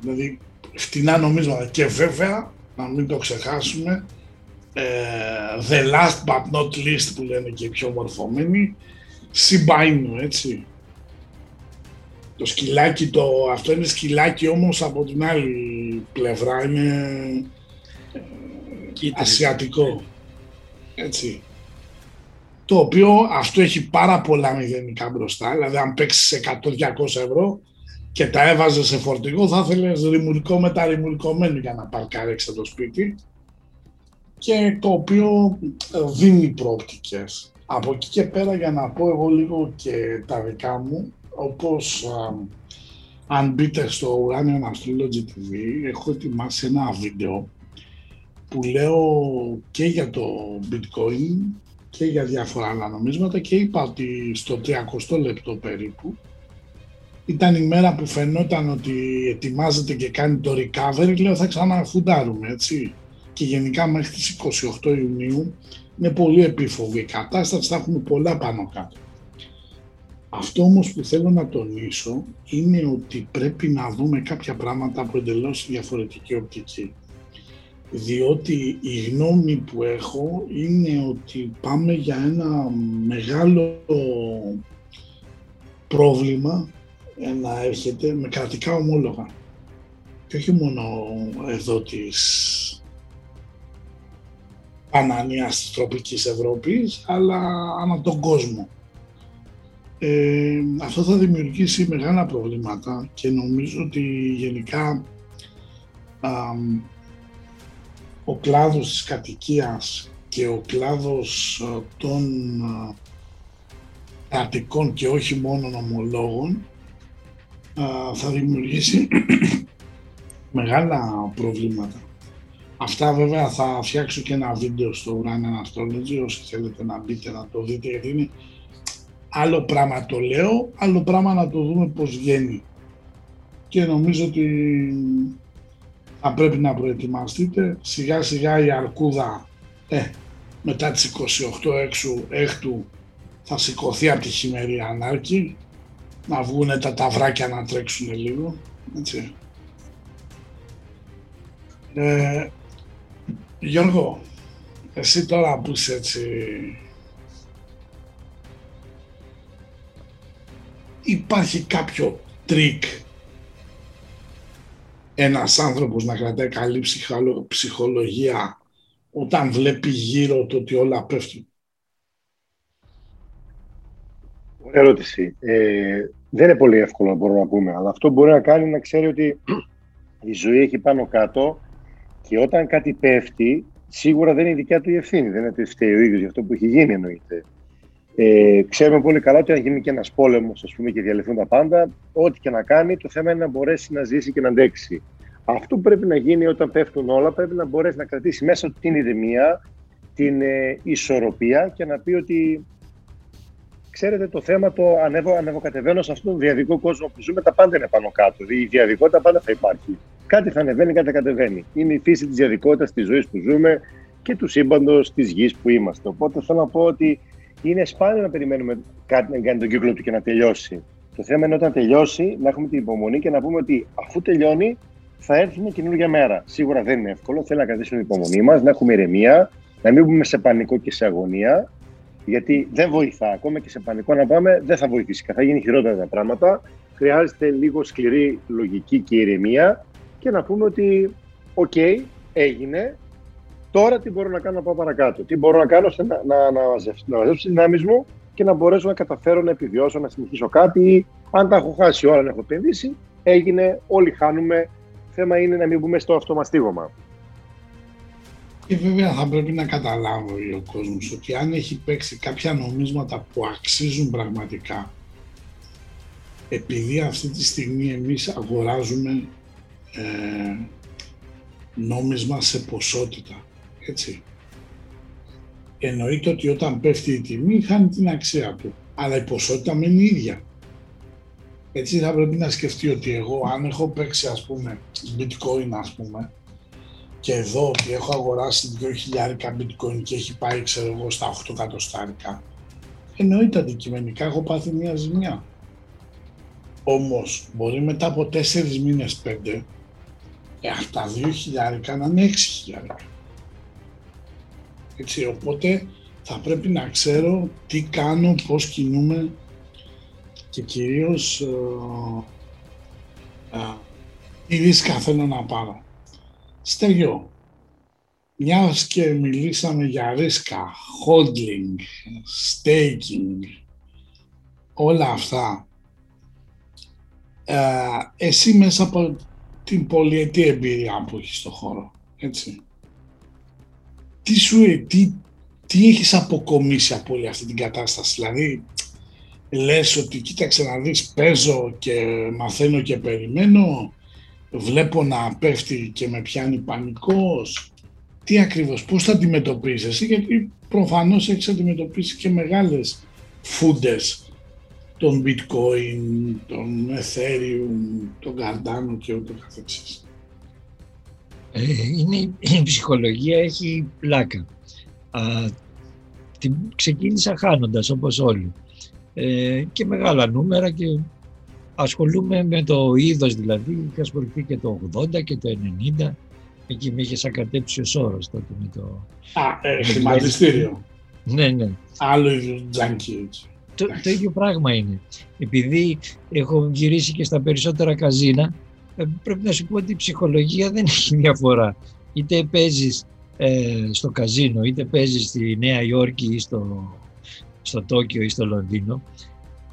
δηλαδή, φτηνά νομίσματα και βέβαια, να μην το ξεχάσουμε, ε, the last but not least που λένε και οι πιο μορφωμένοι, Shiba έτσι. Το σκυλάκι, το, αυτό είναι σκυλάκι όμως από την άλλη πλευρά, είναι ε, ασιατικό. Έτσι. Το οποίο αυτό έχει πάρα πολλά μηδενικά μπροστά, δηλαδή αν παίξεις 100-200 ευρώ και τα έβαζες σε φορτηγό θα ήθελες ρημουλικό μετά ρημουλικομένο για να παρκάρεξε το σπίτι και το οποίο ε, δίνει πρόπτικες. Από εκεί και πέρα για να πω εγώ λίγο και τα δικά μου, όπως αν μπείτε στο Uranium Astrology TV, έχω ετοιμάσει ένα βίντεο που λέω και για το bitcoin και για διάφορα άλλα νομίσματα και είπα ότι στο 30 λεπτό περίπου ήταν η μέρα που φαινόταν ότι ετοιμάζεται και κάνει το recovery, λέω θα ξαναφουντάρουμε, έτσι. Και γενικά μέχρι τις 28 Ιουνίου είναι πολύ επίφοβη η κατάσταση, θα έχουμε πολλά πάνω κάτω. Αυτό όμως που θέλω να τονίσω είναι ότι πρέπει να δούμε κάποια πράγματα από εντελώς διαφορετική οπτική. Διότι η γνώμη που έχω είναι ότι πάμε για ένα μεγάλο πρόβλημα να έρχεται με κρατικά ομόλογα. Και όχι μόνο εδώ της Πανανίας της τροπικής Ευρώπης, αλλά ανά τον κόσμο. Ε, αυτό θα δημιουργήσει μεγάλα προβλήματα και νομίζω ότι γενικά ο κλάδος της κατοικίας και ο κλάδος των κρατικών και όχι μόνο ομολόγων θα δημιουργήσει μεγάλα προβλήματα. Αυτά βέβαια θα φτιάξω και ένα βίντεο στο Uranian Astrology όσοι θέλετε να μπείτε να το δείτε γιατί είναι άλλο πράγμα το λέω, άλλο πράγμα να το δούμε πώς βγαίνει. Και νομίζω ότι θα πρέπει να προετοιμαστείτε. Σιγά σιγά η αρκούδα ε, μετά τις 28 έξω έκτου θα σηκωθεί από τη χειμερή ανάρκη να βγουν τα ταυράκια να τρέξουν λίγο. Έτσι. Ε, Γιώργο, εσύ τώρα που είσαι έτσι υπάρχει κάποιο τρικ ένας άνθρωπος να κρατάει καλή ψυχολογία όταν βλέπει γύρω το ότι όλα πέφτουν. ερώτηση. Ε, δεν είναι πολύ εύκολο να μπορούμε να πούμε, αλλά αυτό μπορεί να κάνει να ξέρει ότι η ζωή έχει πάνω κάτω και όταν κάτι πέφτει, σίγουρα δεν είναι η δικιά του η ευθύνη. Δεν είναι ότι φταίει ο ίδιος για αυτό που έχει γίνει, εννοείται. Ε, ξέρουμε πολύ καλά ότι αν γίνει και ένας πόλεμος και διαλυθούν τα πάντα, ό,τι και να κάνει, το θέμα είναι να μπορέσει να ζήσει και να αντέξει. Αυτό που πρέπει να γίνει όταν πέφτουν όλα, πρέπει να μπορέσει να κρατήσει μέσα του την ηρεμία, την ε, ισορροπία και να πει ότι ξέρετε το θέμα το ανέβω, ανεβοκατεβαίνω σε αυτόν τον διαδικό κόσμο που ζούμε, τα πάντα είναι πάνω κάτω. Η διαδικότητα πάντα θα υπάρχει. Κάτι θα ανεβαίνει, κάτι θα κατεβαίνει. Είναι η φύση της διαδικότητας της ζωής που ζούμε και του σύμπαντος της γης που είμαστε. Οπότε θέλω να πω ότι είναι σπάνιο να περιμένουμε κάτι να κάνει τον κύκλο του και να τελειώσει. Το θέμα είναι όταν τελειώσει να έχουμε την υπομονή και να πούμε ότι αφού τελειώνει θα έρθει μια καινούργια μέρα. Σίγουρα δεν είναι εύκολο. Θέλω να κρατήσουμε την υπομονή μας, να έχουμε ηρεμία, να μην μπούμε σε πανικό και σε αγωνία, γιατί δεν βοηθά. Ακόμα και σε πανικό να πάμε δεν θα βοηθήσει. Θα γίνει χειρότερα τα πράγματα. Χρειάζεται λίγο σκληρή λογική και ηρεμία και να πούμε ότι, οκ, έγινε, τώρα τι μπορώ να κάνω να πάω παρακάτω. Τι μπορώ να κάνω ώστε να, να, να, μαζέψω, να μαζέψω τις δυνάμεις μου και να μπορέσω να καταφέρω να επιβιώσω, να συνεχίσω κάτι. Ή, αν τα έχω χάσει όλα να έχω επενδύσει, έγινε, όλοι χάνουμε. Θέμα είναι να μην μπούμε στο αυτομαστίγωμα. Και βέβαια θα πρέπει να καταλάβει ο κόσμος ότι αν έχει παίξει κάποια νομίσματα που αξίζουν πραγματικά, επειδή αυτή τη στιγμή εμείς αγοράζουμε ε, νόμισμα σε ποσότητα, έτσι. Εννοείται ότι όταν πέφτει η τιμή χάνει την αξία του, αλλά η ποσότητα μένει ίδια. Έτσι θα πρέπει να σκεφτεί ότι εγώ αν έχω παίξει ας πούμε bitcoin ας πούμε και εδώ ότι έχω αγοράσει 2.000 bitcoin και έχει πάει ξέρω εγώ στα 8 εκατοστάρικα εννοείται αντικειμενικά έχω πάθει μια ζημιά. Όμως μπορεί μετά από 4 μήνες 5 ε, αυτά 2.000 να είναι 6.000. Έτσι, οπότε θα πρέπει να ξέρω τι κάνω, πώς κινούμε και κυρίως ε, ε, τι ρίσκα θέλω να πάρω. Στέγιο, μιας και μιλήσαμε για ρίσκα, holding, staking, όλα αυτά, ε, εσύ μέσα από την πολυετή εμπειρία που έχεις στο χώρο, έτσι. Τι σου, τι, τι έχεις αποκομίσει από όλη αυτή την κατάσταση, δηλαδή λες ότι κοίταξε να δεις παίζω και μαθαίνω και περιμένω, βλέπω να πέφτει και με πιάνει πανικός, τι ακριβώς, πώς θα αντιμετωπίζεις εσύ, γιατί προφανώς έχεις αντιμετωπίσει και μεγάλες φούντες των bitcoin, των ethereum, των cardano και ούτω καθεξής. Ε, είναι, η ψυχολογία έχει πλάκα. Α, την ξεκίνησα χάνοντας όπως όλοι. Ε, και μεγάλα νούμερα και ασχολούμαι με το είδος δηλαδή. Είχα ασχοληθεί και το 80 και το 90. Εκεί με είχε σακατέψει ο Σόρος τότε με το... Α, ε, χρηματιστήριο. Ναι, ναι. Άλλο είδος τζάνκι έτσι. Το, το ίδιο πράγμα είναι. Επειδή έχω γυρίσει και στα περισσότερα καζίνα, ε, πρέπει να σου πω ότι η ψυχολογία δεν έχει διαφορά. Είτε παίζεις ε, στο καζίνο, είτε παίζεις στη Νέα Υόρκη ή στο, στο Τόκιο ή στο Λονδίνο,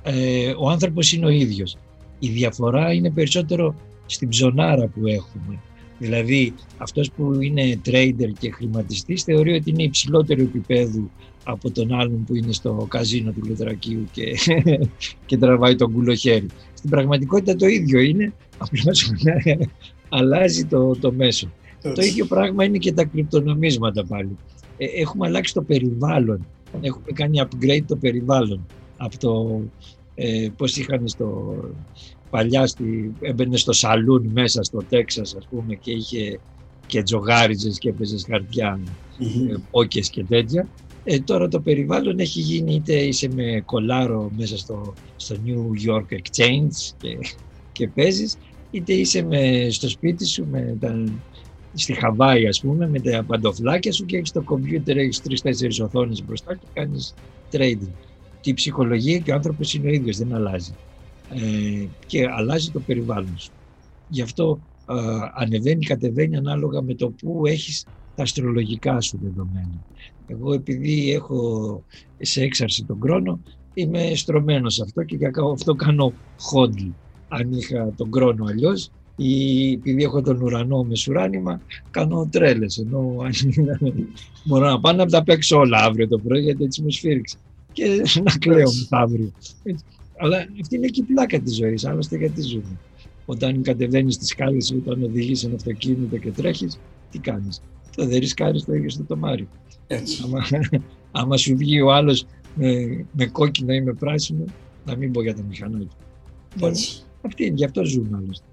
ε, ο άνθρωπος είναι ο ίδιος. Η διαφορά είναι περισσότερο στην ψωνάρα που έχουμε. Δηλαδή αυτός που είναι trader και χρηματιστής θεωρεί ότι είναι υψηλότερο επίπεδου από τον άλλον που είναι στο καζίνο του Λετρακίου και, και τραβάει τον κουλοχέρι. Στην πραγματικότητα το ίδιο είναι, απλώς αλλάζει το, το μέσο. Το ίδιο πράγμα είναι και τα κρυπτονομίσματα πάλι. Ε, έχουμε αλλάξει το περιβάλλον, έχουμε κάνει upgrade το περιβάλλον από το ε, πώς είχαν στο, παλιά στη, έμπαινε στο σαλούν μέσα στο Τέξας ας πούμε και είχε και τζογάριζες και έπαιζες χαρτιά, mm-hmm. και τέτοια. Ε, τώρα το περιβάλλον έχει γίνει είτε είσαι με κολάρο μέσα στο, στο New York Exchange και, και παίζεις, είτε είσαι με, στο σπίτι σου με τα, στη Χαβάη ας πούμε με τα παντοφλάκια σου και έχεις το κομπιούτερ, έχεις τρεις-τέσσερις οθόνες μπροστά και κάνεις trading. η ψυχολογία και ο άνθρωπος είναι ο ίδιος, δεν αλλάζει. Ε, και αλλάζει το περιβάλλον σου. Γι' αυτό ε, ανεβαίνει, κατεβαίνει ανάλογα με το που έχεις τα αστρολογικά σου δεδομένα. Εγώ επειδή έχω σε έξαρση τον χρόνο, είμαι στρωμένος σε αυτό και για αυτό κάνω χόντλ. Αν είχα τον χρόνο αλλιώς, ή επειδή έχω τον ουρανό με σουράνιμα, κάνω τρέλες. Ενώ αν μπορώ να πάω να τα παίξω όλα αύριο το πρωί, γιατί έτσι μου σφίριξε. Και να κλαίω μεθαύριο. Αλλά αυτή είναι και η πλάκα της ζωής. Άλλωστε, γιατί ζούμε. Όταν κατεβαίνεις στι σκάλες ή όταν οδηγείς ένα αυτοκίνητο και τρέχεις, τι κάνεις; Θα δεν ρισκάρει το ίδιο στο τομάρι. Έτσι. Άμα, άμα σου βγει ο άλλος με, με κόκκινο ή με πράσινο, να μην πω για τα μηχανάκια. Έτσι. Αυτή είναι, γι' αυτό ζούμε άλλωστε.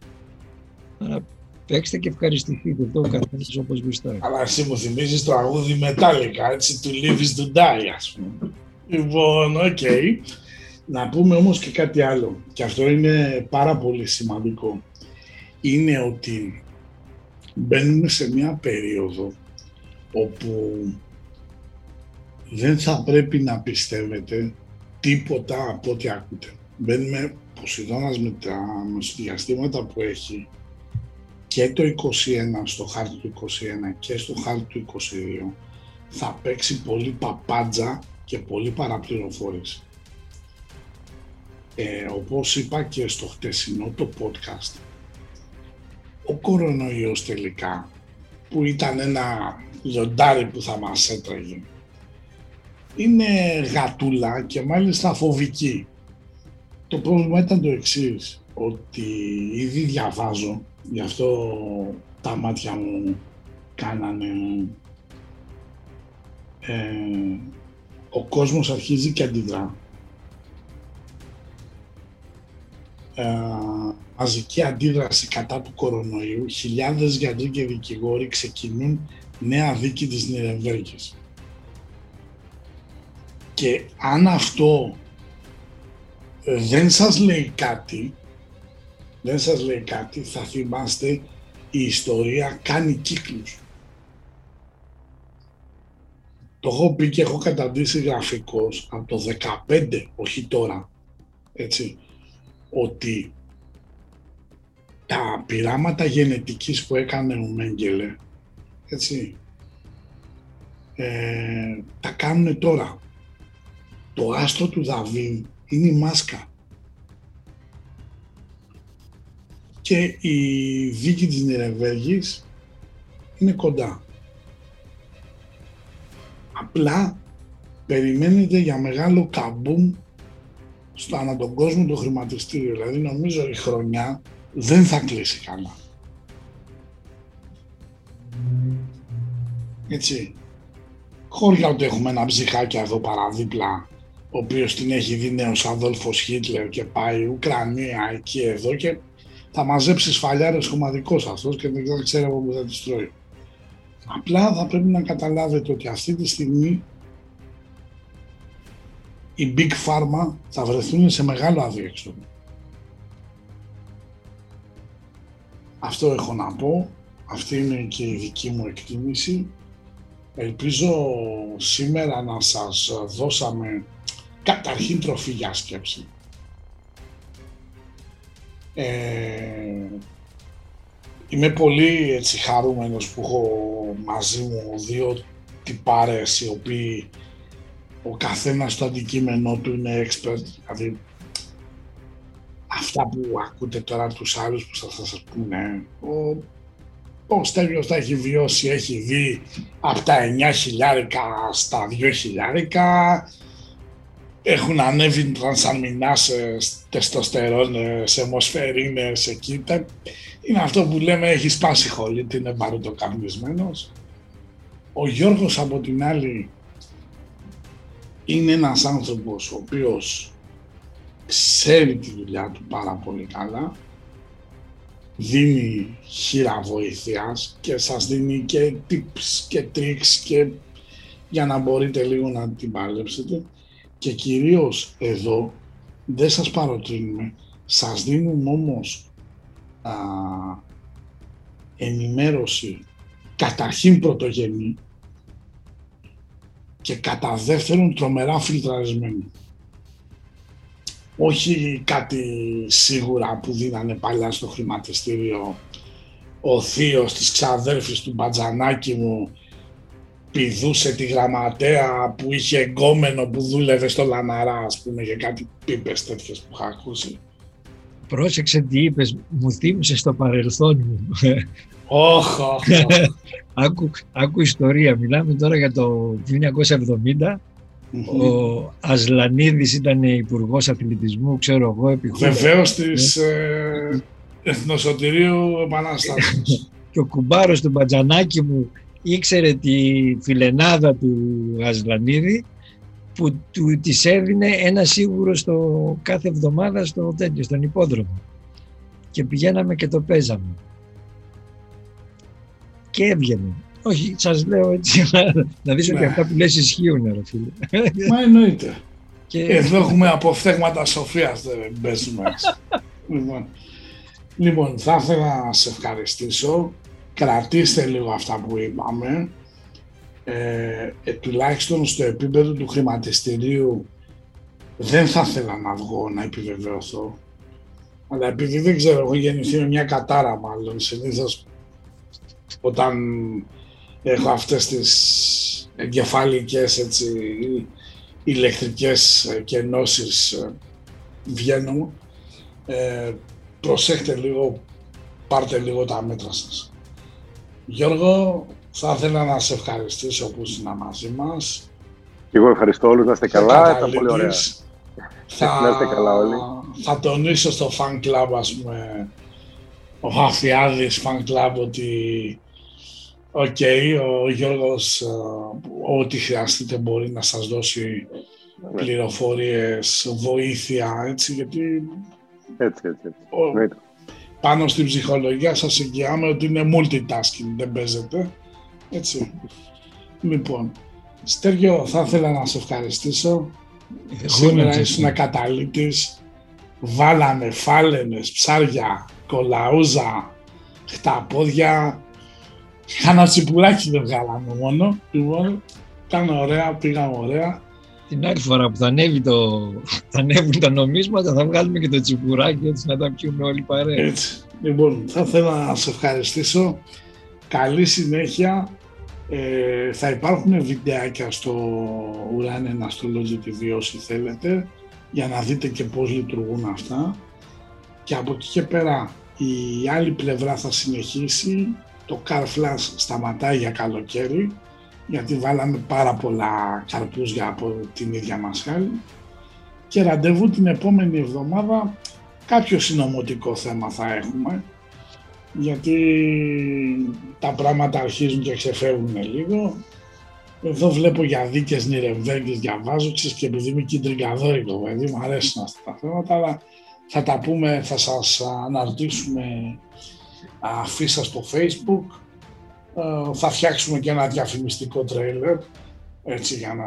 Άρα παίξτε και ευχαριστηθείτε το καθένας όπως γουστάρει. Αλλά εσύ μου θυμίζεις το τραγούδι Metallica, έτσι, to live is to die, ας πούμε. Λοιπόν, OK. Okay. Να πούμε όμως και κάτι άλλο, και αυτό είναι πάρα πολύ σημαντικό. Είναι ότι μπαίνουμε σε μια περίοδο όπου δεν θα πρέπει να πιστεύετε τίποτα από ό,τι ακούτε. Μπαίνουμε Ποσειδώνας με τα διαστήματα που έχει και το 21 στο χάρτη του 21 και στο χάρτη του 22 θα παίξει πολύ παπάντζα και πολύ παραπληροφόρηση. Ε, όπως είπα και στο χτεσινό το podcast, ο κορονοϊός τελικά, που ήταν ένα λιοντάρι που θα μας έτρεγε, είναι γατούλα και μάλιστα φοβική. Το πρόβλημα ήταν το εξής, ότι ήδη διαβάζω, γι' αυτό τα μάτια μου κάνανε... Ε, ο κόσμος αρχίζει και αντιδρά. Ε, μαζική αντίδραση κατά του κορονοϊού, χιλιάδες γιατροί και δικηγόροι ξεκινούν νέα δίκη της Νιρεμβέργης. Και αν αυτό δεν σας λέει κάτι, δεν σας λέει κάτι, θα θυμάστε η ιστορία κάνει κύκλους. το έχω πει και έχω καταντήσει γραφικός από το 15, όχι τώρα, έτσι, ότι τα πειράματα γενετικής που έκανε ο Μέγκελε, έτσι, ε, τα κάνουν τώρα. Το άστρο του Δαβίδ είναι η μάσκα. Και η δίκη της Νιρεβέργης είναι κοντά. Απλά περιμένετε για μεγάλο καμπούμ στο ανά τον κόσμο το χρηματιστήριο. Δηλαδή νομίζω η χρονιά δεν θα κλείσει καλά. Έτσι. Χώρια ότι έχουμε ένα ψυχάκι εδώ παραδίπλα, ο οποίος την έχει δει νέος Αδόλφος Χίτλερ και πάει Ουκρανία εκεί εδώ και θα μαζέψει σφαλιάρες χωματικός αυτός και δεν ξέρω από πού θα τις τρώει. Απλά θα πρέπει να καταλάβετε ότι αυτή τη στιγμή οι Big Pharma θα βρεθούν σε μεγάλο αδιέξοδο. Αυτό έχω να πω. Αυτή είναι και η δική μου εκτίμηση. Ελπίζω σήμερα να σας δώσαμε καταρχήν τροφή για σκέψη. Ε, είμαι πολύ έτσι χαρούμενος που έχω μαζί μου δύο τυπάρες οι οποίοι ο καθένας στο αντικείμενό του είναι expert, δηλαδή αυτά που ακούτε τώρα τους άλλους που θα σας πούνε, ο, ο Στέλιος τα έχει βιώσει, έχει δει από τα 9 χιλιάρικα στα 2 χιλιάρικα, έχουν ανέβει τρανσαμινάς, τεστοστερόνες, αιμοσφαιρίνες εκεί. Είναι αυτό που λέμε έχει σπάσει χολή, είναι παρουτοκαπνισμένος. Ο Γιώργος από την άλλη είναι ένας άνθρωπος ο οποίος ξέρει τη δουλειά του πάρα πολύ καλά, δίνει χείρα βοήθειας και σας δίνει και tips και tricks και για να μπορείτε λίγο να την παλέψετε και κυρίως εδώ δεν σας παροτρύνουμε, σας δίνουμε όμως α, ενημέρωση καταρχήν πρωτογενή και κατά δεύτερον τρομερά φιλτραρισμένη. Όχι κάτι σίγουρα που δίνανε παλιά στο χρηματιστήριο ο θείος της ξαδέρφης του Μπατζανάκη μου πηδούσε τη γραμματέα που είχε εγκόμενο που δούλευε στο Λαναρά, ας πούμε, για κάτι πίπες τέτοιες που είχα ακούσει. Πρόσεξε τι είπες, μου θύμισε στο παρελθόν μου. Όχι, άκου, άκου ιστορία, μιλάμε τώρα για το 1970. Ο Ασλανίδης ήταν υπουργός αθλητισμού, ξέρω εγώ, επιχώρηση. Βεβαίως της ε, Εθνοσωτηρίου Επανάστασης. και ο κουμπάρος του Μπατζανάκη μου ήξερε τη φιλενάδα του Ασλανίδη που του της έδινε ένα σίγουρο στο κάθε εβδομάδα στο τέτοιο, στον υπόδρομο. Και πηγαίναμε και το παίζαμε. Και έβγαινε. Όχι, σας λέω έτσι, να δεις ότι Ναι. αυτά που λες ισχύουν, ρε φίλε. Μα εννοείται. Και- Εδώ έχουμε αποφθέγματα σοφίας, δεν παίζουμε έτσι. λοιπόν, λοιπόν, θα ήθελα να σε ευχαριστήσω. Κρατήστε λίγο αυτά που είπαμε. Ε, ε, τουλάχιστον στο επίπεδο του χρηματιστηρίου δεν θα ήθελα να βγω να επιβεβαιωθώ. Αλλά επειδή δεν ξέρω, έχω γεννηθεί με μια κατάρα μάλλον. Συνήθως όταν έχω αυτές τις εγκεφαλικές έτσι, ηλεκτρικές ε, κενώσεις ε, βγαίνω. Ε, προσέχτε λίγο, πάρτε λίγο τα μέτρα σας. Γιώργο, θα ήθελα να σε ευχαριστήσω που ήσουν μαζί μας. Και εγώ ευχαριστώ όλους, να είστε καλά, ήταν πολύ ωραία. Καταλήγεις. Θα, Να είστε καλά όλοι. θα τονίσω στο fan club, ας πούμε, ο Χαφιάδης fan club ότι οκ, ο Γιώργος ε, ό,τι χρειαστείτε μπορεί να σας δώσει πληροφορίες, βοήθεια, έτσι, γιατί Έτσι, έτσι, έτσι. Ο- Εννοείται. Πάνω στην ψυχολογία σας εγγυάμαι ότι είναι multitasking, δεν παίζεται. Έτσι. λοιπόν, Στέργιο, θα ήθελα να σε ευχαριστήσω. να Σήμερα σε ήσουν καταλύτης. Βάλαμε φάλαινες, ψάρια, κολαούζα, χταπόδια. Κάνα τσιπουράκι δεν βγάλαμε μόνο. Λοιπόν, Ήταν ωραία, πήγαμε ωραία. Την άλλη φορά που θα, ανέβει το, θα ανέβουν τα νομίσματα θα βγάλουμε και το τσιπουράκι έτσι να τα πιούμε όλοι παρέα. Έτσι. Λοιπόν, θα ήθελα να σε ευχαριστήσω. Καλή συνέχεια. Ε, θα υπάρχουν βιντεάκια στο Uranian Astrology TV όσοι θέλετε για να δείτε και πώς λειτουργούν αυτά. Και από εκεί και πέρα η άλλη πλευρά θα συνεχίσει. Το Car Flash σταματάει για καλοκαίρι γιατί βάλαμε πάρα πολλά καρπούζια από την ίδια μας χάλη και ραντεβού την επόμενη εβδομάδα κάποιο συνωμοτικό θέμα θα έχουμε γιατί τα πράγματα αρχίζουν και ξεφεύγουν λίγο. Εδώ βλέπω για δίκες Νιρεμβέργης διαβάζω ξέρεις, και επειδή είμαι κεντρικαδόρικο παιδί μου αρέσουν αυτά τα θέματα αλλά θα τα πούμε, θα σας αναρτήσουμε αφήσα στο facebook ε, θα φτιάξουμε και ένα διαφημιστικό τρέιλερ έτσι για να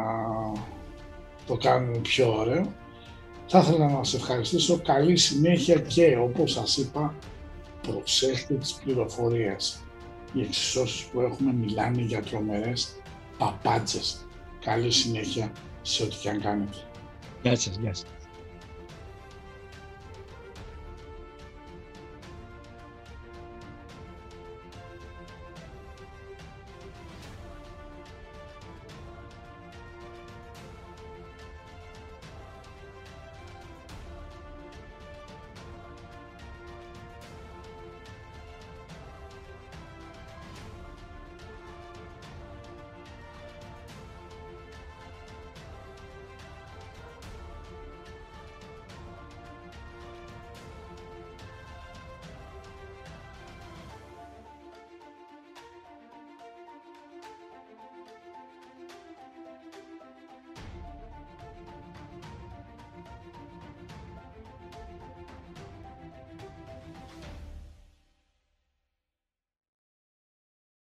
το κάνουμε πιο ωραίο. Θα ήθελα να σας ευχαριστήσω. Καλή συνέχεια και όπως σας είπα προσέχτε τις πληροφορίες. Οι εξισώσεις που έχουμε μιλάνε για τρομερές παπάτσες. Καλή συνέχεια σε ό,τι και αν κάνετε. Γεια σας, γεια σας.